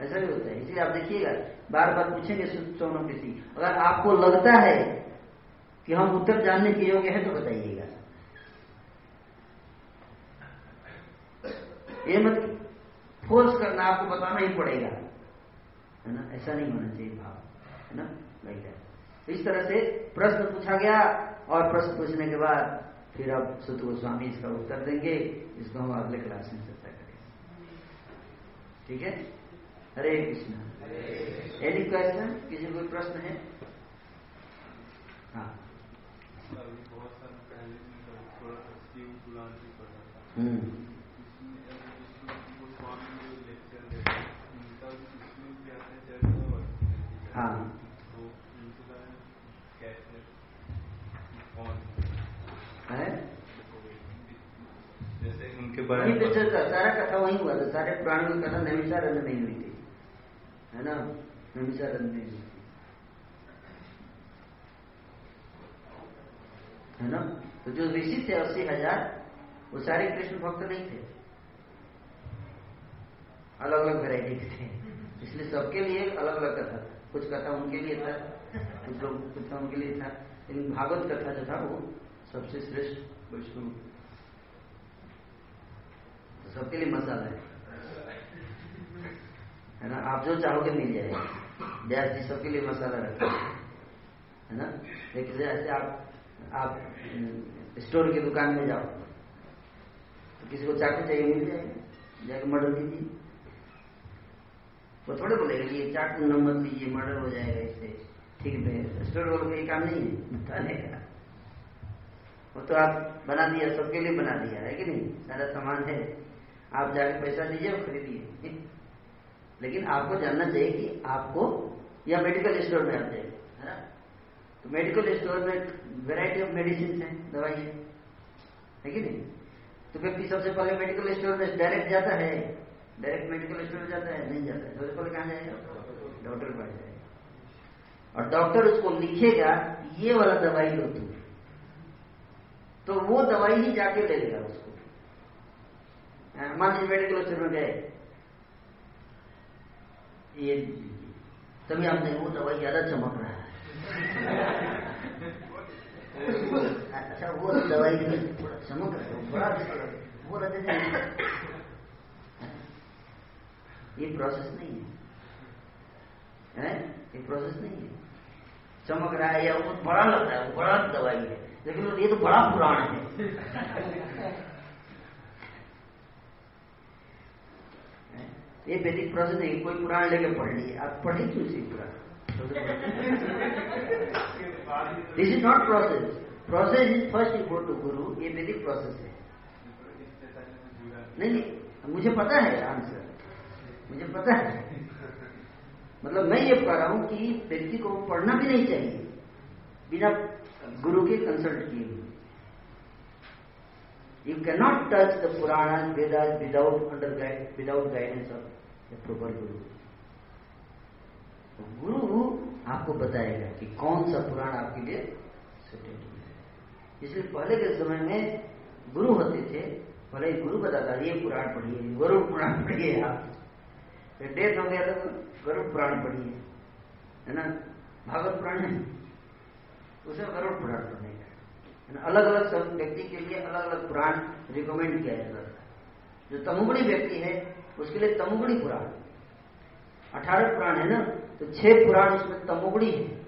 ऐसा भी होता है। इसलिए आप देखिएगा बार बार पूछेंगे सोनों किसी। अगर आपको लगता है कि हम उत्तर जानने के योग्य है तो बताइएगा। ये मत फोर्स करना आपको बताना ही पड़ेगा। है ना? ऐसा नहीं होना चाहिए भाव। है ना? भाई तो इस तरह से प्रश्न पूछा गया और प्रश्न पूछने के बाद फिर अब सुत गोस्वामी इसका उत्तर देंगे इसको हम अगले क्लास में चर्चा करेंगे। ठीक है? हरे कृष्ण। एनी क्वेश्चन किसी कोई प्रश्न है? हाँ। हाँ। है? जैसे उनके बारे में चलता सारा कथा वही हुआ था सारे प्राणियों की कथा में नहीं हुई थी। है ना? नैमिषारण्य में हुई थी है ना? तो जो ऋषि थे, अस्सी हज़ार, वो सारे कृष्ण भक्त नहीं थे। अलग अलग वेराइटी के थे। इसलिए सबके लिए अलग अलग कथा। था कुछ कथा उनके लिए था, कुछ लोग कथा उनके लिए था। लेकिन भागवत कथा जो था, वो सबसे श्रेष्ठ वैष्णव। तो सबके लिए मसाला है है ना? आप जो चाहोगे मिल जाएगा। व्यास जी सबके लिए मसाला रखते हैं ना? एक जैसे आप आप स्टोर की दुकान में जाओ। तो किसी को चाकू चाहिए, मिल जाएगा जाके मर्डर कीजिए। वो थोड़े बोलेगा ये चाकू नंबर लीजिए, मर्डर हो जाएगा इससे। ठीक है स्टोर वालों का ये काम नहीं है। बताने का। वो तो आप बना दिया, सबके लिए बना दिया, है कि नहीं? सारा सामान है। आप जाके पैसा दीजिए और खरीदिए लेकिन आपको जानना चाहिए कि आपको, या मेडिकल स्टोर में आप जाइए। तो मेडिकल स्टोर में वेराइटी ऑफ़ मेडिसिन है दवाई है है कि नहीं? तो व्यक्ति सबसे पहले मेडिकल स्टोर में डायरेक्ट जाता है। डायरेक्ट मेडिकल स्टोर जाता है, नहीं जाता है? सबसे पहले कहाँ जाएगा? डॉक्टर पास जाएगा। और डॉक्टर उसको लिखेगा, ये वाला दवाई लो तुम। तो वो दवाई ही जाके ले लेगा उसको। मान लीजिए मेडिकल स्टोर में गए। ये, तभी आपने वो दवाई ज़्यादा चमक रहा है। अच्छा वो दवाई है बड़ा वो रहते ये प्रोसेस नहीं है। है? ये प्रोसेस नहीं है। चमक रहा है या वो बड़ा लग रहा है, वो बड़ा दवाई है। लेकिन ये तो बड़ा पुराण है। ये वैदिक प्रोसेस नहीं कोई पुराण लेके पढ़ लिए। आप पढ़े क्यों see Purana? This is not process process is first you go to guru ये वैदिक प्रोसेस है। नहीं नहीं, मुझे पता है आंसर मुझे पता है। मतलब मैं ये कह रहा हूँ कि व्यक्ति को पढ़ना भी नहीं चाहिए, बिना गुरु के कंसल्ट किए हुए। You can not touch the Purana Vedas without under guide without guidance of the proper guru guru आपको बताएगा कि कौन सा पुराण आपके लिए सुटेबल है। इसलिए पहले के समय में गुरु होते थे पहले गुरु बताता ये पुराण पढ़िए, गुरु पुराण पढ़िए आप। डेथ हो गया तो गरुड़ पुराण पढ़िए। है ना? भागवत पुराण है। उसे गरुड़ पुराण पढ़ने का अलग अलग सब व्यक्ति के लिए अलग अलग पुराण रिकमेंड किया जाता था। जो तमुगुणी व्यक्ति है, उसके लिए तमुगुणी पुराण। अठारह पुराण है ना? तो छह पुराण उसमें तमोगुणी है।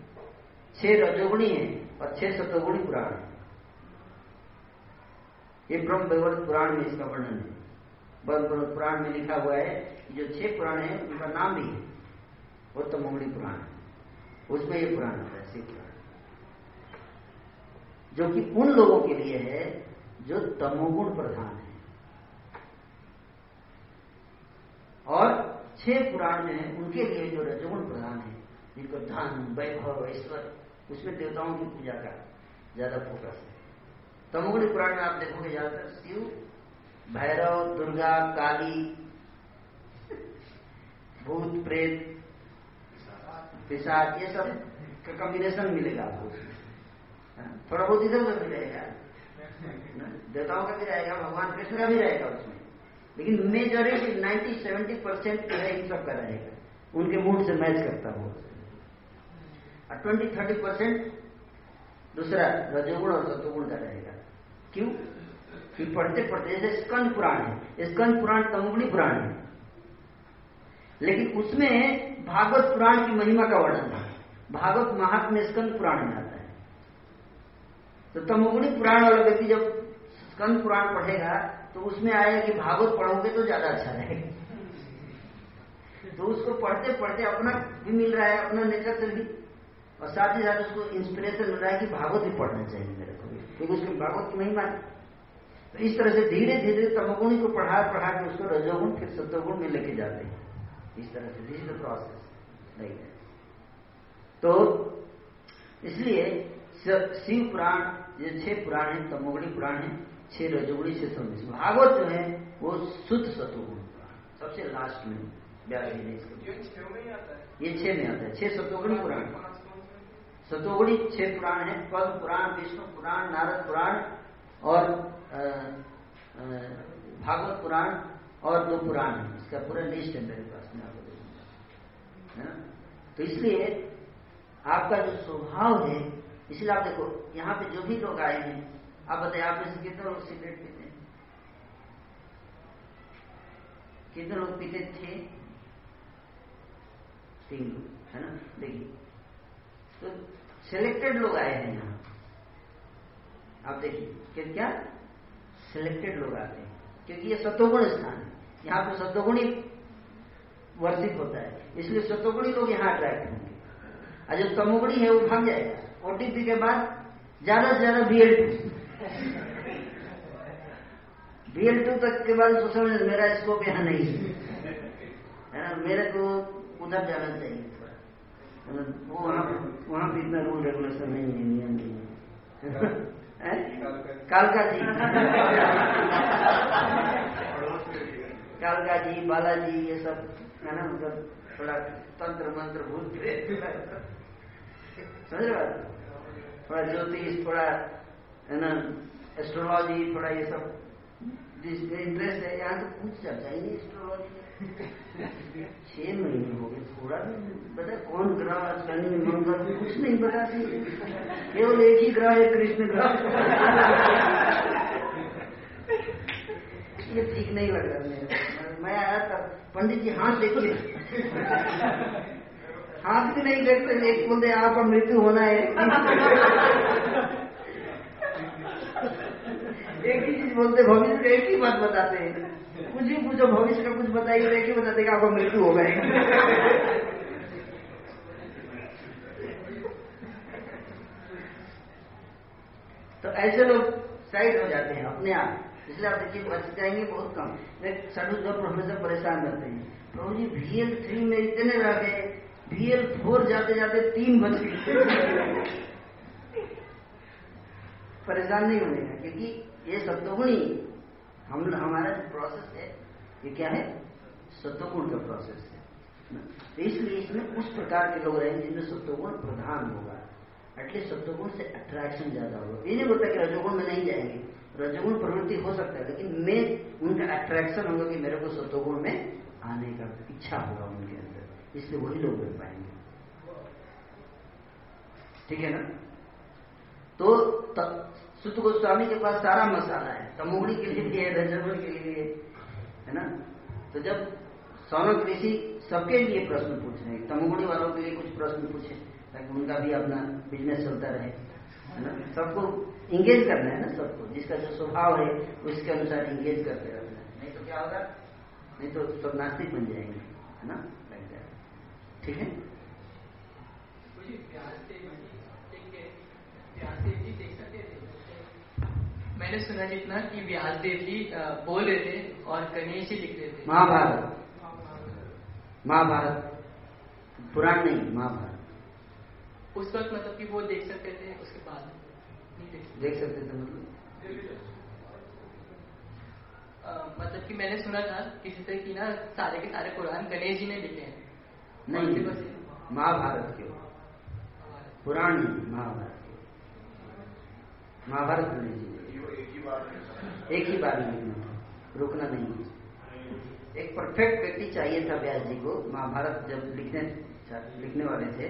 छह रजोगुणी है और छह सतोगुणी पुराण है। ये ब्रह्म वैवर्त पुराण में इसका वर्णन है। ब्रह्म भगवत पुराण में लिखा हुआ है जो छह पुराण है, उनका नाम भी है। वो तमोगुणी पुराण है। उसमें ये पुराण आता है शिव पुराण। जो कि उन लोगों के लिए है, जो तमोगुण प्रधान है। और छह पुराण जो है उनके लिए जो रजगुण प्रधान है। जिनको धन वैभव ऐश्वर उसमें देवताओं की पूजा का ज़्यादा फोकस है। तमोगुणी पुराण में आप देखोगे ज़्यादातर शिव भैरव दुर्गा काली भूत प्रेत पिशाच ये सब का कॉम्बिनेशन मिलेगा आपको। हाँ, थोड़ा बहुत इधर उधर भी रहेगा। देवताओं का भी रहेगा भगवान कृष्ण का भी रहेगा उसमें। लेकिन मेजोरिटी नाइन्टी सेवेंटी परसेंट जो है इन सब का रहेगा। उनके मूड से मैच करता हो। और ट्वेंटी थर्टी परसेंट दूसरा रजोगुण और सतोगुण का रहेगा। क्यों? कि पढ़ते पढ़ते जैसे स्कंद पुराण है। स्कंद पुराण तमुगुणी पुराण है। लेकिन उसमें भागवत पुराण की महिमा का वर्णन है भागवत महात्म्य स्कंद पुराण में आता है। तो तमुगुणी पुराण वाला व्यक्ति जब स्कंद पुराण पढ़ेगा तो उसमें आएगा कि भागवत पढ़ोगे तो ज़्यादा अच्छा रहेगा। तो उसको पढ़ते पढ़ते अपना भी मिल रहा है, अपना नेचर से भी। और साथ ही साथ उसको इंस्पिरेशन मिल रहा है कि भागवत भी पढ़ना चाहिए मेरे को क्योंकि उसमें भागवत की महिमा है। तो इस तरह से धीरे धीरे तमोगुणी को पढ़ा पढ़ा के उसको रजोगुण, फिर सत्योगुण में लेके जाते हैं। इस तरह से दिस द प्रोसेस नहीं है तो इसलिए शिव पुराण, ये छह पुराण है, तमोगुणी पुराण है। छह रजोगुणी से समझ भागवत जो है वो शुद्ध सतोगुण सबसे लास्ट में ये छह में आता है। छह में आता छह सतोगुणी पुराण? सतोगुणी छह पुराण है। पद पुराण विष्णु पुराण नारद पुराण और भागवत पुराण और दो पुराण है। इसका पूरा लिस्ट है मेरे पास में आपको है ना? तो इसलिए आपका जो स्वभाव है इसलिए आप देखो यहाँ पे जो भी लोग आए हैं आप बताइए, आप में से कितने लोग सिगरेट पीते हैं? कितने लोग पीते थे तीन लोग, है ना? देखिए तो सिलेक्टेड लोग आए हैं यहाँ। आप देखिए क्या? सिलेक्टेड लोग आते हैं, क्योंकि ये सतोगुण स्थान है। यहाँ पे सतोगुणी वर्षित होता है। इसलिए सतोगुणी लोग यहाँ अट्रैक्ट होंगे और जो तमोगुणी है, वो भाग जाएगा। ओटीपी के बाद ज़्यादा से ज़्यादा बीएल टू बीएल टू तक के बाद सोचा मेरा स्कोप यहाँ नहीं है। ना, मेरे को उधर जाना चाहिए थोड़ा वो वहाँ पे पे इतना रूल रेगुलेशन नहीं है, नियम नहीं है। कालका जी। कालका जी, बालाजी, ये सब, है ना मतलब थोड़ा तंत्र मंत्र भूत समझ रहे थोड़ा ज्योतिष, थोड़ा है ना? एस्ट्रोलॉजी थोड़ा ये सब जिसमें इंटरेस्ट है, यहाँ तो कुछ चर्चा ही नहीं एस्ट्रोलॉजी छह महीने हो गए, थोड़ा भी बता कौन ग्रह शनि, मंगल कुछ नहीं बताती केवल एक ही ग्रह है, कृष्ण ग्रह। ये ठीक नहीं लग रहा मैं आया था, पंडित जी हाथ देखिए। हाथ भी नहीं देखते, एक बोलते आपका मृत्यु होना है। एक ही चीज़ बोलते भविष्य का एक ही बात बताते हैं। कुछ ही पूछो, भविष्य का कुछ बताइए तो एक ही बताते आपका मृत्यु हो गए तो ऐसे लोग साइड हो जाते हैं, अपने आप। इसलिए आप देखिए बच जाएँगे बहुत कम। साधु जो प्रोफेसर परेशान रहते हैं प्रभु जी वीएल थ्री में इतने रह गए वीएल फोर जाते जाते तीन बज गए। परेशान नहीं होने का, क्योंकि ये सत्वगुणी हम हमारा जो प्रोसेस है, ये क्या है? सत्वगुण का प्रोसेस है। तो इसलिए इसमें उस प्रकार के लोग रहेंगे जिनमें सत्वगुण प्रधान होगा। एटलीस्ट सत्वगुण से अट्रैक्शन ज़्यादा होगा। ये नहीं बोलता कि रजोगुण में नहीं जाएँगे। रजोगुण प्रवृत्ति हो सकता है, लेकिन मैं, उनका अट्रैक्शन होगा कि मेरे को सत्वगुण में आने का इच्छा होगा उनके अंदर। इसलिए वही लोग मिल पाएँगे। ठीक है ना? तो सुत गोस्वामी के पास सारा मसाला है। तमोगुणी के लिए भी है रजगुण के लिए है है ना? तो जब सौनक ऋषि सबके लिए प्रश्न पूछ रहे हैं तमोगुणी वालों के लिए कुछ प्रश्न पूछे, ताकि उनका भी अपना बिज़नेस चलता रहे, है ना? सबको इंगेज करना है ना सबको, जिसका जो स्वभाव है, उसके अनुसार इंगेज करते रहना है। नहीं तो क्या होगा? नहीं तो सब नास्तिक बन जाएँगे, है ना? लग जाए ठीक है मुझे ब्याज से ठीक है ब्याज देव जी देख सकते थे मैंने सुना जितना कि व्यास देव जी बोल रहे थे और गणेश जी लिख रहे थे। महाभारत। महाभारत। पुराण नहीं महाभारत। उस वक्त मतलब कि वो देख सकते थे उसके बाद नहीं देख सकते। देख सकते थे मतलब? मतलब कि मैंने सुना था किसी से कि ना सारे के सारे कुरान गणेश जी ने लिखे हैं। नहीं महाभारत के। पुराण महाभारत के। महाभारत गणेश जी एक ही बार में रुकना नहीं एक परफेक्ट व्यक्ति चाहिए था व्यास जी को, महाभारत जब लिखने लिखने वाले थे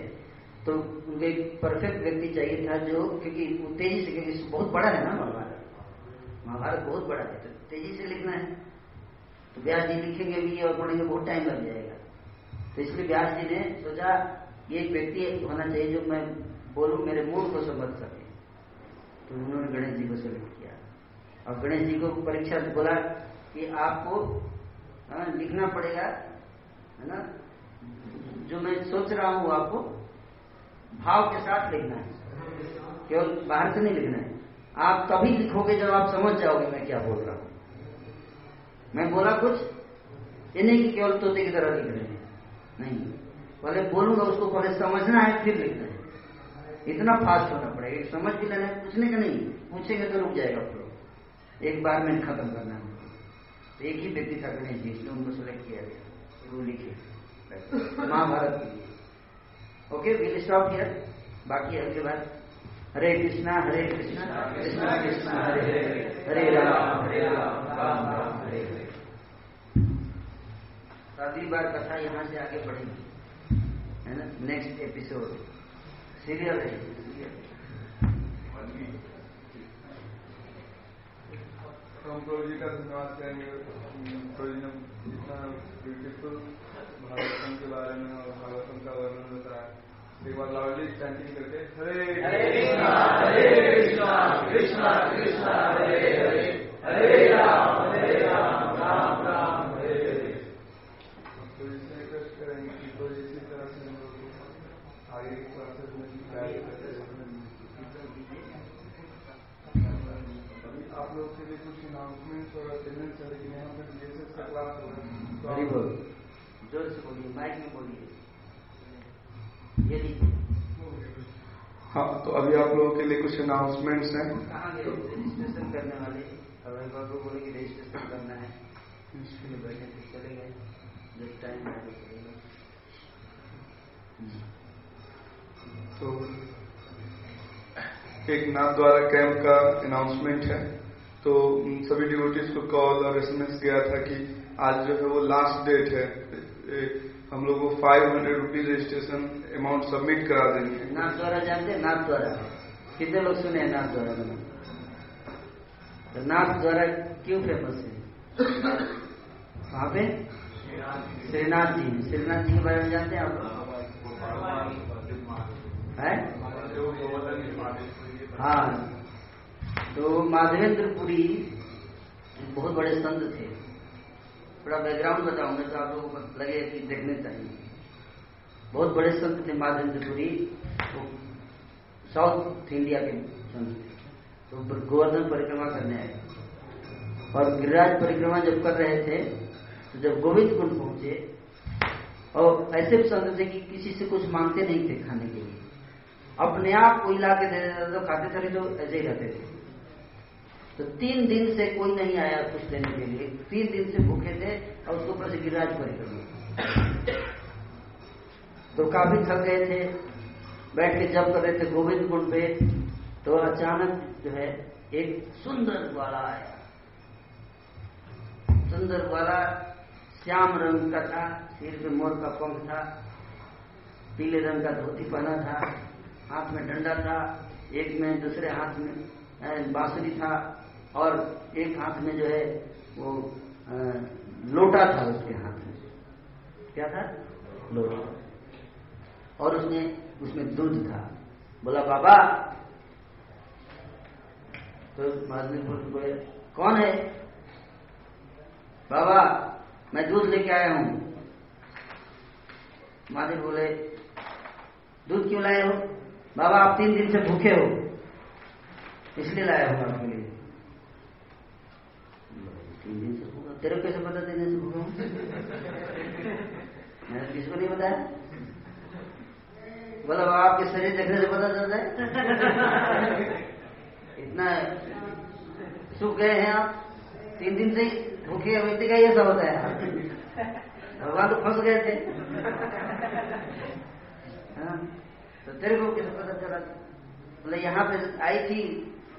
तो उनको एक परफेक्ट व्यक्ति चाहिए था जो, क्योंकि वो तेज़ी से, क्योंकि बहुत बड़ा है ना महाभारत। महाभारत बहुत बड़ा है तो तेज़ी से लिखना है। तो व्यास जी लिखेंगे भी और पढ़ेंगे बहुत टाइम लग जाएगा। तो इसलिए व्यास जी ने सोचा, ये एक व्यक्ति होना चाहिए जो मैं बोलूँ, मेरे मूड को समझ सके। तो उन्होंने गणेश जी को सेलेक्ट किया। और गणेश जी को परीक्षा से बोला कि आपको हाँ, लिखना पड़ेगा है ना? जो मैं सोच रहा हूँ आपको भाव के साथ लिखना है। केवल बाहर से नहीं लिखना है। आप तभी लिखोगे जब आप समझ जाओगे मैं क्या बोल रहा हूँ। मैं बोला कुछ ये नहीं कि केवल तोते की तरह लिख रहे हैं। नहीं। पहले बोलूँगा उसको पहले समझना है फिर लिखना है। इतना फास्ट होना पड़ेगा। समझ भी लेना है पूछने का नहीं। पूछेंगे तो रुक जाएगा एक बार में खत्म करना है एक ही व्यक्ति था गणेश जी इसलिए उनको सेलेक्ट किया गया। वो लिखे। महाभारत के लिए। ओके विल स्टॉप हियर बाकी अगली बार। हरे कृष्णा हरे कृष्णा। कृष्णा कृष्णा, हरे हरे। हरे राम हरे राम राम राम, हरे हरे। अगली बार कथा यहाँ से आगे बढ़ेगी। है ना? नेक्स्ट एपिसोड सीरियल है। Serial। जी का धन्यवाद करेंगे जितना ब्यूटीफुल भागवतम के बारे में और भागवतम का वर्णन बताया एक बार लाउडली चैंटिंग करके हरे हरे कृष्णा हरे कृष्णा कृष्णा हरे हरे हरे राम राम राम हरे हरे तो इससे रिक्वेस्ट करेंगे कि तो इसी तरह से हम लोग आगे की प्रोसेस में गाइड करते रहें। अभी आप लोग के लिए कुछ अनाउंसमेंट्स और अटेंडेंस है लेकिन यहाँ पे बीएसएस का क्लास हो रहा है तो हरि आप- बोल ज़ोर से बोलिए माइक में बोलिए। ये लीजिए। हाँ तो अभी आप लोगों के लिए कुछ अनाउंसमेंट्स हैं। रजिस्ट्रेशन करने वाले। अगर बाबू बोले कि रजिस्ट्रेशन करना है। बैठे थे चले गए। जब टाइम तो तो एक नाथ द्वारा कैंप का अनाउंसमेंट है। तो सभी डिवोटीज को कॉल और एसएमएस गया था कि आज जो है वो लास्ट डेट है। ए, हम लोग को five hundred rupees registration amount submit करा देंगे। नाथ द्वारा जानते हैं? नाथ द्वारा। कितने लोग सुने हैं नाथ द्वारा? नाम? तो नाथ द्वारा क्यों फ़ेमस है? वहाँ पे? श्रीनाथ जी श्रीनाथ जी के बारे में जानते हैं आप है? हाँ। तो माधवेंद्रपुरी बहुत बड़े संत थे। थोड़ा बैकग्राउंड बताऊँगा तो आप लोगों को लगे कि देखने चाहिए। बहुत बड़े संत थे माधवेंद्रपुरी, वो साउथ इंडिया के संत थे। तो गोवर्धन परिक्रमा करने आए। और गिरिराज परिक्रमा जब कर रहे थे तो जब गोविंद कुंड पहुँचे, और ऐसे भी संत थे कि किसी से कुछ मांगते नहीं थे खाने के लिए। अपने आप को ला के दे देते तो खाते थे तो ऐसे ही रहते थे। तो तीन दिन से कोई नहीं आया कुछ देने के लिए। तीन दिन से भूखे थे और उसके ऊपर से गिरिराज परिक्रमा तो काफ़ी थक गए थे। बैठ के जब कर रहे थे गोविंद कुंड पे तो अचानक जो है एक सुंदर ग्वाला आया। सुंदर ग्वाला श्याम रंग का था, सिर में मोर का पंख था, पीले रंग का धोती पहना था, हाथ में डंडा था, एक में दूसरे हाथ में बांसुरी था। और एक हाथ में जो है वो अ, लोटा था उसके हाथ में। क्या था? लोटा। और उसने उसमें दूध था। बोला बाबा तो महादेव बोले कौन है? बाबा मैं दूध लेके आया हूँ। महादेव बोले दूध क्यों लाए हो? बाबा आप तीन दिन से भूखे हो इसलिए लाया हूँ आपके लिए। दिन से भूखा तेरे कैसे पता तीन दिन से भूखा हूँ मैंने किसको नहीं बताया? बोला बाबा आपके शरीर देखने से पता चल जाए इतना सूख गए हैं आप। तीन दिन से भूखे व्यक्ति का ये सब होता है। भगवान तो फंस गए थे। हाँ, तो तेरे को कैसे पता चला? बोले यहाँ पे आई थी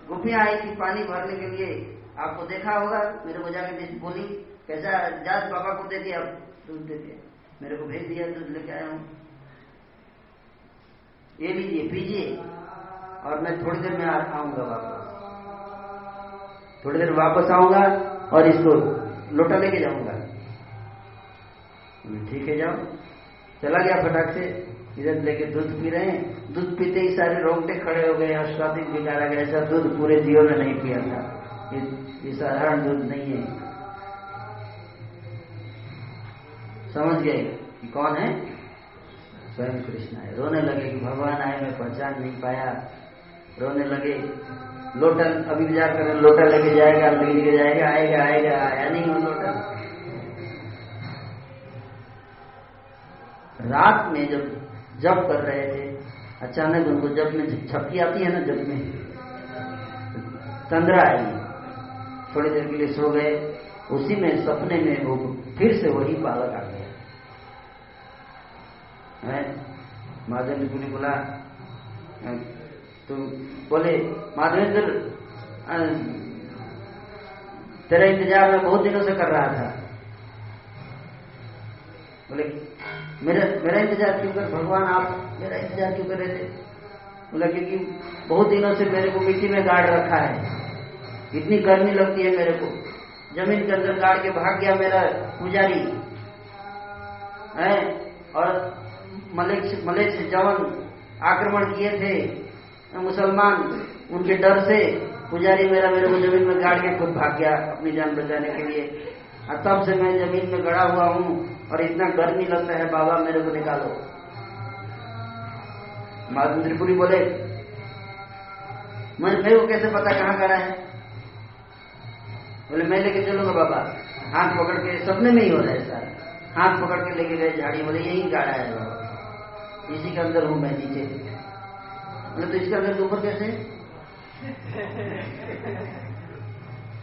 गुफिया आई थी पानी भरने के लिए। आपको देखा होगा, मेरे को जाके बोली, कैसा जात बाबा को दे दिया दूध दे दिया मेरे को भेज दिया, दूध लेके आया हूँ। ये लीजिए, पीजिए। और मैं थोड़ी देर में आऊँगा वापस। थोड़ी देर वापस आऊँगा और इसको लोटा लेके जाऊँगा। ठीक है, जाओ। चला गया फटाक से। इधर लेके दूध पी रहे हैं। दूध पीते ही सारे रोंगटे खड़े हो गए और स्वादिक बिगाड़ा गया। ऐसा दूध पूरे जीवन में नहीं पिया था। ये, साधारण दूध नहीं है। समझ गए कि कौन है? स्वयं कृष्ण है। रोने लगे कि भगवान आए मैं पहचान नहीं पाया। रोने लगे लोटा अभी विचार करें लोटा लेके जाएगा लेके जाएगा आएगा आएगा आया नहीं वो लोटा रात में जब जब कर रहे थे अचानक उनको जब में छपकी आती है ना जब में? तंद्रा आई। थोड़ी देर के लिए सो गए। उसी में सपने में वो फिर से वही बालक आ गया। है? माधवेंद्र ने बोला? तो बोले, माधवेंद्र तेरा इंतज़ार मैं बहुत दिनों से कर रहा था। बोले, मेरा मेरा इंतज़ार क्यों कर, भगवान आप मेरा इंतज़ार क्यों कर रहे थे? बोला, क्योंकि बहुत दिनों से मेरे को मिट्टी में गाड़ रखा है। इतनी गर्मी लगती है मेरे को। ज़मीन के अंदर गाड़ के भाग गया मेरा पुजारी। है? और मलिक मलिक से जवन आक्रमण किए थे, मुसलमान, उनके डर से पुजारी मेरा, मेरे को ज़मीन में गाड़ के खुद भाग गया अपनी जान बचाने के लिए। और तब से मैं ज़मीन में गड़ा हुआ हूँ और इतना गर्मी लगता है, बाबा मेरे को निकालो। माधव त्रिपुरी बोले, मैं, मेरे को कैसे पता कहाँ गड़ा है? बोले, मैं लेके चलूँगा बाबा। हाथ पकड़ के, सपने में ही हो रहा है सारा। हाथ पकड़ के लेके गए, झाड़ी बोले, यही गाड़ा है बाबा। इसी के अंदर हूँ मैं, नीचे बोले तो इसके अंदर ऊपर कैसे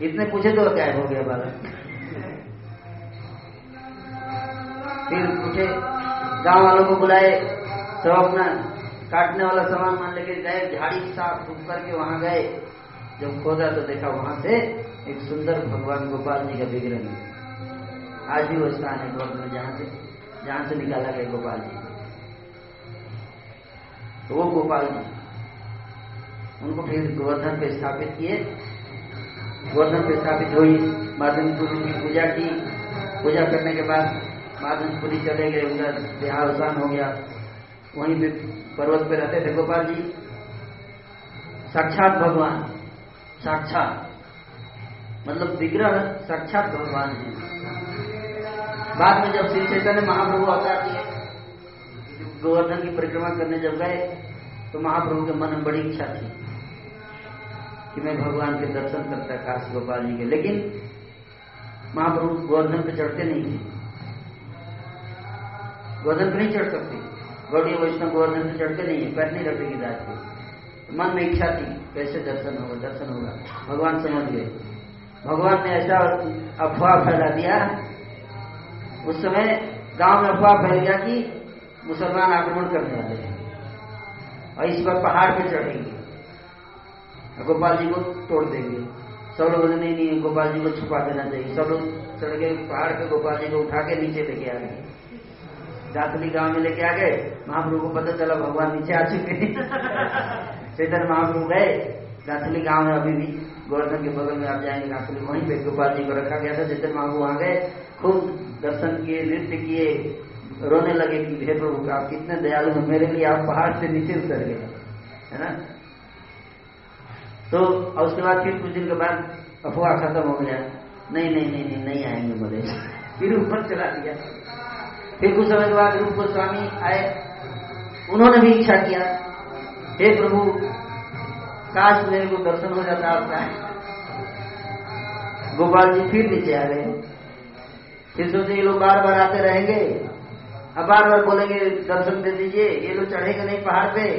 इतने पूछे तो क्या हो गया बालक फिर उठे, गाँव वालों को बुलाए, सब अपना काटने वाला सामान मान लेके गए, झाड़ी साफ़ फूक करके वहाँ गए। जब खोदा तो देखा वहाँ से एक सुंदर भगवान गोपाल जी का विग्रह आज भी वो स्थान है गोवर्धन जहाँ से जहाँ से निकाला गया गोपाल जी। तो वो गोपाल जी, उनको फिर गोवर्धन पे स्थापित किए। गोवर्धन पे स्थापित हुई माधवपुरी की पूजा की। पूजा करने के बाद माधनपुरी चले गए उनका देहा अवसान हो गया। वहीं पर्वत पे रहते थे गोपाल जी। साक्षात भगवान। साक्षात। मतलब विग्रह साक्षात भगवान है। बाद में जब श्री चैतन्य महाप्रभु किए गोवर्धन की परिक्रमा करने जब गए तो महाप्रभु के मन में बड़ी इच्छा थी कि मैं भगवान के दर्शन करता काश गोपाल जी के। लेकिन महाप्रभु गोवर्धन पे चढ़ते नहीं थे गोवर्धन पे नहीं चढ़ सकते। गौड़ी वैष्णव गोवर्धन पे चढ़ते नहीं है, पैर नहीं रखेगी रात को मन में इच्छा थी कैसे दर्शन होगा? दर्शन होगा। भगवान समझ गए। भगवान ने ऐसा अफवाह फैला दिया। उस समय गाँव में अफवाह फैल गया कि मुसलमान आक्रमण करने वाले हैं और इस पर पहाड़ पे चढ़ेंगे। गोपाल जी को तोड़ देंगे। सब लोग नहीं नहीं, गोपाल जी को छुपा देना चाहिए। सब लोग चढ़ गए पहाड़ पे। गोपाल जी को उठा के नीचे लेके आ गए। दातली गाँव में लेके आ गए। महाप्रभु को पता चला, भगवान नीचे आ चुके चैतन्य महाप्रभु गए। दातली गाँव में अभी भी। गोवर्धन के बगल में आप जाएँगे दातली वहीं पे गोपाल जी को रखा गया था। चैतन्य महाप्रभु वहाँ गए। खूब दर्शन किए, नृत्य किए, रोने लगे कि हे प्रभु आप कितने दयालु हैं। मेरे लिए आप पहाड़ से नीचे उतर गए, है ना? तो उसके बाद फिर कुछ दिन के बाद अफवाह खत्म हो गया। नहीं नहीं नहीं नहीं नहीं आएँगे बोले। फिर ऊपर चला दिया। फिर कुछ समय के बाद रूप गोस्वामी आए। उन्होंने भी इच्छा किया, हे प्रभु काश मेरे को दर्शन हो जाता आपका। गोपाल जी फिर नीचे आ गए। फिर सोचे, ये लोग बार बार आते रहेंगे। अब बार बार बोलेंगे, दर्शन दे दीजिए। ये लोग चढ़ेंगे नहीं पहाड़ पे।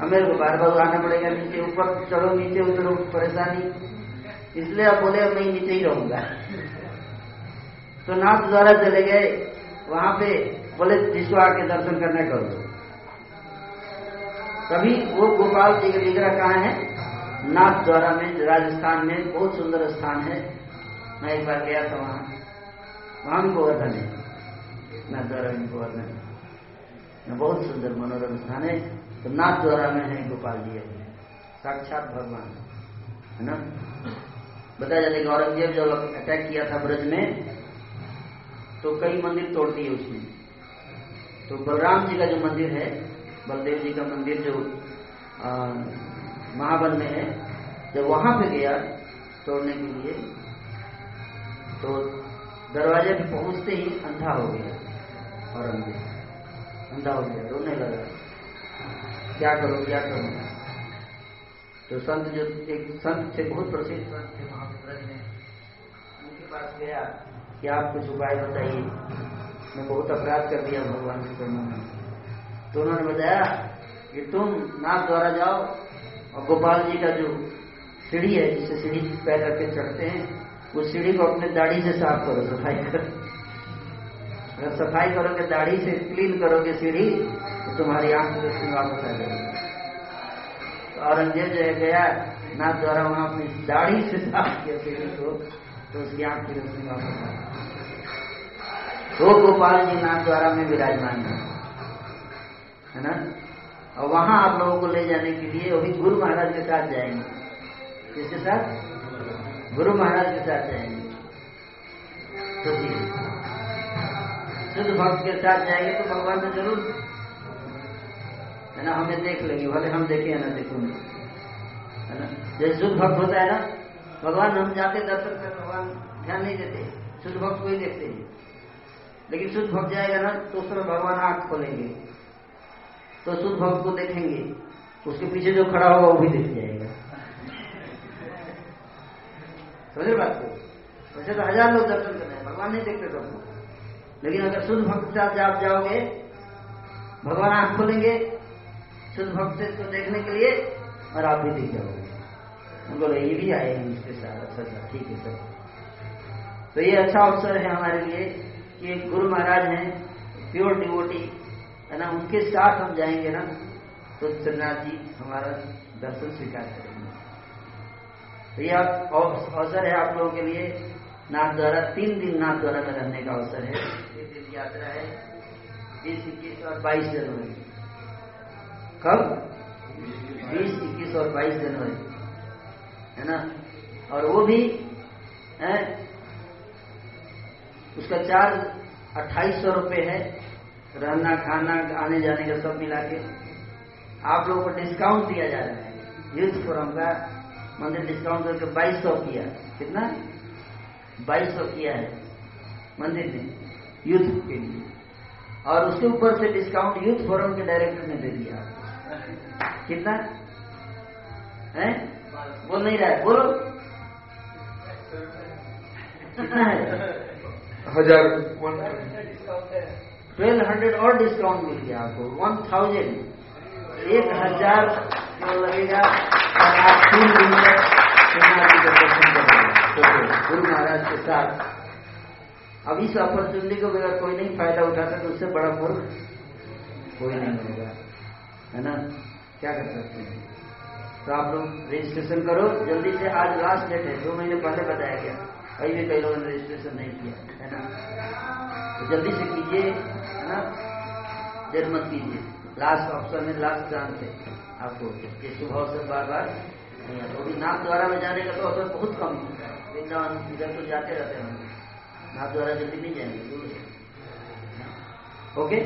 अब मेरे को बार बार आना पड़ेगा नीचे ऊपर। चढ़ो नीचे उतरो, परेशानी। इसलिए अब बोले मैं नीचे ही रहूँगा। तो नाथ द्वारा चले गए। वहाँ पे बोले, जिसको आके दर्शन करने करो। तभी वो गोपाल जी का विग्रह कहाँ है? नाथ द्वारा में, राजस्थान में, बहुत सुंदर स्थान है। मैं एक बार गया था वहाँ। वहाँ भी गोवर्धन है। नाथ द्वारा में गोवर्धन बहुत सुंदर मनोरम स्थान है। तो नाथ द्वारा में है गोपाल जी साक्षात भगवान। है ना? बताया जाता है कि औरंगज़ेब जब अटैक किया था ब्रज में तो कई मंदिर तोड़ दिए उसने। तो बलराम जी का जो मंदिर है बलदेव जी का मंदिर जो महाबल में है, जब वहाँ पे गया तोड़ने के लिए तो दरवाजे पे पहुँचते ही अंधा हो गया, औरंगज़ेब। अंधा हो गया, रोने लगा। क्या करो क्या करो? तो संत जो एक संत थे, बहुत प्रसिद्ध संत थे वहाँ पे ब्रज में उनके पास गया कि आप कुछ उपाय बताइए। मैं बहुत अपराध कर दिया भगवान के चरणों में। तो उन्होंने बताया कि तुम नाथ द्वारा जाओ और गोपाल जी का जो सीढ़ी है, जिससे सीढ़ी पैर करके चढ़ते हैं उस सीढ़ी को अपने दाढ़ी से साफ़ करो, सफ़ाई करो। अगर सफ़ाई करोगे, दाढ़ी से क्लीन करोगे सीढ़ी तो तुम्हारी आँख की रोशनी वापस आ जाएगी। तो औरंगज़ेब जो है, गया नाथ द्वारा वहाँ अपनी दाढ़ी से साफ़ किया सीढ़ी को तो उसकी आँख की रोशनी वापस आ गई तो गोपाल जी नाथ द्वारा में विराजमान है। है ना? और वहाँ आप लोगों को ले जाने के लिए वही गुरु महाराज के साथ जाएँगे। किसके साथ? गुरु महाराज के साथ जाएँगे। तो शुद्ध भक्त के साथ जाएँगे तो भगवान तो ज़रूर है ना, हमें देख लेंगे, भले हम देखे ना देखो। है ना? जैसे शुद्ध भक्त होता है ना, भगवान हम जाते दर्शन कर भगवान ध्यान नहीं देते, शुद्ध भक्त को ही देखते हैं। लेकिन शुद्ध भक्त जाएगा ना तो उस भगवान आँख खोलेंगे। तो शुद्ध भक्त को देखेंगे उसके पीछे जो खड़ा होगा वो भी देख जाएगा। समझे बात को? वैसे तो हज़ार लोग दर्शन कर रहे हैं, भगवान नहीं देखते सबको लेकिन अगर शुद्ध भक्त के साथ आप जाओगे, भगवान आँख खोलेंगे शुद्ध भक्त को देखने के लिए, और आप भी दिख जाओगे। बोलो, ये भी आए हैं इसके साथ अच्छा अच्छा ठीक है, सर। तो ये अच्छा अवसर है हमारे लिए कि गुरु महाराज हैं प्योर डिवोटी है ना? उनके साथ हम जाएँगे ना तो जगन्नाथ जी हमारा दर्शन स्वीकार करेंगे। तो ये अवसर है आप लोगों के लिए। नाथ द्वारा, तीन दिन नाथ द्वारा में रहने का अवसर है। दिन यात्रा है। बीस, इक्कीस और बाईस जनवरी। कब? बीस, इक्कीस और बाईस जनवरी। है ना? और वो भी, है, उसका चार्ज अट्ठाईस सौ रुपये है। रहना खाना आने जाने का सब मिला के आप लोगों को डिस्काउंट दिया जा रहा है। यूथ फोरम का मंदिर डिस्काउंट करके बाईस सौ किया कितना? बाईस सौ किया है मंदिर ने यूथ के लिए। और उसके ऊपर से डिस्काउंट यूथ फोरम के डायरेक्टर ने दे दिया। कितना? है? बोल नहीं रहा है। बोलो। कितना है? हज़ार ट्वेल्व हंड्रेड और डिस्काउंट मिल गया आपको, वन थाउज़ेंड। एक हज़ार लगेगा, और आप तीन दिन तक करेंगे। गुरु महाराज के साथ, अब इस अपॉर्चुनिटी को अगर कोई नहीं फ़ायदा उठाता तो उससे बड़ा मूर्ख कोई नहीं होगा। है ना? क्या कर सकते हैं? तो आप लोग रजिस्ट्रेशन करो। जल्दी से आज लास्ट डेट है, दो महीने पहले बताया गया। कहीं भी कई लोगों ने रजिस्ट्रेशन नहीं किया, है ना? तो जल्दी से कीजिए। है ना? देर कीजिए लास्ट ऑप्शन है लास्ट चांस है आपको ये सुबह से बार बार नहीं आता नाम द्वारा में जाने का तो अवसर बहुत कम है। इधर तो जाते रहते हैं। नाम द्वारा जल्दी नहीं जाएँगे ओके?